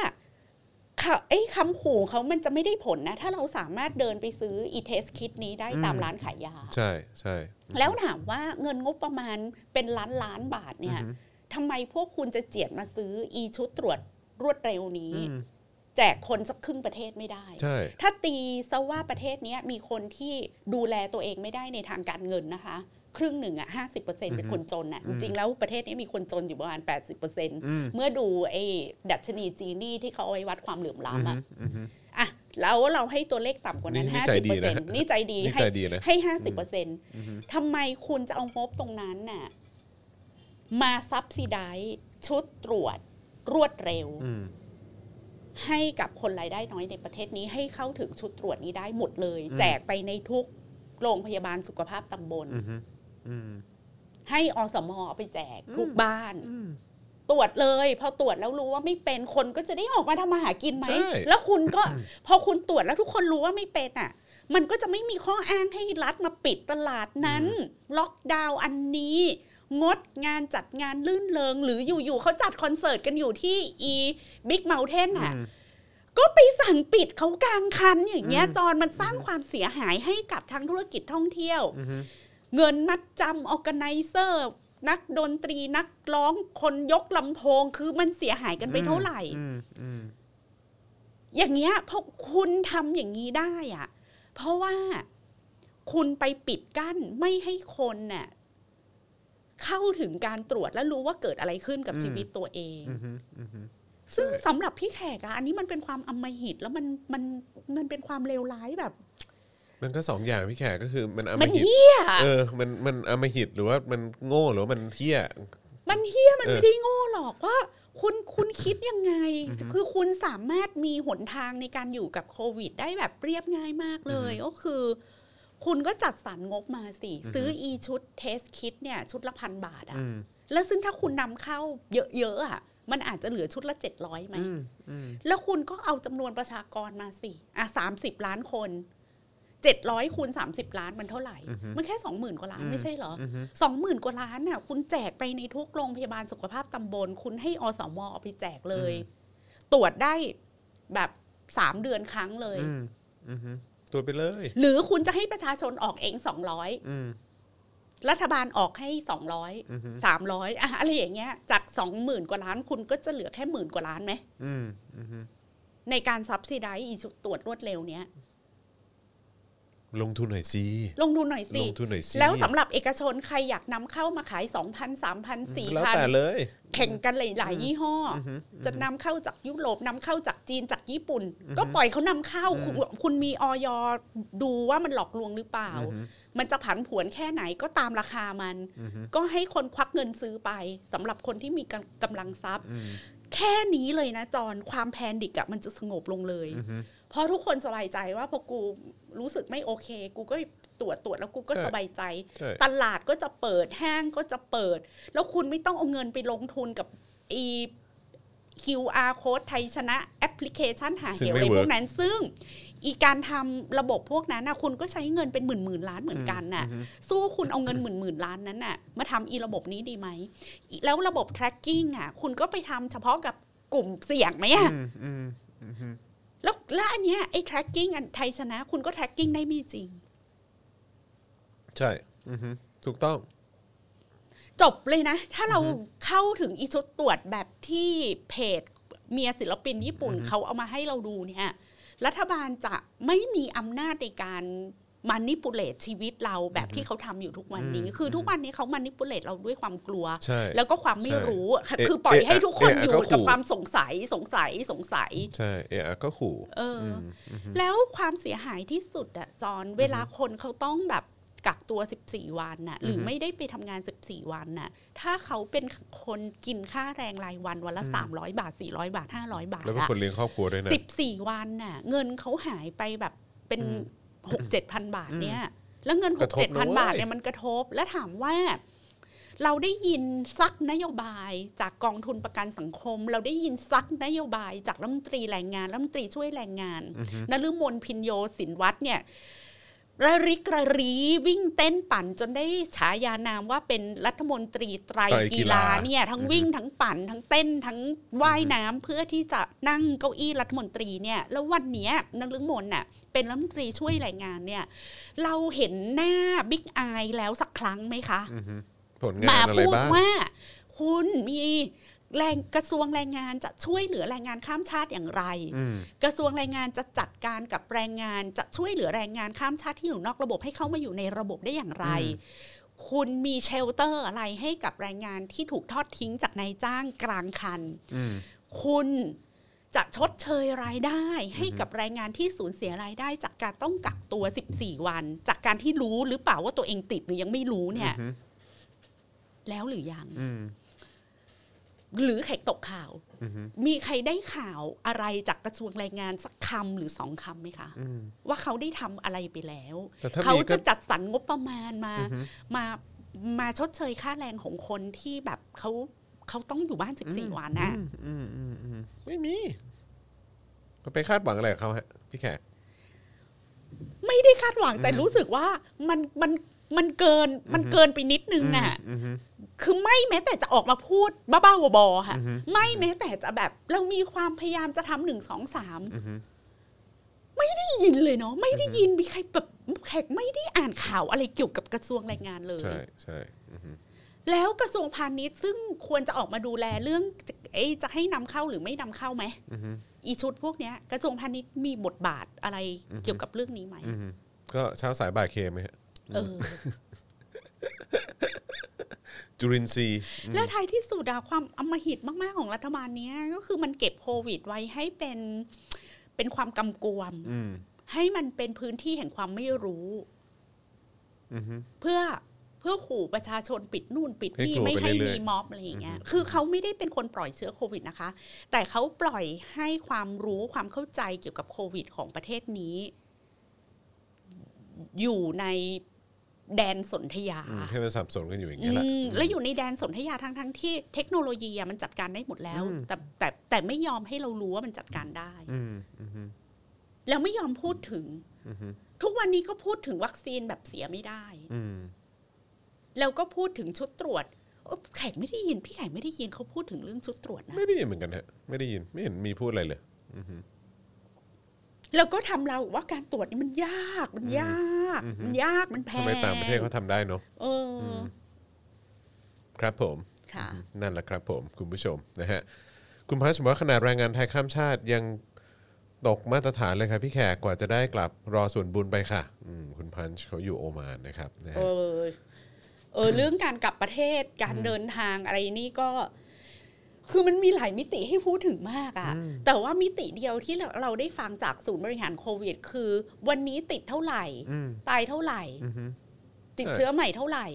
ค่ะไอ้คำขู่เขามันจะไม่ได้ผลนะ ถ้าเราสามารถเดินไปซื้ออีเทสคิดนี้ได้ตามร้านขายยา ใช่ใช่แล้วถามว่าเงินงบประมาณเป็นล้านล้านบาทเนี่ยทำไมพวกคุณจะเจียดมาซื้ออีชุดตรวจรวดเร็วนี้ แจกคนสักครึ่งประเทศไม่ได้ใช่ถ้าตีซะว่าประเทศเนี้ยมีคนที่ดูแลตัวเองไม่ได้ในทางการเงินนะคะ ครึ่งหนึ่งอะห้าสิบเปอร์เซ็นเป็นคนจนอะจริงๆแล้วประเทศนี้มีคนจนอยู่ประมาณแปดสิบเปอร์เซ็นเมื่อดูไอ้ดัชนีจีนี่ที่เขาเอาไว้วัดความเหลื่อมล้ำอะอะแล้วเราให้ตัวเลขต่ำกว่านั้นนี่ห้าใจสิบดีเปอร์เซ็นะนต์นี่ใจดีนี่ให้ใจดีนะให้ห้าสิบเปอร์เซ็นต์ทำไมคุณจะเอางบตรงนั้นน่ะมาซับซิไดชุดตรวจรวดเร็วอืมให้กับคนรายได้น้อยในประเทศนี้ให้เข้าถึงชุดตรวจนี้ได้หมดเลย แจกไปในทุกโรงพยาบาลสุขภาพตำบลอืมอืม ให้อสมเอาไปแจกทุกบ้านตรวจเลยพอตรวจแล้วรู้ว่าไม่เป็นคนก็จะได้ออกมาทำมาหากินไหมใช่แล้วคุณก็พอคุณตรวจแล้วทุกคนรู้ว่าไม่เป็นอะ มันก็จะไม่มีข้ออ้างให้รัฐมาปิดตลาดนั้น ล็อกดาวน์อันนี้ งดงานจัดงานลื่นเลงหรืออยู่ๆเขาจัดคอนเสิร์ตกันอยู่ที่อีบิ๊กเมลเทนอะก็ไปสั่งปิดเขากลางคันอย่างเงี้ยจอนมันสร้างความเสียหายให้กับทางธุรกิจท่องเที่ยว เงินมัดจำออแกไนเซอร์ นักดนตรีนักร้องคนยกลำโพง คือมันเสียหายกันไปเท่าไหร่อืมอืมอย่างเงี้ยเพราะคุณทำอย่างนี้ได้อะเพราะว่าคุณไปปิดกั้นไม่ให้คนน่ะเข้าถึงการตรวจและรู้ว่าเกิดอะไรขึ้นกับชีวิตตัวเองอืมอืมซึ่งสำหรับพี่แขกอะอันนี้มันเป็นความอำมหิตแล้วมันมันมันเป็นความเลวร้ายแบบ มันก็สองอย่างพี่แขกก็คือมันอำมันมหิตเฮี้ยเออมันมันอำมหิตหรือว่ามันโง่หรือว่ามันเที่ย มันเฮี้ยมันเออ ไม่ได้โง่หรอกว่า คุณคุณคิดยังไง คือคุณสามารถมีหนทางในการอยู่กับโควิด ได้แบบเรียบง่ายมากเลย ก็คือ คุณก็จัดสรรงบมาสิ ซื้ออีชุดเทสคิดเนี่ย ชุดละพันบาทอะอืมแล้วซึ่งถ้าคุณนำเข้าเยอะๆอะมันอาจจะเหลือชุดละเจ็ดร้อยไหม อืมอืมแล้วคุณก็เอาจำนวนประชากรมาสิ อะสามสิบล้านคน เจ็ดร้อยคูณสามสิบล้านมันเท่าไหร่ มันแค่สองหมื่นกว่าล้านไม่ใช่เหรอสองหมื่นกว่าล้านน่ะคุณแจกไปในทุกโรงพยาบาลสุขภาพตำบล คุณให้อสมเอาไปแจกเลย ตรวจได้แบบสามเดือนครั้งเลยอืมอืมตัวจไปเลย หรือคุณจะให้ประชาชนออกเองสองร้อยอืมรัฐบาลออกให้สองร้อยสามร้อยอะอะไรอย่างเงี้ย จากสองหมื่นกว่าล้านคุณก็จะเหลือแค่หมื่นกว่าล้านไหมอืมอืมในการซับซิได้อีตรวจรวดเร็วเนี้ย ลงทุนหน่อยสิลงทุนหน่อยลสิงทุนหน่อยสิแล้วสำหรับเอกชนใครอยากนำเข้ามาขาย 2,000 3,000แล้วแต่4,000เลย แข่งกันหลาย ๆ ยี่ห้ออจะนำเข้าจากยุโรปนำเข้าจากจีนจากญี่ปุ่น ก็ปล่อยเขานำเข้าคุณคุณมีออยดูว่ามันหลอกลวงหรือเปล่า มันจะผันผวนแค่ไหนก็ตามราคามัน ก็ให้คนควักเงินซื้อไปสำหรับคนที่มีกำกำลังทรัพย์ แค่นี้เลยนะจอนความแพนดิกอะมันจะสงบลงเลยเพราะทุกคนสบายใจว่าพอกู รู้สึกไม่โอเค กูก็ตรวจตรวจแล้วกูก็ใช่สบายใจใช่ตลาดก็จะเปิดห้างก็จะเปิด แล้วคุณไม่ต้องเอาเงินไปลงทุนกับอี QR code ไทยชนะแอปพลิเคชันหาเหวอะไรพวกนั้นซึ่งอีการทำระบบพวกนั้นนะคุณก็ใช้เงินเป็นหมื่นหมื่นล้านเหมือนกันน่ะ สู้คุณเอาเงินหมื่นหมื่นล้านนั้นน่ะมาทำอีระบบนี้ดีไหมอีแล้วระบบ tracking อะ คุณก็ไปทำเฉพาะกับกลุ่มเสี่ยงไหมอะอืมอืม แล้วแล้วอันเนี้ยไอ้ tracking อันไทยชนะ คุณก็ tracking ได้ไม่จริง ใช่ อืมถูกต้อง จบเลยนะ ถ้าเราเข้าถึงอีชุดตรวจแบบที่เพจเมียศิลปินญี่ปุ่นเขาเอามาให้เราดูเนี่ย รัฐบาลจะไม่มีอำนาจในการ มานิปุเลตชีวิตเราแบบที่เขาทำอยู่ทุกวันนี้ คือทุกวันนี้เขามานิปุเลตเราด้วยความกลัวใช่แล้วก็ความไม่รู้ใช่คือปล่อยเอ๊ะให้ทุกคนเอ๊ะอยู่ก็ขู่กับความสงสัยสงสัยสงสัย ใช่เอะก็ขู่เอออ แล้วความเสียหายที่สุดอะจอนเวลาคนเขาต้องแบบกักตัว 14 วันน่ะ หรือไม่ได้ไปทำงาน 14 วันน่ะ ถ้าเขาเป็นคนกินค่าแรงรายวันวันละ 300 บาท 400 บาท 500 บาท แล้วเป็นอะคนเลี้ยงครอบครัวด้วยนะ 14 วันน่ะ เงินเขาหายไปแบบเป็น 6 7พันบาทเนี่ยแล้วเงินกระทบ6 7พันนะเว้ยบาทเนี่ยมันกระทบ แล้วถามว่า เราได้ยินซักนโยบายจากกองทุนประกันสังคม เราได้ยินซักนโยบายจากรัฐมนตรีแรงงานรัฐมนตรีช่วยแรงงานนฤมลพินโยสินวัตรเนี่ย ระริกระรีวิ่งเต้นปั่นจนได้ฉายานามว่าเป็นรัฐมนตรีไตรไตรกีกีฬาฬาเนี่ยทั้งวิ่งทั้งปั่นทั้งเต้นทั้งว่ายน้ำเพื่อที่จะนั่งเก้าอี้รัฐมนตรีเนี่ยแล้ววันเนี้ยนฤมลน่ะเป็นรัฐมนตรีช่วยแรงงานเนี่ย เราเห็นหน้าบิ๊กอายแล้วสักครั้งไหมคะผลงานอะไรพูดบ้างว่าคุณมี แรงกระทรวงแรงงานจะช่วยเหลือแรงงานข้ามชาติอย่างไรอืมกระทรวงแรงงานจะจัดการกับแรงงานจะช่วยเหลือแรงงานข้ามชาติที่อยู่นอกระบบให้เข้ามาอยู่ในระบบได้อย่างไร คุณมีเชลเตอร์อะไรให้กับแรงงานที่ถูกทอดทิ้งจากนายจ้างกลางคันอืมคุณจะชดเชยรายได้ให้กับแรงงานที่สูญเสียรายได้ จากการต้องกักตัว 14 วัน จากการที่รู้หรือเปล่าว่าตัวเองติดหรือยังไม่รู้เนี่ยอือฮึแล้วหรือยังอืม หรือใครตกข่าวอือฮึมีใครได้ข่าวอะไรจากกระทรวงแรงงานสักคำหรือสองคำไหมคะอืมว่าเขาได้ทำอะไรไปแล้วแต่ถ้าเขามีก็จะจัดสรรงบประมาณมาอือฮึมามาชดเชยค่าแรงของคนที่แบบเขาเขาต้องอยู่บ้าน14วันน่ะอืมอืมอืมไม่มีไปคาดหวังอะไรกับเขาฮะพี่แขกไม่ได้คาดหวังแต่รู้สึกว่ามันมัน มันเกินมันเกินไปนิดนึงอะอือฮึคือไม่แม้แต่จะออกมาพูดบ้าๆบอๆค่ะอือฮึไม่แม้แต่จะแบบเรามีความพยายามจะทำหนึ่งสองสามอือฮึไม่ได้ยินเลยเนาะไม่ได้ยินมีใครแบบแขกไม่ได้อ่านข่าวอะไรเกี่ยวกับกระทรวงแรงงานเลยใช่ใช่อือฮึแล้วกระทรวงพาณิชย์ซึ่งควรจะออกมาดูแลเรื่องเอ๊ะจะให้นำเข้าหรือไม่นำเข้าไหมอือฮึอีชุดพวกเนี้ย กระทรวงพาณิชย์มีบทบาทอะไรเกี่ยวกับเรื่องนี้ไหมอือฮึก็เช้าสายบ่ายเคไหมฮะเออ จุรินทรีย์แล้วท้ายที่สุดอะความอำมหิตมาก ๆ ของรัฐบาลเนี้ย ก็คือมันเก็บโควิดไว้ให้เป็นเป็นความกำกวมอืมให้มันเป็นพื้นที่แห่งความไม่รู้อือฮึเพื่อเพื่อขู่ประชาชนปิดนู่นปิดนี่ให้กลัวไม่ไปให้เรื่อยๆมีม็อบอะไรอย่างเงี้ย คือเขาไม่ได้เป็นคนปล่อยเชื้อโควิดนะคะ แต่เขาปล่อยให้ความรู้ความเข้าใจเกี่ยวกับโควิดของประเทศนี้ อยู่ใน แดนสนธยาอืมให้มันสับสนกันอยู่อย่างนี้ยแหละอืมแล้วอยู่ในแดนสนธยาทั้งทั้งๆที่เทคโนโลยีอะมันจัดการได้หมดแล้ว แต่แต่แต่ไม่ยอมให้เรารู้ว่ามันจัดการได้อืมอืมอืมแล้วไม่ยอมพูดถึงอืมทุกวันนี้ก็พูดถึงวัคซีนแบบเสียไม่ได้อืมแล้วก็พูดถึงชุดตรวจเอ้อแขกไม่ได้ยิน พี่แขกไม่ได้ยินเขาพูดถึงเรื่องชุดตรวจนะไม่ได้ยินเหมือนกันฮะไม่ได้ยินไม่เห็นมีพูดอะไรเลย แล้วก็ทำเราว่าการตรวจนี่มันยากมันยาก มันยากมันแพงทำไมต่างประเทศเขาทำได้เนาะเอออครับผมค่ะนั่นแหละครับผมคุณผู้ชมนะฮะคุณพัชบอกว่าขนาดแรงงานไทยข้ามชาติยังตกมาตรฐานเลยครับพี่แขกกว่าจะได้กลับรอส่วนบุญไปค่ะอืมคุณพันช์เขาอยู่โอมานนะครับนะเอฮะอเออเรื่องการกลับประเทศการเดินทางอะไรนี่ก็ คือมันมีหลายมิติให้พูดถึงมากอะแต่ว่ามิติเดียวที่เราเราได้ฟังจากศูนย์บริหารโควิด คือ วันนี้ติดเท่าไหร่อืมตายเท่าไหร่อือฮึติดใช่เชื้อใหม่เท่าไหร่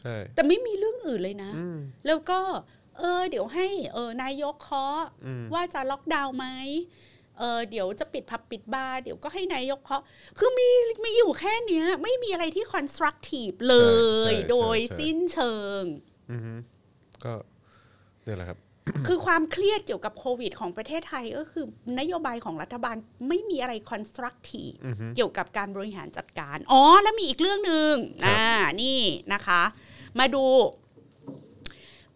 ใช่แต่ไม่มีเรื่องอื่นเลยนะอืมแล้วก็ เออ เดี๋ยวให้เออนายกเคาะอืมว่าจะล็อกดาวน์ไหมเออเดี๋ยวจะปิดผับปิดบาร์เดี๋ยวก็ให้นายกเคาะคือมีมีอยู่แค่เนี้ย ไม่มีอะไรที่ constructive เลย โดยสิ้นเชิงอือฮึก็เนี่ยแหละครับ คือความเครียดเกี่ยวกับโควิด ของประเทศไทยก็คือนโยบายของรัฐบาลไม่มีอะไร constructive อือฮึเกี่ยวกับการบริหารจัดการ อ๋อ แล้วมีอีกเรื่องหนึ่งครับอ่านี่นะคะ มาดู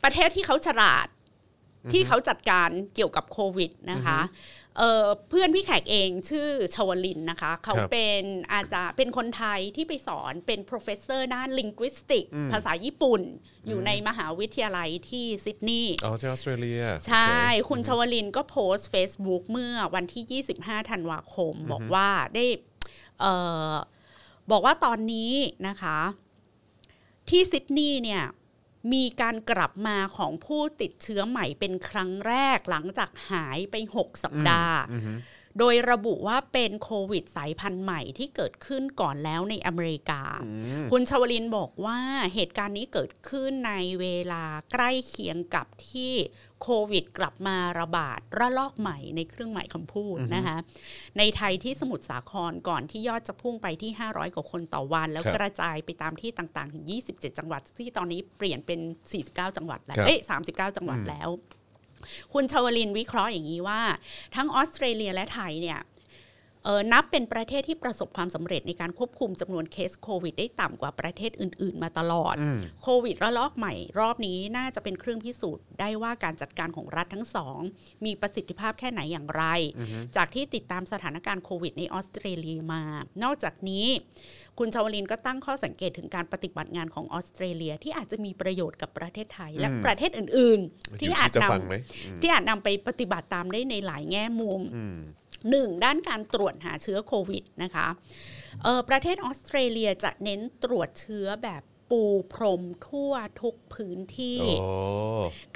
ประเทศที่เขาฉลาดที่เขาจัดการเกี่ยวกับโควิดนะคะเอ่อ เพื่อนพี่แขกเองชื่อชวลินนะคะ เขาครับเป็นอาจารย์เป็นคนไทยที่ไปสอนเป็น professor ด้าน linguistic อืมภาษาญี่ปุ่น อยู่ในมหาวิทยาลัยที่ซิดนีย์อ๋อที่ออสเตรเลีย ใช่โอเคคุณชวลินก็โพสต์ Facebook เมื่อวันที่ 25 ธันวาคม บอกว่าได้เอ่อบอกว่าตอนนี้นะคะ ที่ซิดนีย์เนี่ย มีการกลับมาของผู้ติดเชื้อใหม่เป็นครั้งแรกหลังจากหายไป 6 สัปดาห์อือฮึโดยระบุว่าเป็นโควิดสายพันธุ์ใหม่ที่เกิดขึ้นก่อนแล้วในอเมริกา คุณชวลินบอกว่าเหตุการณ์นี้เกิดขึ้นในเวลาใกล้เคียงกับที่ โควิด กลับมาระบาดระลอกใหม่ในเครื่องหมายคำพูดนะคะในไทยที่สมุทรสาครก่อนที่ยอดจะพุ่งไปที่ 500 กว่าคนต่อวัน แล้วครับกระจายไปตามที่ต่างๆ ถึง 27 จังหวัด ที่ตอนนี้เปลี่ยนเป็น 49 จังหวัดแล้วครับเอ้ย39 จังหวัดแล้ว คุณชวลินวิเคราะห์อย่างนี้ว่า ทั้งออสเตรเลียและไทยเนี่ยเออ นับเป็นประเทศที่ประสบความสำเร็จในการควบคุมจำนวนเคสโควิดได้ต่ำกว่าประเทศอื่น ๆ มาตลอดอืมโควิดระลอกใหม่ รอบนี้น่าจะเป็นเครื่องพิสูจน์ได้ว่าการจัดการของรัฐทั้งสอง มีประสิทธิภาพแค่ไหนอย่างไร จากที่ติดตามสถานการณ์โควิดในออสเตรเลียมา นอกจากนี้ คุณชาวลินก็ตั้งข้อสังเกตถึงการปฏิบัติงานของออสเตรเลีย ที่อาจจะมีประโยชน์กับประเทศไทยและอืมประเทศอื่น ๆ ที่อยู่อาจจะนฟังไหมอืมำที่อาจนำไปปฏิบัติตามได้ในหลายแง่มุม หนึ่งด้านการตรวจหาเชื้อโควิดนะคะเอ่อประเทศออสเตรเลียจะเน้นตรวจเชื้อแบบ ปูพรมทั่วทุกพื้นที่โอ้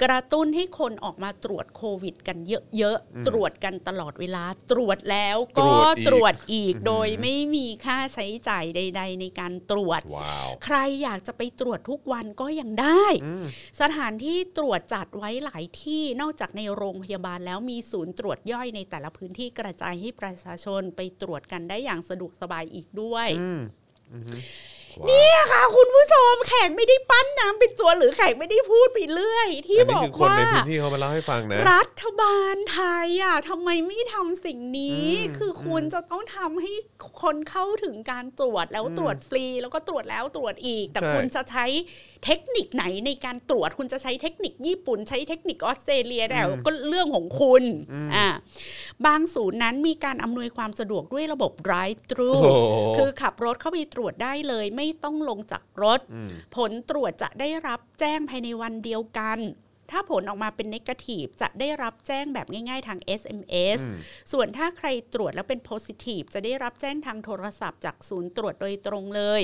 กระตุ้นให้คนออกมาตรวจโควิด กันเยอะๆ ตรวจกันตลอดเวลา ตรวจแล้วก็ตรวจอีกโดยไม่มีค่าใช้จ่ายใด ๆ ในการตรวจว้าวใครอยากจะไปตรวจทุกวันก็ยังได้ สถานที่ตรวจจัดไว้หลายที่นอกจากในโรงพยาบาลแล้วมีศูนย์ตรวจย่อยในแต่ละพื้นที่กระจายให้ประชาชนไปตรวจกันได้อย่างสะดวกสบายอีกด้วย เนี่ยค่ะ คุณผู้ชมแขกไม่ได้ปั้นน้ำเป็นตัวหรือแขกไม่ได้พูดไปเรื่อย ที่อันบนี้อกคือคนว่าในพื้นที่เขามาเล่าให้ฟังนะ รัฐบาลไทยอะทำไมไม่ทำสิ่งนี้อืมคือคุณจะต้องทำให้คนเข้าถึงการตรวจแล้วตรวจฟรี แล้วก็ตรวจแล้วตรวจอีก แต่ใช่คุณจะใช้เทคนิคไหนในการตรวจคุณจะใช้เทคนิคญี่ปุ่น ใช้เทคนิคออสเตรเลียแต่ก็เรื่องของคุณอ่าบางศูนย์นั้นมีการอำนวยความสะดวกด้วยระบบ drive thru โอ้โหคือขับรถเข้าไปตรวจได้เลยไม่ต้องลงจากรถอืมผลตรวจจะได้รับแจ้งภายในวันเดียวกัน ถ้าผลออกมาเป็นนกาทีฟจะได้รับแจ้งแบบง่าย ๆ ทาง SMS อืมส่วนถ้าใครตรวจแล้วเป็นโพซิทีฟจะได้รับแจ้งทางโทรศัพท์จากศูนย์ตรวจโดยตรงเลย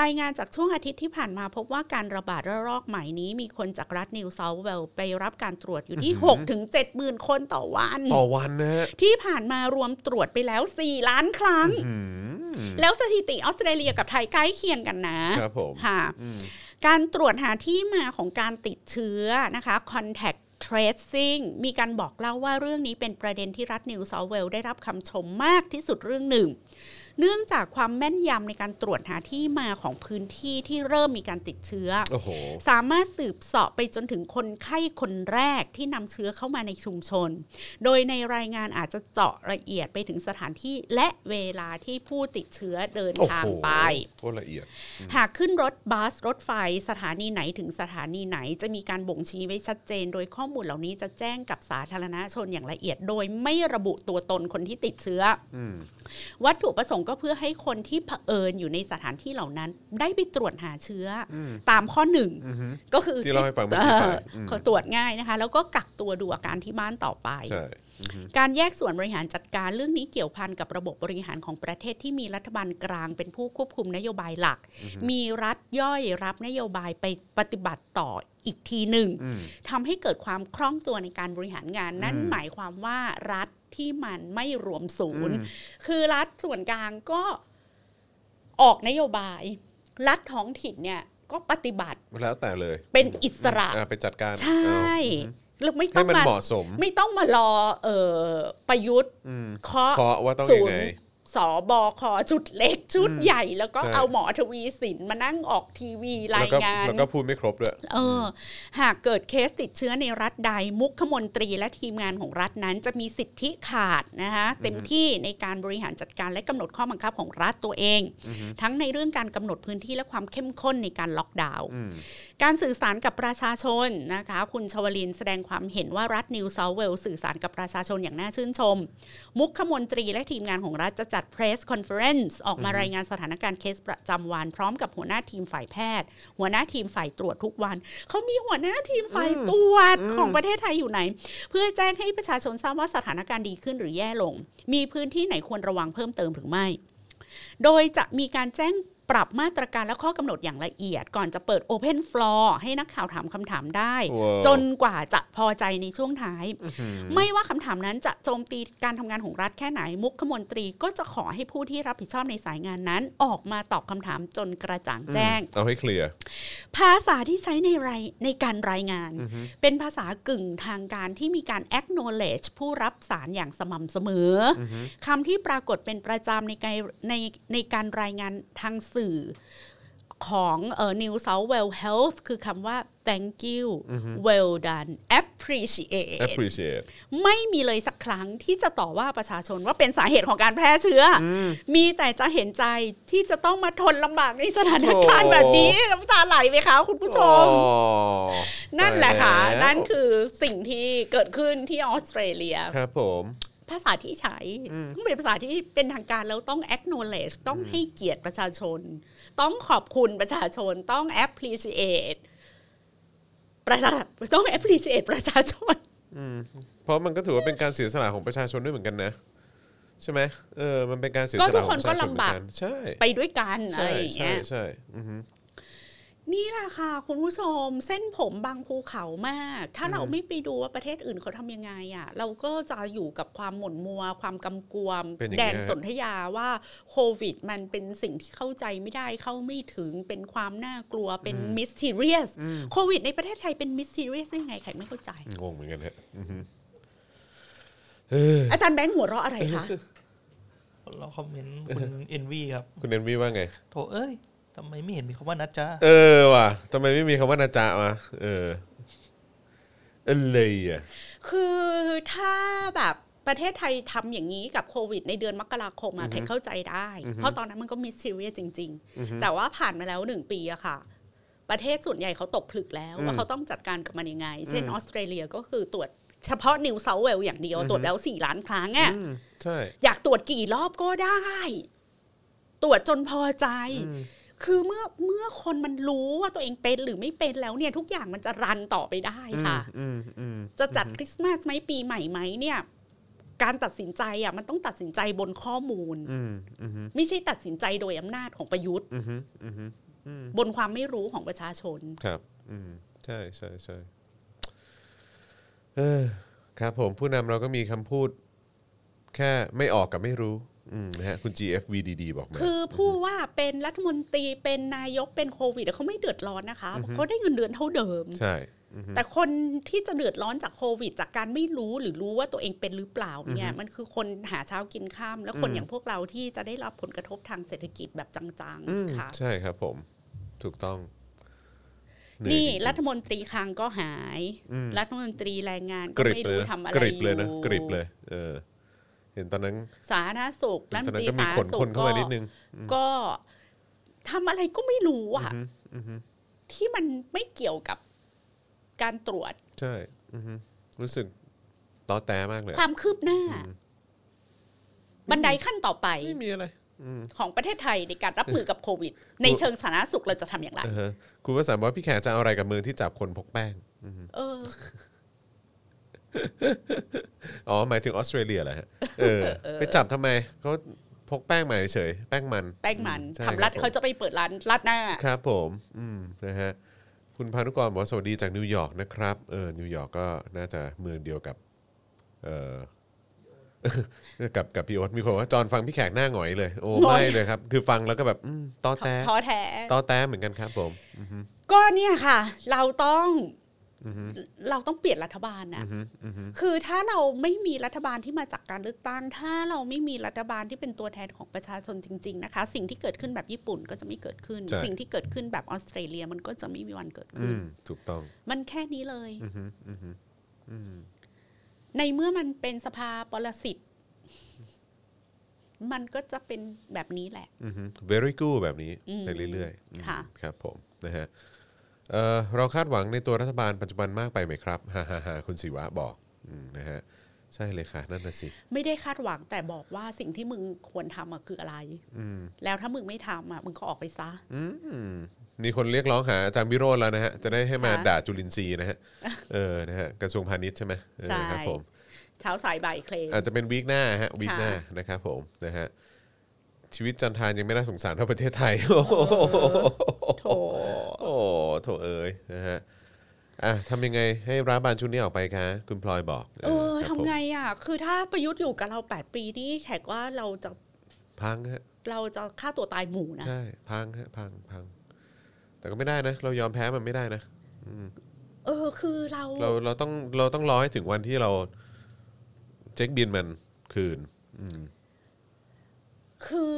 รายงานจากช่วงอาทิตย์ที่ผ่านมาพบว่าการระบาดระลอกใหม่นี้มีคนจากรัฐนิวเซาท์เวลไปรับการตรวจอยู่ที่6ถึง7หมื่นคนต่อวัน ต่อวันนะฮะที่ผ่านมารวมตรวจไปแล้ว 4 ล้านครั้งอืมแล้วสถิติออสเตรเลียกับไทยใกล้เคียงกันนะครับผมค่ะอืมการตรวจหาที่มาของการติดเชื้อนะคะ contact tracing มีการบอกเล่าว่าเรื่องนี้เป็นประเด็นที่รัฐนิวเซาท์เวลได้รับคำชมมากที่สุดเรื่องหนึ่ง เนื่องจากความแม่นยำในการตรวจหาที่มาของพื้นที่ที่เริ่มมีการติดเชื้อโอ้โหสามารถสืบเสาะไปจนถึงคนไข้คนแรกที่นำเชื้อเข้ามาในชุมชน โดยในรายงานอาจจะเจาะละเอียดไปถึงสถานที่และเวลาที่ผู้ติดเชื้อเดินโอ้ทางโหไปโคตรละเอียด หากขึ้นรถบัสรถไฟสถานีไหนถึงสถานีไหน จะมีการบ่งชี้ไว้ชัดเจน โดยข้อมูลเหล่านี้จะแจ้งกับสาธารณชนอย่างละเอียด โดยไม่ระบุตัวตนคนที่ติดเชื้ออมวัตถุประสงค์ก็เพื่อให้คนที่เผอิญอยู่ในสถานที่เหล่านั้น ได้ไปตรวจหาเชื้ออตามข้อหนึ่งอือฮึก็คือที่เล่าให้ฟังเมื่อกี้ไปเอออืมขอตรวจง่ายนะคะ แล้วก็กักตัวดูอาการที่บ้านต่อไปใช่การแยกส่วนบริหารจัดการเรื่องนี้เกี่ยวพันกับระบบบริหารของประเทศที่มีรัฐบาลกลางเป็นผู้ควบคุมนโยบายหลัก มีรัฐย่อยรับนโยบายไปปฏิบัติต่ออีกทีหนึ่งอืมทำให้เกิดความคล่องตัวในการบริหารงาน นั่นอืมหมายความว่ารัฐ ที่มันไม่รวมศูนย์อืมคือรัฐส่วนกลางก็ออกนโยบาย รัฐท้องถิ่นเนี่ยก็ปฏิบัติแล้วแต่เลย เป็นอิสระอ่าไปจัดการใช่เอาแล้วไม่ต้ให้องมันมาเหมาะสมไม่ต้องมารอเออประยุทธ์อืมเคาะเคาะว่าต้องศูยังนไง ย์สบคชุดเล็กชุดอืมใหญ่ แล้วก็ใช่เอาหมอทวีสินมานั่งออกทีวีรายงาน แล้วก็ แล้วก็พูดไม่ครบด้วยเออ หากเกิดเคสติดเชื้อในรัฐใดมุขมนตรีและทีมงานของรัฐนั้น จะมีสิทธิขาดนะคะเต็มที่ในการบริหารจัดการและกำหนดข้อบังคับของรัฐตัวเอง ทั้งในเรื่องการกำหนดพื้นที่และความเข้มข้นในการล็อกดาวน์อืมการสื่อสารกับประชาชนนะคะ คุณชวลินแสดงความเห็นว่ารัฐนิวเซาท์เวลส์สื่อสารกับประชาชนอย่างน่าชื่นชม มุขมนตรีและทีมงานของรัฐจะจัด press conference ออกมารายงานสถานการณ์เคสประจำวัน พร้อมกับหัวหน้าทีมฝ่ายแพทย์ หัวหน้าทีมฝ่ายตรวจทุกวัน เขามีหัวหน้าทีมฝ่ายตรวจของประเทศไทยอยู่ไหน เพื่อแจ้งให้ประชาชนทราบว่าสถานการณ์ดีขึ้นหรือแย่ลง มีพื้นที่ไหนควรระวังเพิ่มเติมหรือไม่ โดยจะมีการแจ้ง ปรับมาตรการและข้อกำหนดอย่างละเอียด ก่อนจะเปิด Open Floor ให้นักข่าวถามคำถามได้ว้าวจนกว่าจะพอใจในช่วงท้าย ไม่ว่าคำถามนั้นจะโจมตีการทำงานของรัฐแค่ไหนมุขมนตรีก็จะขอให้ผู้ที่รับผิดชอบในสายงานนั้น ออกมาตอบคำถามจนกระจ่างแจ้ง เอาให้เคลียร์ภาษาที่ใช้ในรายในการรายงาน เป็นภาษากึ่งทางการที่มีการ acknowledge ผู้รับสารอย่างสม่ำเสมออคำที่ปรากฏเป็นประจำในการในในการรายงานทางสื่อของเอ่อ New South Wales Health คือคำว่า thank you well done appreciate appreciate ไม่มีเลยสักครั้งที่จะต่อว่าประชาชนว่าเป็นสาเหตุของการแพร่เชื้ออมีแต่จะเห็นใจที่จะต้องมาทนลำบากในสถานการณ์โถแบบนี้น้ำตาไหลไหมคะคุณผู้ชมอ๋อนั่นแหละค่ะตายแล้วนั่นคือสิ่งที่เกิดขึ้นที่ออสเตรเลีย ครับผม ภาษาที่ใช้ ต้องเป็นภาษาที่เป็นทางการแล้วต้อง acknowledge ต้องให้เกียรติประชาชน ต้องขอบคุณประชาชน ต้อง appreciate ประชาต้อง appreciate ประชาชนเพราะมันก็ถือว่าเป็นการเสียสละของประชาชนด้วยเหมือนกันนะ ใช่ไหมเออมันเป็นการเสียสก็ละทุกขคองนประชาชนเหมืก็ลำบากอนกันใช่ ไปด้วยกันอะใช่ไรอย่างใช่เงี้ยใช่อือฮึ นี่แหละค่ะ คุณผู้ชมเส้นผมบางภูเขามาก ถ้าเราไม่ไปดูว่าประเทศอื่นเขาทำยังไงอะ เราก็จะอยู่กับความหม่นมัว ความกำกวมเป็นอย่างแดเงี้ยนสนธยาว่าโควิด มันเป็นสิ่งที่เข้าใจไม่ได้เข้าไม่ถึงเป็นความน่ากลัวเป็น mysterious โควิดในประเทศไทยเป็น mysterious ได้ยังไงใครไม่เข้าใจงงเหมือนกันฮะอือฮึอาจารย์แบงค์หัวเราะอะไรคะเราคอมเมนต์คุณเอ็นวีครับ คุณเอนวีว่าไงโถเอ้ย ทำไมไม่เห็นมีคำว่านะจ๊ะเออว่ะทำไมไม่มีคำว่านะจ๊ะมาเอออะไรอะคือถ้าแบบประเทศไทยทำอย่างนี้กับโควิด ในเดือนมกราคมอะแพทเข้าใจได้ เพราะตอนนั้นมันก็มิสทีเรียจริง ๆ แต่ว่าผ่านมาแล้วหนึ่งปีอะค่ะ ประเทศส่วนใหญ่เขาตกผลึกแล้ว ว่าเขาต้องจัดการกับมันยังไง เช่นออสเตรเลียก็คือตรวจเฉพาะนิวเซาเวลอย่างเดียวตรวจแล้วสี่ล้านครั้งอะอืมใช่อยากตรวจกี่รอบก็ได้ ตรวจจนพอใจ คือเมื่อเมื่อคนมันรู้ว่าตัวเองเป็นหรือไม่เป็นแล้วเนี่ยทุกอย่างมันจะรันต่อไปได้ค่ะอืมอืมจะจัดคริสต์มาสไหมปีใหม่ไหมเนี่ย การตัดสินใจอะมันต้องตัดสินใจบนข้อมูลอืมอืมไม่ใช่ตัดสินใจโดยอำนาจของประยุทธ์อืมอืมอืมบนความไม่รู้ของประชาชน ครับอืมใช่ใช่ใช่เออครับผมผู้นำเราก็มีคำพูด แค่ไม่ออกกับไม่รู้ อืมนะฮะคุณ GFVDD บอกมาคือผู้ว่าเป็นรัฐมนตรีเป็นนายกเป็นโควิดเขาไม่เดือดร้อนนะคะเพราะเขาได้เงินเดือนเท่าเดิม ใช่ แต่คนที่จะเดือดร้อนจากโควิด จากการไม่รู้หรือรู้ว่าตัวเองเป็นหรือเปล่าเนี่ยมันคือคนหาเช้ากินข้ามแล้วคนอืมอย่างพวกเราที่จะได้รับผลกระทบทางเศรษฐกิจแบบจังอืมๆค่ะใช่ครับผมถูกต้องเหอยนี่จงๆรัฐมนตรีคลังก็หายอืมรัฐมนตรีแรงงานกก็ริบไม่เลยรู้นะทำอะไรกริบเลยนะอยู่กริบเลยเออ เห็นตอนนั้นสาธารณสุขเห็รันฐตมอนนนั้ตนรีก็มีสาธาขรนณสุคนขเข้าก็มานิดนึงก็ทำอะไรก็ไม่รู้อะอือฮึอือฮึที่มันไม่เกี่ยวกับการตรวจ ใช่อือฮึรู้สึกตอแตมากเลย ความคืบหน้าอืมบันไดขั้นต่อไปไม่มีอะไรอืมของประเทศไทยในการรับมือกับโควิด ในเชิงสาธารณสุขเราจะทำอย่างไรอ่าฮะคุณวสันต์บอกว่าพี่แขกจะเอาอะไรกับเมืองที่จับคนพกแป้งอือฮึเออ อ๋อหมายถึงออสเตรเลียเหรอฮะเออ ไปจับทำไมเขาพกแป้งมาเฉยๆแป้งมัน แป้งมันใช่ทำราดคบผม เขาจะไปเปิดร้านราดหน้า ครับผมอืมนะฮะคุณพานุกรบอกว่าสวัสดีจากนิวยอร์กนะครับเออนิวยอร์กก็น่าจะเมืองเดียวกับเออ กับกับพี่โอ๊ตมีคนว่าจอนฟังพี่แขกหน้าหงอยเลย โอ้หงอย ไม่เลยครับ คือฟังแล้วก็แบบอืมท้อแท้ ท้อแท้ ท้อแท้เหมือนกันครับผม ก็เนี่ยค่ะ เราต้อง เราต้องเปลี่ยนรัฐบาลนะอือฮึอือฮึคือถ้าเราไม่มีรัฐบาลที่มาจากการเลือกตั้ง ถ้าเราไม่มีรัฐบาลที่เป็นตัวแทนของประชาชนจริง ๆ นะคะ สิ่งที่เกิดขึ้นแบบญี่ปุ่นก็จะไม่เกิดขึ้นใช่สิ่งที่เกิดขึ้นแบบออสเตรเลียมันก็จะไม่มีวันเกิดอืขึ้นมถูกต้อง มันแค่นี้เลยอือฮึอือฮึอืมในเมื่อมันเป็นสภาปรสิตมันก็จะเป็นแบบนี้แหละอือฮึ very good แบบนี้อืมไปเรื่อยๆอืมค่ะ ครับผมนะฮะ เอ่อเราคาดหวังในตัวรัฐบาลปัจจุบันมากไปไหมครับฮ่าฮ่าฮ่าคุณศิวะบอกอืมนะฮะใช่เลยค่ะ นั่นน่ะสิ ไม่ได้คาดหวังแต่บอกว่าสิ่งที่มึงควรทำอะคืออะไร อืม แล้วถ้ามึงไม่ทำอะมึงก็ออกไปซะ อืมมีคนเรียกร้องหาอาจารย์วิโรจน์แล้วนะฮะ จะได้ให้มาค่ะด่าจุลินทรีย์นะฮะ เออ นะฮะ กระทรวงพาณิชย์ใช่ไหมเออใช่ ครับผม เช้าสายบ่ายเคลม อาจจะเป็นวีคหน้าฮะวีคค่ะหน้านะครับผมนะฮะ ชีวิตจันทานยังไม่น่าสงสารเท่าประเทศไทย โอ้โหโถโอ้โถเอ๋ยนะฮะอะทำยังไงให้รัฐบาลชุดนี้ออกไปคะ คุณพลอยบอกเออครับผมทำไงอะ คือถ้าประยุทธ์อยู่กับเราแปดปีนี่แขกว่าเราจะพังฮะเราจะฆ่าตัวตายหมู่นะ ใช่พังฮะพังพัง แต่ก็ไม่ได้นะ เรายอมแพ้มันไม่ได้นะเออ คือเรา เราเราต้องเราต้องรอให้ถึงวันที่เราเช็คบินมันคืน อืม คือ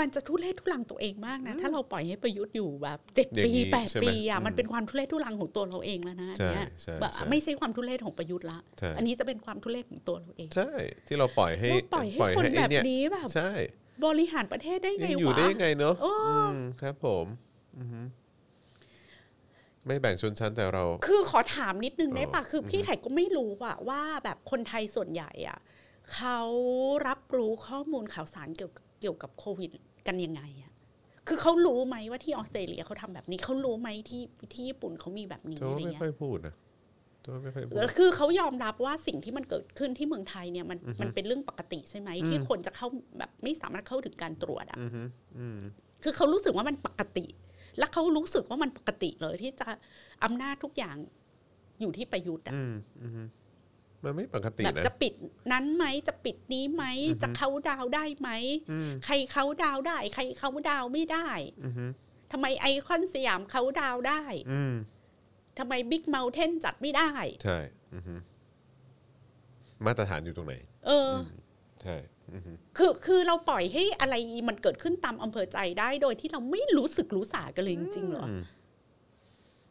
มันจะทุเรศทุลังตัวเองมากนะ ถ้าเราปล่อยให้ประยุทธ์อยู่แบบเจ็ดอย่างปีนี้แปดใช่ไหมปีอะอืมมันเป็นความทุเรศทุลังของตัวเราเองแล้วนะอันใช่เนี้ยใช่แบบใช่ไม่ใช่ความทุเรศของประยุทธ์ละใช่อันนี้จะเป็นความทุเรศของตัวเราเอง ใช่ ที่เราปล่อยให้เราปล่อยให้คนไอ้แบบเยนี้แบบใช่ บริหารประเทศได้ไงยังอยู่วะได้ยังไงเนอะโอ้มครับผมอือฮึไม่แบ่งชนชั้นแต่เรา คือขอถามนิดนึงได้ปะเออคือพี่ไข่ก็ไม่รู้อะว่าแบบคนไทยส่วนใหญ่อะ เขารับรู้ข้อมูลข่าวสารเกี่ยวกับเกี่ยวกับโควิด กันยังไงอะคือเขารู้ไหมว่าที่ออสเตรเลียเขาทำแบบนี้เขารู้ไหมที่ที่ญี่ปุ่นเขามีแบบนี้โจ้อะไรไม่เงี้ค่ยอยพูดนะโจ้ไม่ค่อยพูดคือเขายอมรับว่าสิ่งที่มันเกิดขึ้นที่เมืองไทยเนี่ยมันมันเป็นเรื่องปกติใช่ไหมที่คนจะเข้าแบบไม่สามารถเข้าถึงการตรวจอะอือฮึอืมคือเขารู้สึกว่ามันปกติ และเขารู้สึกว่ามันปกติเลยที่จะอำนาจทุกอย่างอยู่ที่ประยุทธ์อะอื มอือฮึมันไม่ปกติแบบนะ จะปิดนั้นไหมจะปิดนี้ไหมจะเขาดาวน์ได้ไหม อืมใครเขาดาวน์ได้ ใครเขาดาวน์ไม่ได้อือฮึทำไมไอคอนสยามเขาดาวน์ได้อืมทำไมบิ๊กเม t เทนจัดไม่ได้ ใช่อือฮึมาตรฐานอยู่ตรงไหน เอออ ใช่อือฮึคือคือเราปล่อยให้อะไรมันเกิดขึ้นตามอำเภอใจได้โดยที่เราไม่รู้สึกรู้สากันเลยจริงๆเหรอ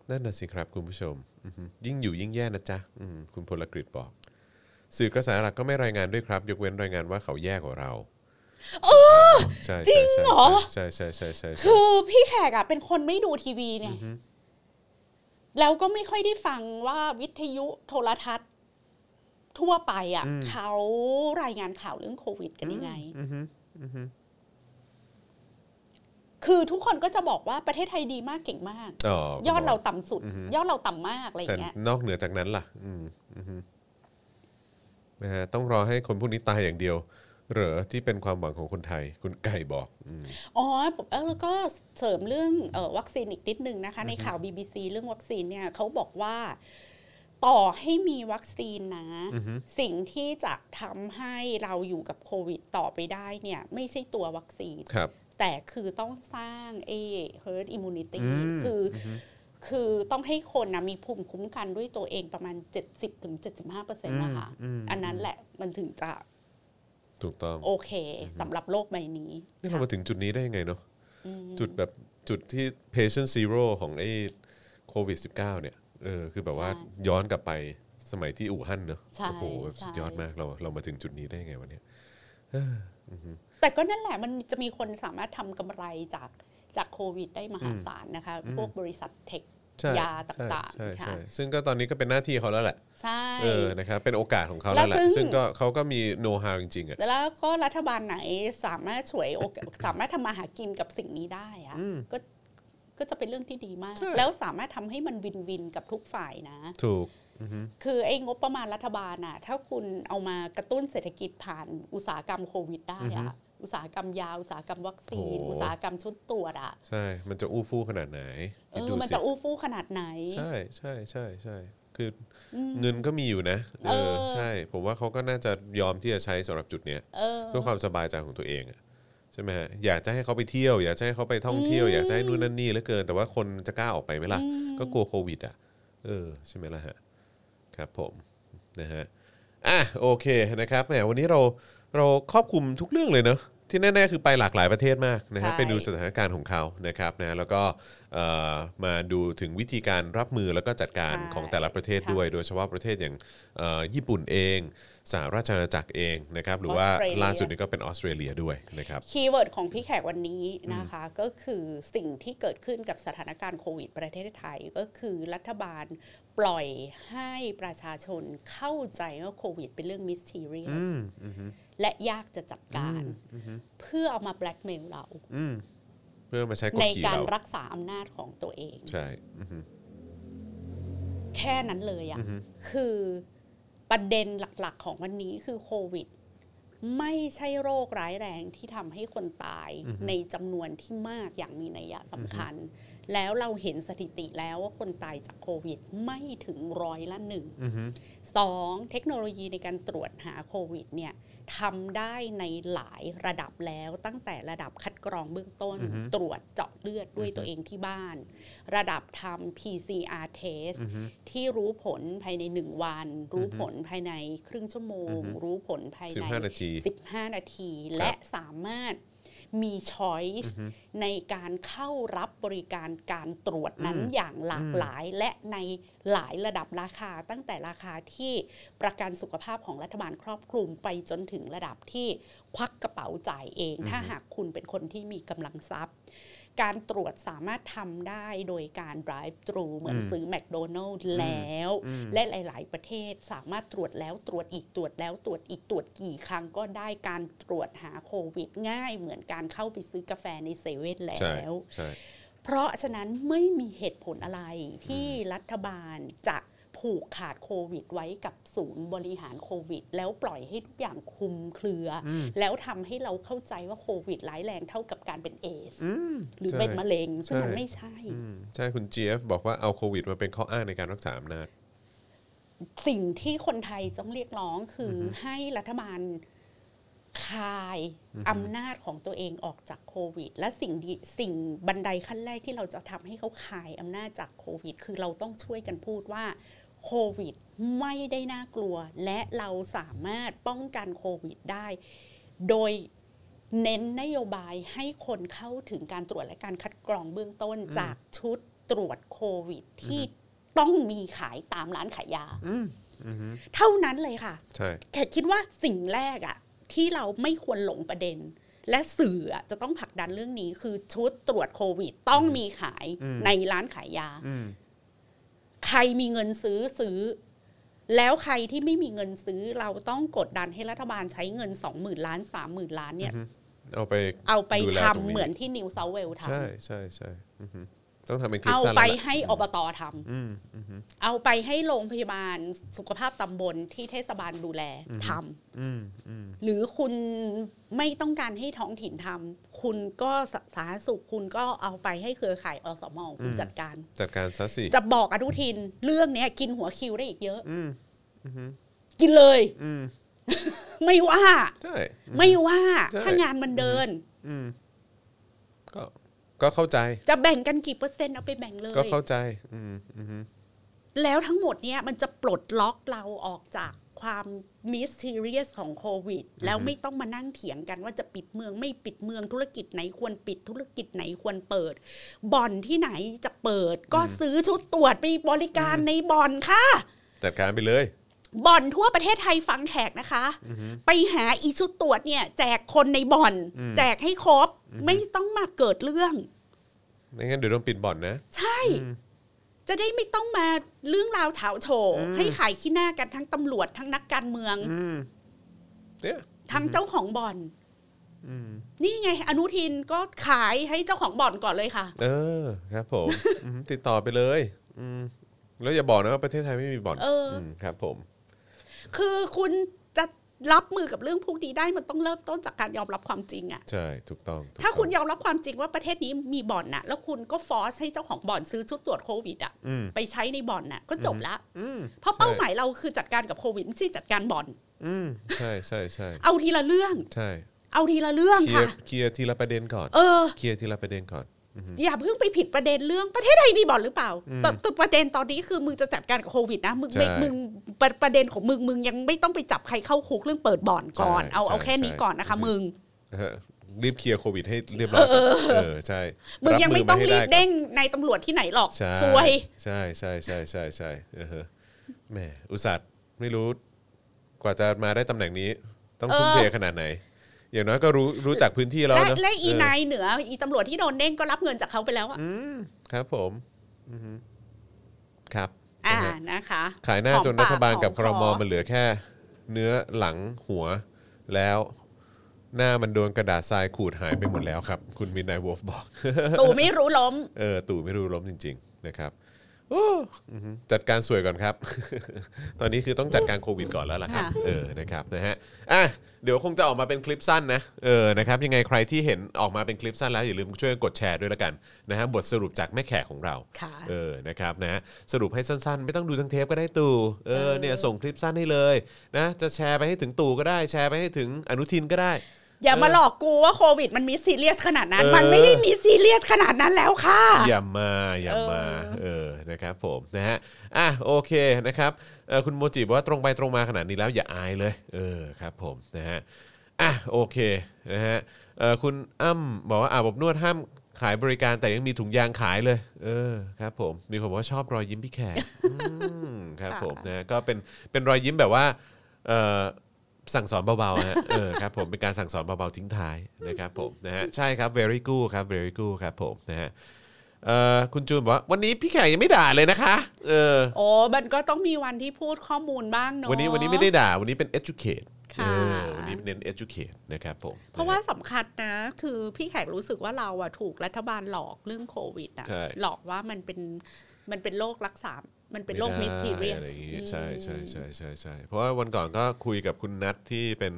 นั่นน่ะสิครับคุณผู้ชมอือฮึยิ่งอยู่ยิ่งแย่นะจ๊ะอืมคุณพลกฤษบอก สื่อกระแสหลักก็ไม่รายงานด้วยครับ ยกเว้นรายงานว่าเขาแย่กว่าเราใช่จริงใช่เหรอใช่ใช่ใช่ใช่ใช่คือพี่แขกอะเป็นคนไม่ดูทีวีเนี่ยแล้วก็ไม่ค่อยได้ฟังว่าวิทยุโทรทัศน์ ทั่วไปอะเขารายงานข่าวเรื่องโควิดกันยังไงอือฮึอือฮึ คือทุกคนก็จะบอกว่าประเทศไทยดีมากเก่งมากอ๋อยอดเราต่ำสุดอือฮึยอดเราต่ำมากอะไรอแต่ย่างเงี้ยนอกเหนือจากนั้นล่ะอืมอือฮึนะฮะต้องรอให้คนพวกนี้ตายอย่างเดียว เหรอที่เป็นความหวังของคนไทย คุณไก่บอกอืมอ๋อผมแล้วก็เสริมเรื่องเออวัคซีนอีกนิดนึงนะคะ ในข่าว BBC เรื่องวัคซีนเนี่ยเขาบอกว่าต่อให้มีวัคซีนนะ สิ่งที่จะทำให้เราอยู่กับโควิดต่อไปได้เนี่ย ไม่ใช่ตัววัคซีนครับ แต่คือต้องสร้างเอ herd immunity อืมคืออคือต้องให้คนนะมีภูมิคุ้มกันด้วยตัวเองประมาณ 70-75%นะคะอืมอืมอันนั้นแหละมันถึงจะถูกต้องโอเคสำหรับโลกใบนี้ นี่เรามาถึงจุดนี้ได้ยังไงเนาะอืมจุดแบบจุดที่ patient zero ของไอ้โควิด -19 เนี่ยเออคือแบบว่าย้อนกลับไปสมัยที่อู่ฮั่นเนอะใช่โอ้โหใช่สุดยอดมากเราเรามาถึงจุดนี้ได้ยังไงวะเนี่ย แต่ก็นั่นแหละมันจะมีคนสามารถทำกำไรจากจากโควิด ได้มหาศาลนะคะ พวกบริษัทเทคใช่ยาต่างใช่ๆใช่ค่ะใช่ซึ่งก็ตอนนี้ก็เป็นหน้าที่เขาแล้วแหละ ใช่เออนะครับเป็นโอกาสของเขาแล้วแหละแล้วซึ่งซึ่งก็เขาก็มีโน้ตฮาวจริงๆอะแล้วก็รัฐบาลไหนสามารถช่วยโอกาสสามารถทำมาหากินกับสิ่งนี้ได้อะอืมก็ก็จะเป็นเรื่องที่ดีมากใช่แล้วสามารถทำให้มันวินวินกับทุกฝ่ายนะ ถูกอือฮึคือไอ้งบประมาณรัฐบาลน่ะ ถ้าคุณเอามากระตุ้นเศรษฐกิจผ่านอุตสาหกรรมโควิดได้อะ อุตสาหกรรมยาอุตสาหกรรมวัคซีนโอ้อุตสาหกรรมชุดตรวจอะใช่ มันจะอู้ฟู่ขนาดไหนเอคิดอดูมันสิจะอู้ฟู่ขนาดไหน ใช่ใช่ใช่ใช่คืออมเงินก็มีอยู่นะเอเอออใช่ ผมว่าเขาก็น่าจะยอมที่จะใช้สำหรับจุดเนี้ยเออเพื่อความสบายใจของตัวเองอะใช่ไหมฮะอยากจะให้เขาไปเที่ยว อยากจะให้เขาไปท่องเที่ยวอยากจะให้นู่นนั่นนี่เหลือเกิน แต่ว่าคนจะกล้าออกไปไหมล่ะ ก็กลัวโควิด อะ เออใช่ไหมล่ะฮะครับผมนะฮะอะโอเคนะครับแหมวันนี้เรา เราครอบคลุมทุกเรื่องเลยเนอะที่แน่ๆคือไปหลากหลายประเทศมากนะฮะใช่ ไปดูสถานการณ์ของเขานะครับนะแล้วก็เอ่อมาดูถึงวิธีการรับมือแล้วก็จัดการใช่ของแต่ละประเทศค่ะด้วย โดยเฉพาะประเทศอย่างเอ่อญี่ปุ่นเอง สหราชอาณาจักรเองนะครับหรือว่าออสเตรเลียล่าสุดนี้ก็เป็นออสเตรเลียด้วยนะครับ keyword ของพี่แขกวันนี้นะคะก็คือสิ่งที่เกิดขึ้นกับสถานการณ์โควิด ประเทศไทย ก็คือรัฐบาลปล่อยให้ประชาชนเข้าใจว่าโควิด เป็นเรื่อง mysteriousและยากจะจัดการ เพื่อเอามาแบล็กเมลเราอืมเพื่อมาใช้กดขี่ในการเรารักษาอำนาจของตัวเอง ใช่อือฮึแค่นั้นเลยอะ่ะคือ ประเด็นหลักๆ ของวันนี้คือโควิด ไม่ใช่โรคร้ายแรงที่ทำให้คนตายในจำนวนที่มากอย่างมีนัยสำคัญ แล้วเราเห็นสถิติแล้วว่าคนตายจากโควิดไม่ถึงร้อยละหนึ่งอือฮึสองเทคโนโลยีในการตรวจหาโควิดเนี่ย ทำได้ในหลายระดับแล้วตั้งแต่ระดับคัดกรองเบื้องต้น ตรวจเจาะเลือดด้วยตัวเองที่บ้าน ระดับทำ PCR test ที่รู้ผลภายใน 1 วัน รู้ผลภายในครึ่งชั่วโมง รู้ผลภายสิบในห้านาที15 นาที และสามารถ มีช้อยส์ในการเข้ารับบริการการตรวจนั้นอย่างหลากหลายและในหลายระดับราคา ตั้งแต่ราคาที่ประกันสุขภาพของรัฐบาลครอบคลุมไปจนถึงระดับที่ควักกระเป๋าจ่ายเอง ถ้าหากคุณเป็นคนที่มีกำลังทรัพย์ การตรวจสามารถทำได้โดยการ drive thru เหมือนซื้อแมคโดนัลล์แล้ว และหลาย ๆ ประเทศสามารถตรวจแล้วตรวจอีกตรวจแล้วตรวจอีกตรวจกี่ครั้งก็ได้การตรวจหาโควิด ง่ายเหมือนการเข้าไปซื้อกาแฟในเซเว่นแล้ใช่วใช่เพราะฉะนั้นไม่มีเหตุผลอะไรที่รัฐบาลจะ ผูกขาดโควิดไว้กับศูนย์บริหารโควิด แล้วปล่อยให้ทุกอย่างคลุมเครืออแล้วทำให้เราเข้าใจว่าโควิดร้ายแรงเท่ากับการเป็นเอสหรือใช่เป็นมะเร็งซึ่งมันใช่ไม่ใช่อืมใช่คุณ GF บอกว่าเอาโควิดมาเป็นข้ออ้างในการรักษาอำนาจสิ่งที่คนไทยต้องเรียกร้องคืออให้รัฐบาลคายอำนาจของตัวเองออกจากโควิด และสิ่งดีสิ่งบันไดขั้นแรกที่เราจะทำให้เขาคายอำนาจจากโควิด คือเราต้องช่วยกันพูดว่า โควิดไม่ได้น่ากลัว และเราสามารถป้องกันโควิดได้ โดยเน้นนโยบายให้คนเข้าถึงการตรวจและการคัดกรองเบื้องต้นจากชุดตรวจโควิดที่ต้องมีขายตามร้านขายยาเท่านั้นเลยค่ะใช่แขกคิดว่าสิ่งแรกอะที่เราไม่ควรหลงประเด็น และสื่ออะจะต้องผลักดันเรื่องนี้คือชุดตรวจโควิด ต้องมีขายในร้านขายยาอืม ใครมีเงินซื้อซื้อ แล้วใครที่ไม่มีเงินซื้อเราต้องกดดันให้รัฐบาลใช้เงินสองหมื่นล้านสามหมื่นล้านเนี่ย เอาไปเอาไปดูแลทำตรงนี้เหมือนที่นิวเซาเวลทำใช่ใช่ใช่อือฮึ ต้องทำเป็นคลิปเอาสั้นไปแล้วล่ะให้อบตทอืมอือฮึำเอาไปให้โรงพยาบาลสุขภาพตำบลที่เทศบาลดูแลทำอืมอืมหรือคุณไม่ต้องการให้ท้องถิ่นทำคุณก็สาธารณสุขคุณก็เอาไปให้เครือข่ายอสมคุณจัดการ จัดการซะสิจะบอกอนุทินเรื่องเนี้ยกินหัวคิวได้อีกเยอะ อืมอือฮึกินเลย อืมไม่ว่า ใช่ ไม่ว่าใช่ ถ้างานมันเดิน อืมก็ ก็เข้าใจจะแบ่งกันกี่เปอร์เซ็นต์เอาไปแบ่งเลย ก็เข้าใจ อืมอืมแล้วทั้งหมดเนี่ยมันจะปลดล็อกเราออกจากความมิสทีเรียสของโควิด แล้วไม่ต้องมานั่งเถียงกันว่าจะปิดเมืองไม่ปิดเมืองธุรกิจไหนควรปิดธุรกิจไหนควรเปิด บ่อนที่ไหนจะเปิด ก็ซื้อชุดตรวจไปบริการในบ่อนค่ะ จัดการไปเลย บ่อนทั่วประเทศไทยฟังแขกนะคะ ไปหาอีชุดตรวจเนี่ย แจกคนในบ่อน แจกให้ครบ ไม่ต้องมาเกิดเรื่องไม่งั้นเดี๋ยวโดนปิดบ่อนนะ ใช่ จะได้ไม่ต้องมาเรื่องราวเฉาโฉให้ขายขี้หน้ากันทั้งตำรวจทั้งนักการเมืองอืมเนี่ยทั้งเจ้าของบ่อนอืมนี่ไง อนุทินก็ขายให้เจ้าของบ่อนก่อนเลยค่ะ เออ ครับผมอืมติดต่อไปเลยอืมแล้วอย่าบอกนะว่าประเทศไทยไม่มีบ่อนเอออืมครับผม คือคุณจะรับมือกับเรื่องพวกนี้ได้มันต้องเริ่มต้นจากการยอมรับความจริงอะใช่ถูกต้องถูกถ้าคุณต้องยอมรับความจริงว่าประเทศนี้มีบ่อนน่ะ แล้วคุณก็ฟอร์สให้เจ้าของบ่อนซื้อชุดตรวจโควิดอะอืมไปใช้ในบ่อนน่ะ ก็จบละอืมเพราะเป้าหมายเราคือจัดการกับโควิดไม่ใช่จัดการบ่อนอืมใช่ใช่ใช่เอาทีละเรื่องใช่ เอาทีละเรื่องเคลียค่ะร์เคลียร์ทีละประเด็นก่อนเออเคลียร์ทีละประเด็นก่อน อย่าเพิ่งไปผิดประเด็นเรื่องประเทศไทยมีบ่อนหรือเปล่าแต่แต่ประเด็นตอนนี้คือมึงจะจัดการกับโควิดนะมึงไม่ใช่มึงประประเด็นของมึงมึงยังไม่ต้องไปจับใครเข้าคุกเรื่องเปิดบ่อนก่อนใช่เอาเอาใช่แค่นี้ใช่ก่อนนะคะอือฮึมึงเออรีบเคลียร์โควิดให้เรียบร้อยก่อนเออใช่ มึงยังไม่ต้องให้รีบก่อนเด้งในตำรวจที่ไหนหรอกใช่ซวย ใช่ใช่ใช่ใช่ใช่เออฮะแหมอุตส่าห์ไม่รู้ กว่าจะมาได้ตำแหน่งนี้ ต้องทุ่มเออเทขนาดไหน อย่างน้อยก็รู้รู้จักพื้นที่แล้วและเนอะและอีเนายเหนือ อีตำรวจที่โดนเด้งก็รับเงินจากเขาไปแล้วอะอืมครับผมอือฮึครับอ่านะฮะนะคะ ขายหน้าหอมจนรัฐบาลปากกับหคอมรมคอมันเหลือแค่ เนื้อหลังหัวแล้ว หน้ามันโดนกระดาษทรายขูดหายไปหมดแล้วครับ คุณมินนายวอฟบอก ตู่ไม่รู้ล้ม เออตู่ไม่รู้ล้มจริง ๆ นะครับ โอ้อือหือจัดการสวยก่อนครับ ตอนนี้คือต้องจัดการโควิดก่อนแล้วล่ะครับ ค่ะ เออ นะครับ นะฮะ อะ เดี๋ยวคงจะออกมาเป็นคลิปสั้นนะ เออ นะครับ ยังไงใครที่เห็นออกมาเป็นคลิปสั้นแล้วอย่าลืมช่วยกดแชร์ด้วยละกันนะฮะ บทสรุปจากแม่แขกของเรา ค่ะ เออ นะครับ นะสรุปให้สั้นๆ ไม่ต้องดูทั้งเทปก็ได้ตู่เออเออ เนี่ย ส่งคลิปสั้นให้เลยนะ จะแชร์ไปให้ถึงตู่ก็ได้ แชร์ไปให้ถึงอนุทินก็ได้ อย่ามาหลอกกูว่าโควิด มันมีซีเรียสขนาดนั้นเออมันไม่ได้มีซีเรียสขนาดนั้นแล้วค่ะ อย่ามาอย่ามาเออเออนะครับผมนะฮะอะโอเคนะครับเออคุณโมจิบอกว่าตรงไปตรงมาขนาดนี้แล้วอย่าอายเลย เออครับผมนะฮะอะโอเคนะฮะเออคุณอ้ำบอกว่าอาบอบนวดห้ามขายบริการแต่ยังมีถุงยางขายเลย เออครับผมมีคนบอกว่าชอบรอยยิ้มพี่แขกอืมครับผมนะก็เป็นเป็นรอยยิ้มแบบว่าเออ สั่งสอนเบาๆฮะเออครับผมเป็นการสั่งสอนเบาๆทิ้งท้ายนะครับผมนะฮะใช่ครับ very good ครับ very good ครับผมนะฮะเอ่อคุณจูนบอกว่าวันนี้พี่แขกยังไม่ด่าเลยนะคะเออโอ้มันก็ต้องมีวันที่พูดข้อมูลบ้างเนาะวันนี้วันนี้ไม่ได้ด่าวันนี้เป็น educate ค่ะเออวันนี้เน้น educate นะครับผมเพราะว่าสำคัญนะคือพี่แขกรู้สึกว่าเราอะถูกรัฐบาลหลอกเรื่องโควิดอะใช่หลอกว่ามันเป็นมันเป็นโรครักษาได้ มันเป็นโรค mysterious อะไรอย่างงี้ใช่ใช่ใช่ใช่ใช่เพราะว่าวันก่อนก็คุยกับคุณนัทที่เป็น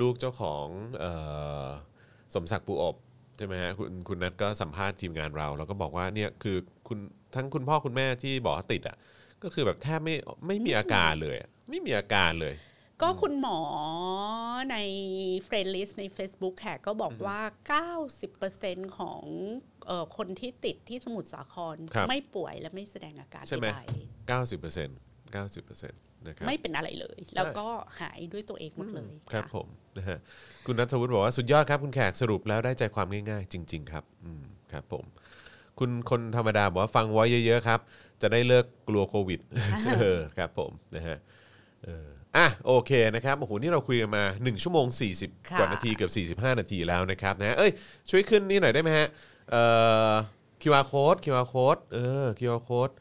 ลูกเจ้าของเอ่อสมศักดิ์ปูอบใช่ไหมฮะคุณคุณนัทก็สัมภาษณ์ทีมงานเรา แล้วก็บอกว่าเนี่ยคือคุณทั้งคุณพ่อคุณแม่ที่บอกว่าติดอะก็คือแบบแทบไม่ไม่มีอาการเลยอะไม่มีอาการเลย ก็คุณหมอใน friend list ใน Facebook แขกก็บอกว่า 90%ของเอ่อ คนที่ติดที่สมุทรสาครครับไม่ป่วยและไม่แสดงอาการใช่ไหม ใด90% 90%นะครับๆไม่เป็นอะไรเลย แล้วก็หายด้วยตัวเองหมดเลยครับะ ผมนะฮะคุณนัทวุฒิบอกว่าสุดยอดครับคุณแขกสรุปแล้วได้ใจความง่ายๆ จริง ๆ ครับอืมครับผม คุณคนธรรมดาบอกว่าฟังไว้เยอะๆครับ จะได้เลิกกลัวโควิดเออครับผมนะฮะเอออะโอเคนะครับโอ้โหนี่เราคุยกันมา 1 ชั่วโมง 40ค่ะกว่านาทีเกือบ 45 นาทีแล้วนะครับนะฮะเอ้ยช่วยขึ้นนี่หน่อยได้ไหมฮะ เอ่อ QR code QR code เออ QR code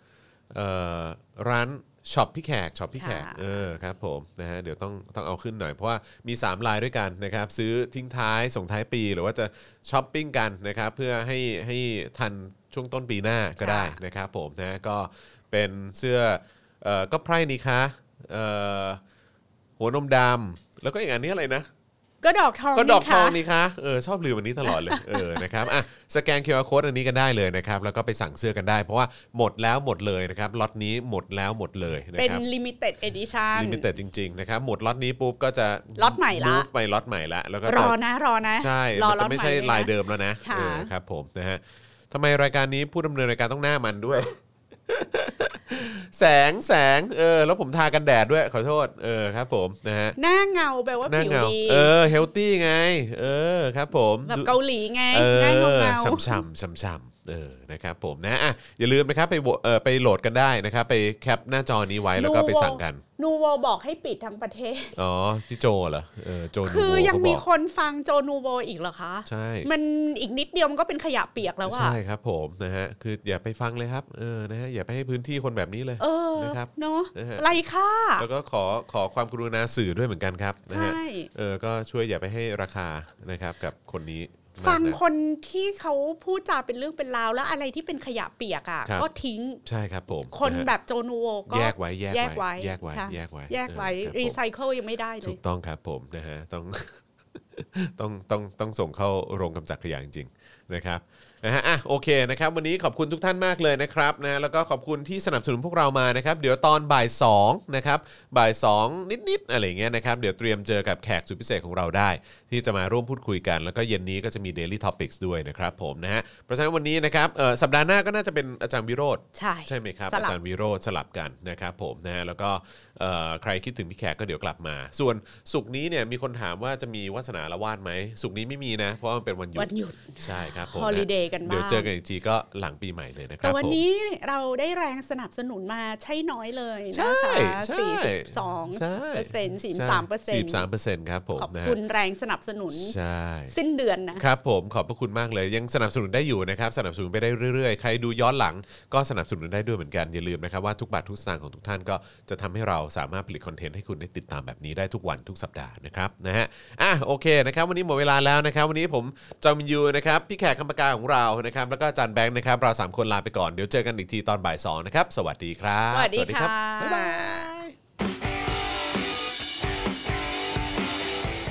เอ่อร้านช็อปพี่แขกช็อปพี่แขกค่ะ เออครับผมนะฮะเดี๋ยวต้องต้องเอาขึ้นหน่อย เพราะว่ามี 3 ลายด้วยกันนะครับซื้อทิ้งท้ายส่งท้ายปีหรือว่าจะช้อปปิ้งกันนะครับเพื่อให้ให้ทันช่วงต้นปีหน้าก็ได้นะครับผมนะก็เป็นเสื้อเอ่อก็ไพร่นี่คะเอ่อหัวนมดำแล้วก็อีกอันนี้อะไรนะ ก็ดอกทองก็ดอกนี่ทค่ะองนี่คะเออชอบลืมอันนี้ตลอดเลยเออนะครับอะสแกน QR code อันนี้กันได้เลยนะครับ แล้วก็ไปสั่งเสื้อกันได้ เพราะว่าหมดแล้วหมดเลยนะครับล็อตนี้หมดแล้วหมดเลยนะเป็นครับลิมิเต็ดเอดิชันลิมิเต็ดจริงๆนะครับหมดล็อตนี้ปุ๊บก็จะล็อตใหม่ละ move ไปล็อตใหม่ละแล้วก็รจะอนะรอนะใช่รอมันล็อจะตไม่ใช่ใหม่ลายนะเดิมแล้วนะค่ะเออครับผมนะฮะทำไมรายการนี้ผู้ดำเนินรายการต้องหน้ามันด้วย แสงแสงเออแล้วผมทากันแดดด้วยขอโทษเออครับผมนะฮะหน้าเงาแปลว่าหน้าผิวเงาดีเออเฮลตี้ไง เออครับผมแบบดูเกาหลีไงเอหน้าเงาอเงาช่ำช่ำช่ำๆเออ นะครับผมนะอะอย่าลืมนะครับไปโหวตเออไปโหลดกันได้นะครับ ไปแคปหน้าจอนี้ไว้แล้วก็ไปสั่งกัน นูโวบอกให้ปิดทั้งประเทศ อ๋อ พี่โจเหรอเออโจนูคือโวยังเขาบมีอกคนฟังโจนูโวอีกเหรอคะ ใช่ มันอีกนิดเดียวมันก็เป็นขยะเปียกแล้วอะใช่ครับผมนะฮะ คืออย่าไปฟังเลยครับ เออ นะฮะ อย่าไปให้พื้นที่คนแบบนี้เลย เออ นะครับ เนาะนะฮะไรค่าแล้วก็ขอขอความกรุณาสื่อด้วยเหมือนกันครับ นะฮะใช่เออ ก็ช่วยอย่าไปให้ราคานะครับกับคนนี้มาก ฟังนะคนที่เขาพูดจาเป็นเรื่องเป็นราวแล้วอะไรที่เป็นขยะเปียกอะครับก็ทิ้งใช่ครับผมคนนะฮะแบบโจนูโวก็แยกไว้แยกแยกไว้ไว้แยกไว้ค่ะแยกไว้แยกไว้เออครับผมรีไซเคิลยังไม่ได้เลถูยกต้องครับผมนะฮะต้องต้องต้องต้องส่งเข้าโรงกำจัดขยะจริงๆนะครับนะฮะอะโอเคนะครับวันนี้ขอบคุณทุกท่านมากเลยนะครับนะแล้วก็ขอบคุณที่สนับสนุนพวกเรามานะครับเดี๋ยวตอนบ่าย2นะครับบ่าย2นิดๆอะไรอย่างเงี้ยนะครับเดี๋ยวเตรียมเจอกับแขกสุดพิเศษของเราได้ที่จะมาร่วมพูดคุยกัน แล้วก็เย็นนี้ก็จะมี Daily Topics ด้วยนะครับผมนะฮะเพราะฉะนั้นวันนี้นะครับเอ่อสัปดาห์หน้าก็น่าจะเป็นอาจารย์วิโรธใช่ใช่ไหมครับสอาลับจารย์วิโรธสลับกันนะครับผมนะฮะแล้วก็เอ่อใครคิดถึงพี่แขกก็เดี๋ยวกลับมา ส่วนสุกร์นี้เนี่ยมีคนถามว่าจะมีวาสนาละวาดไหมสุกร์นี้ไม่มีนะ เพราะว่ามันเป็นวันหยุดวันหยุดใช่ครับผม Holiday กันบ้างเดี๋ยวเจอกันอีกทีก็หลังปีใหม่เลยนะครัแต่บวันผมนี้เราได้แรงสนับสนุนมาใช่น้อยเลยใช่นะคะใช่สี่สิบสองใช่เปอร์เซ็นต์สี่สามเปอร์เซ็นสี่ต์สามเปอร์เซ็นต์ครับผมขอบนะฮะคุณแรงสนับสนุนใช่สิ้นเดือนนะครับผมขอบพระคุณมากเลยยังสนับสนุนได้อยู่นะครับสนับสนุนไปได้เรื่อยๆ ใครดูย้อนหลังก็สนับสนุนได้ด้วยเหมือนกันอย่าลืมนะครับว่าทุกบาททุกสตางค์ของทุกท่านก็จะทำให้เราสามารถผลิตคอนเทนต์ให้คุณได้ติดตามแบบนี้ได้ทุกวันทุกสัปดาห์นะครับนะฮะอะโอเคนะครับวันนี้หมดเวลาแล้วนะครับวันนี้ผมจอมินยูนะครับพี่แขกคำปากาของเรานะครับแล้วก็อาจารย์แบงค์นะครับเราสามคนลาไปก่อนเดี๋ยวเจอกันอีกทีตอนบ่ายสองนะครับสวัสดีครับ สวัสดีครัค่ะบ๊ายบาย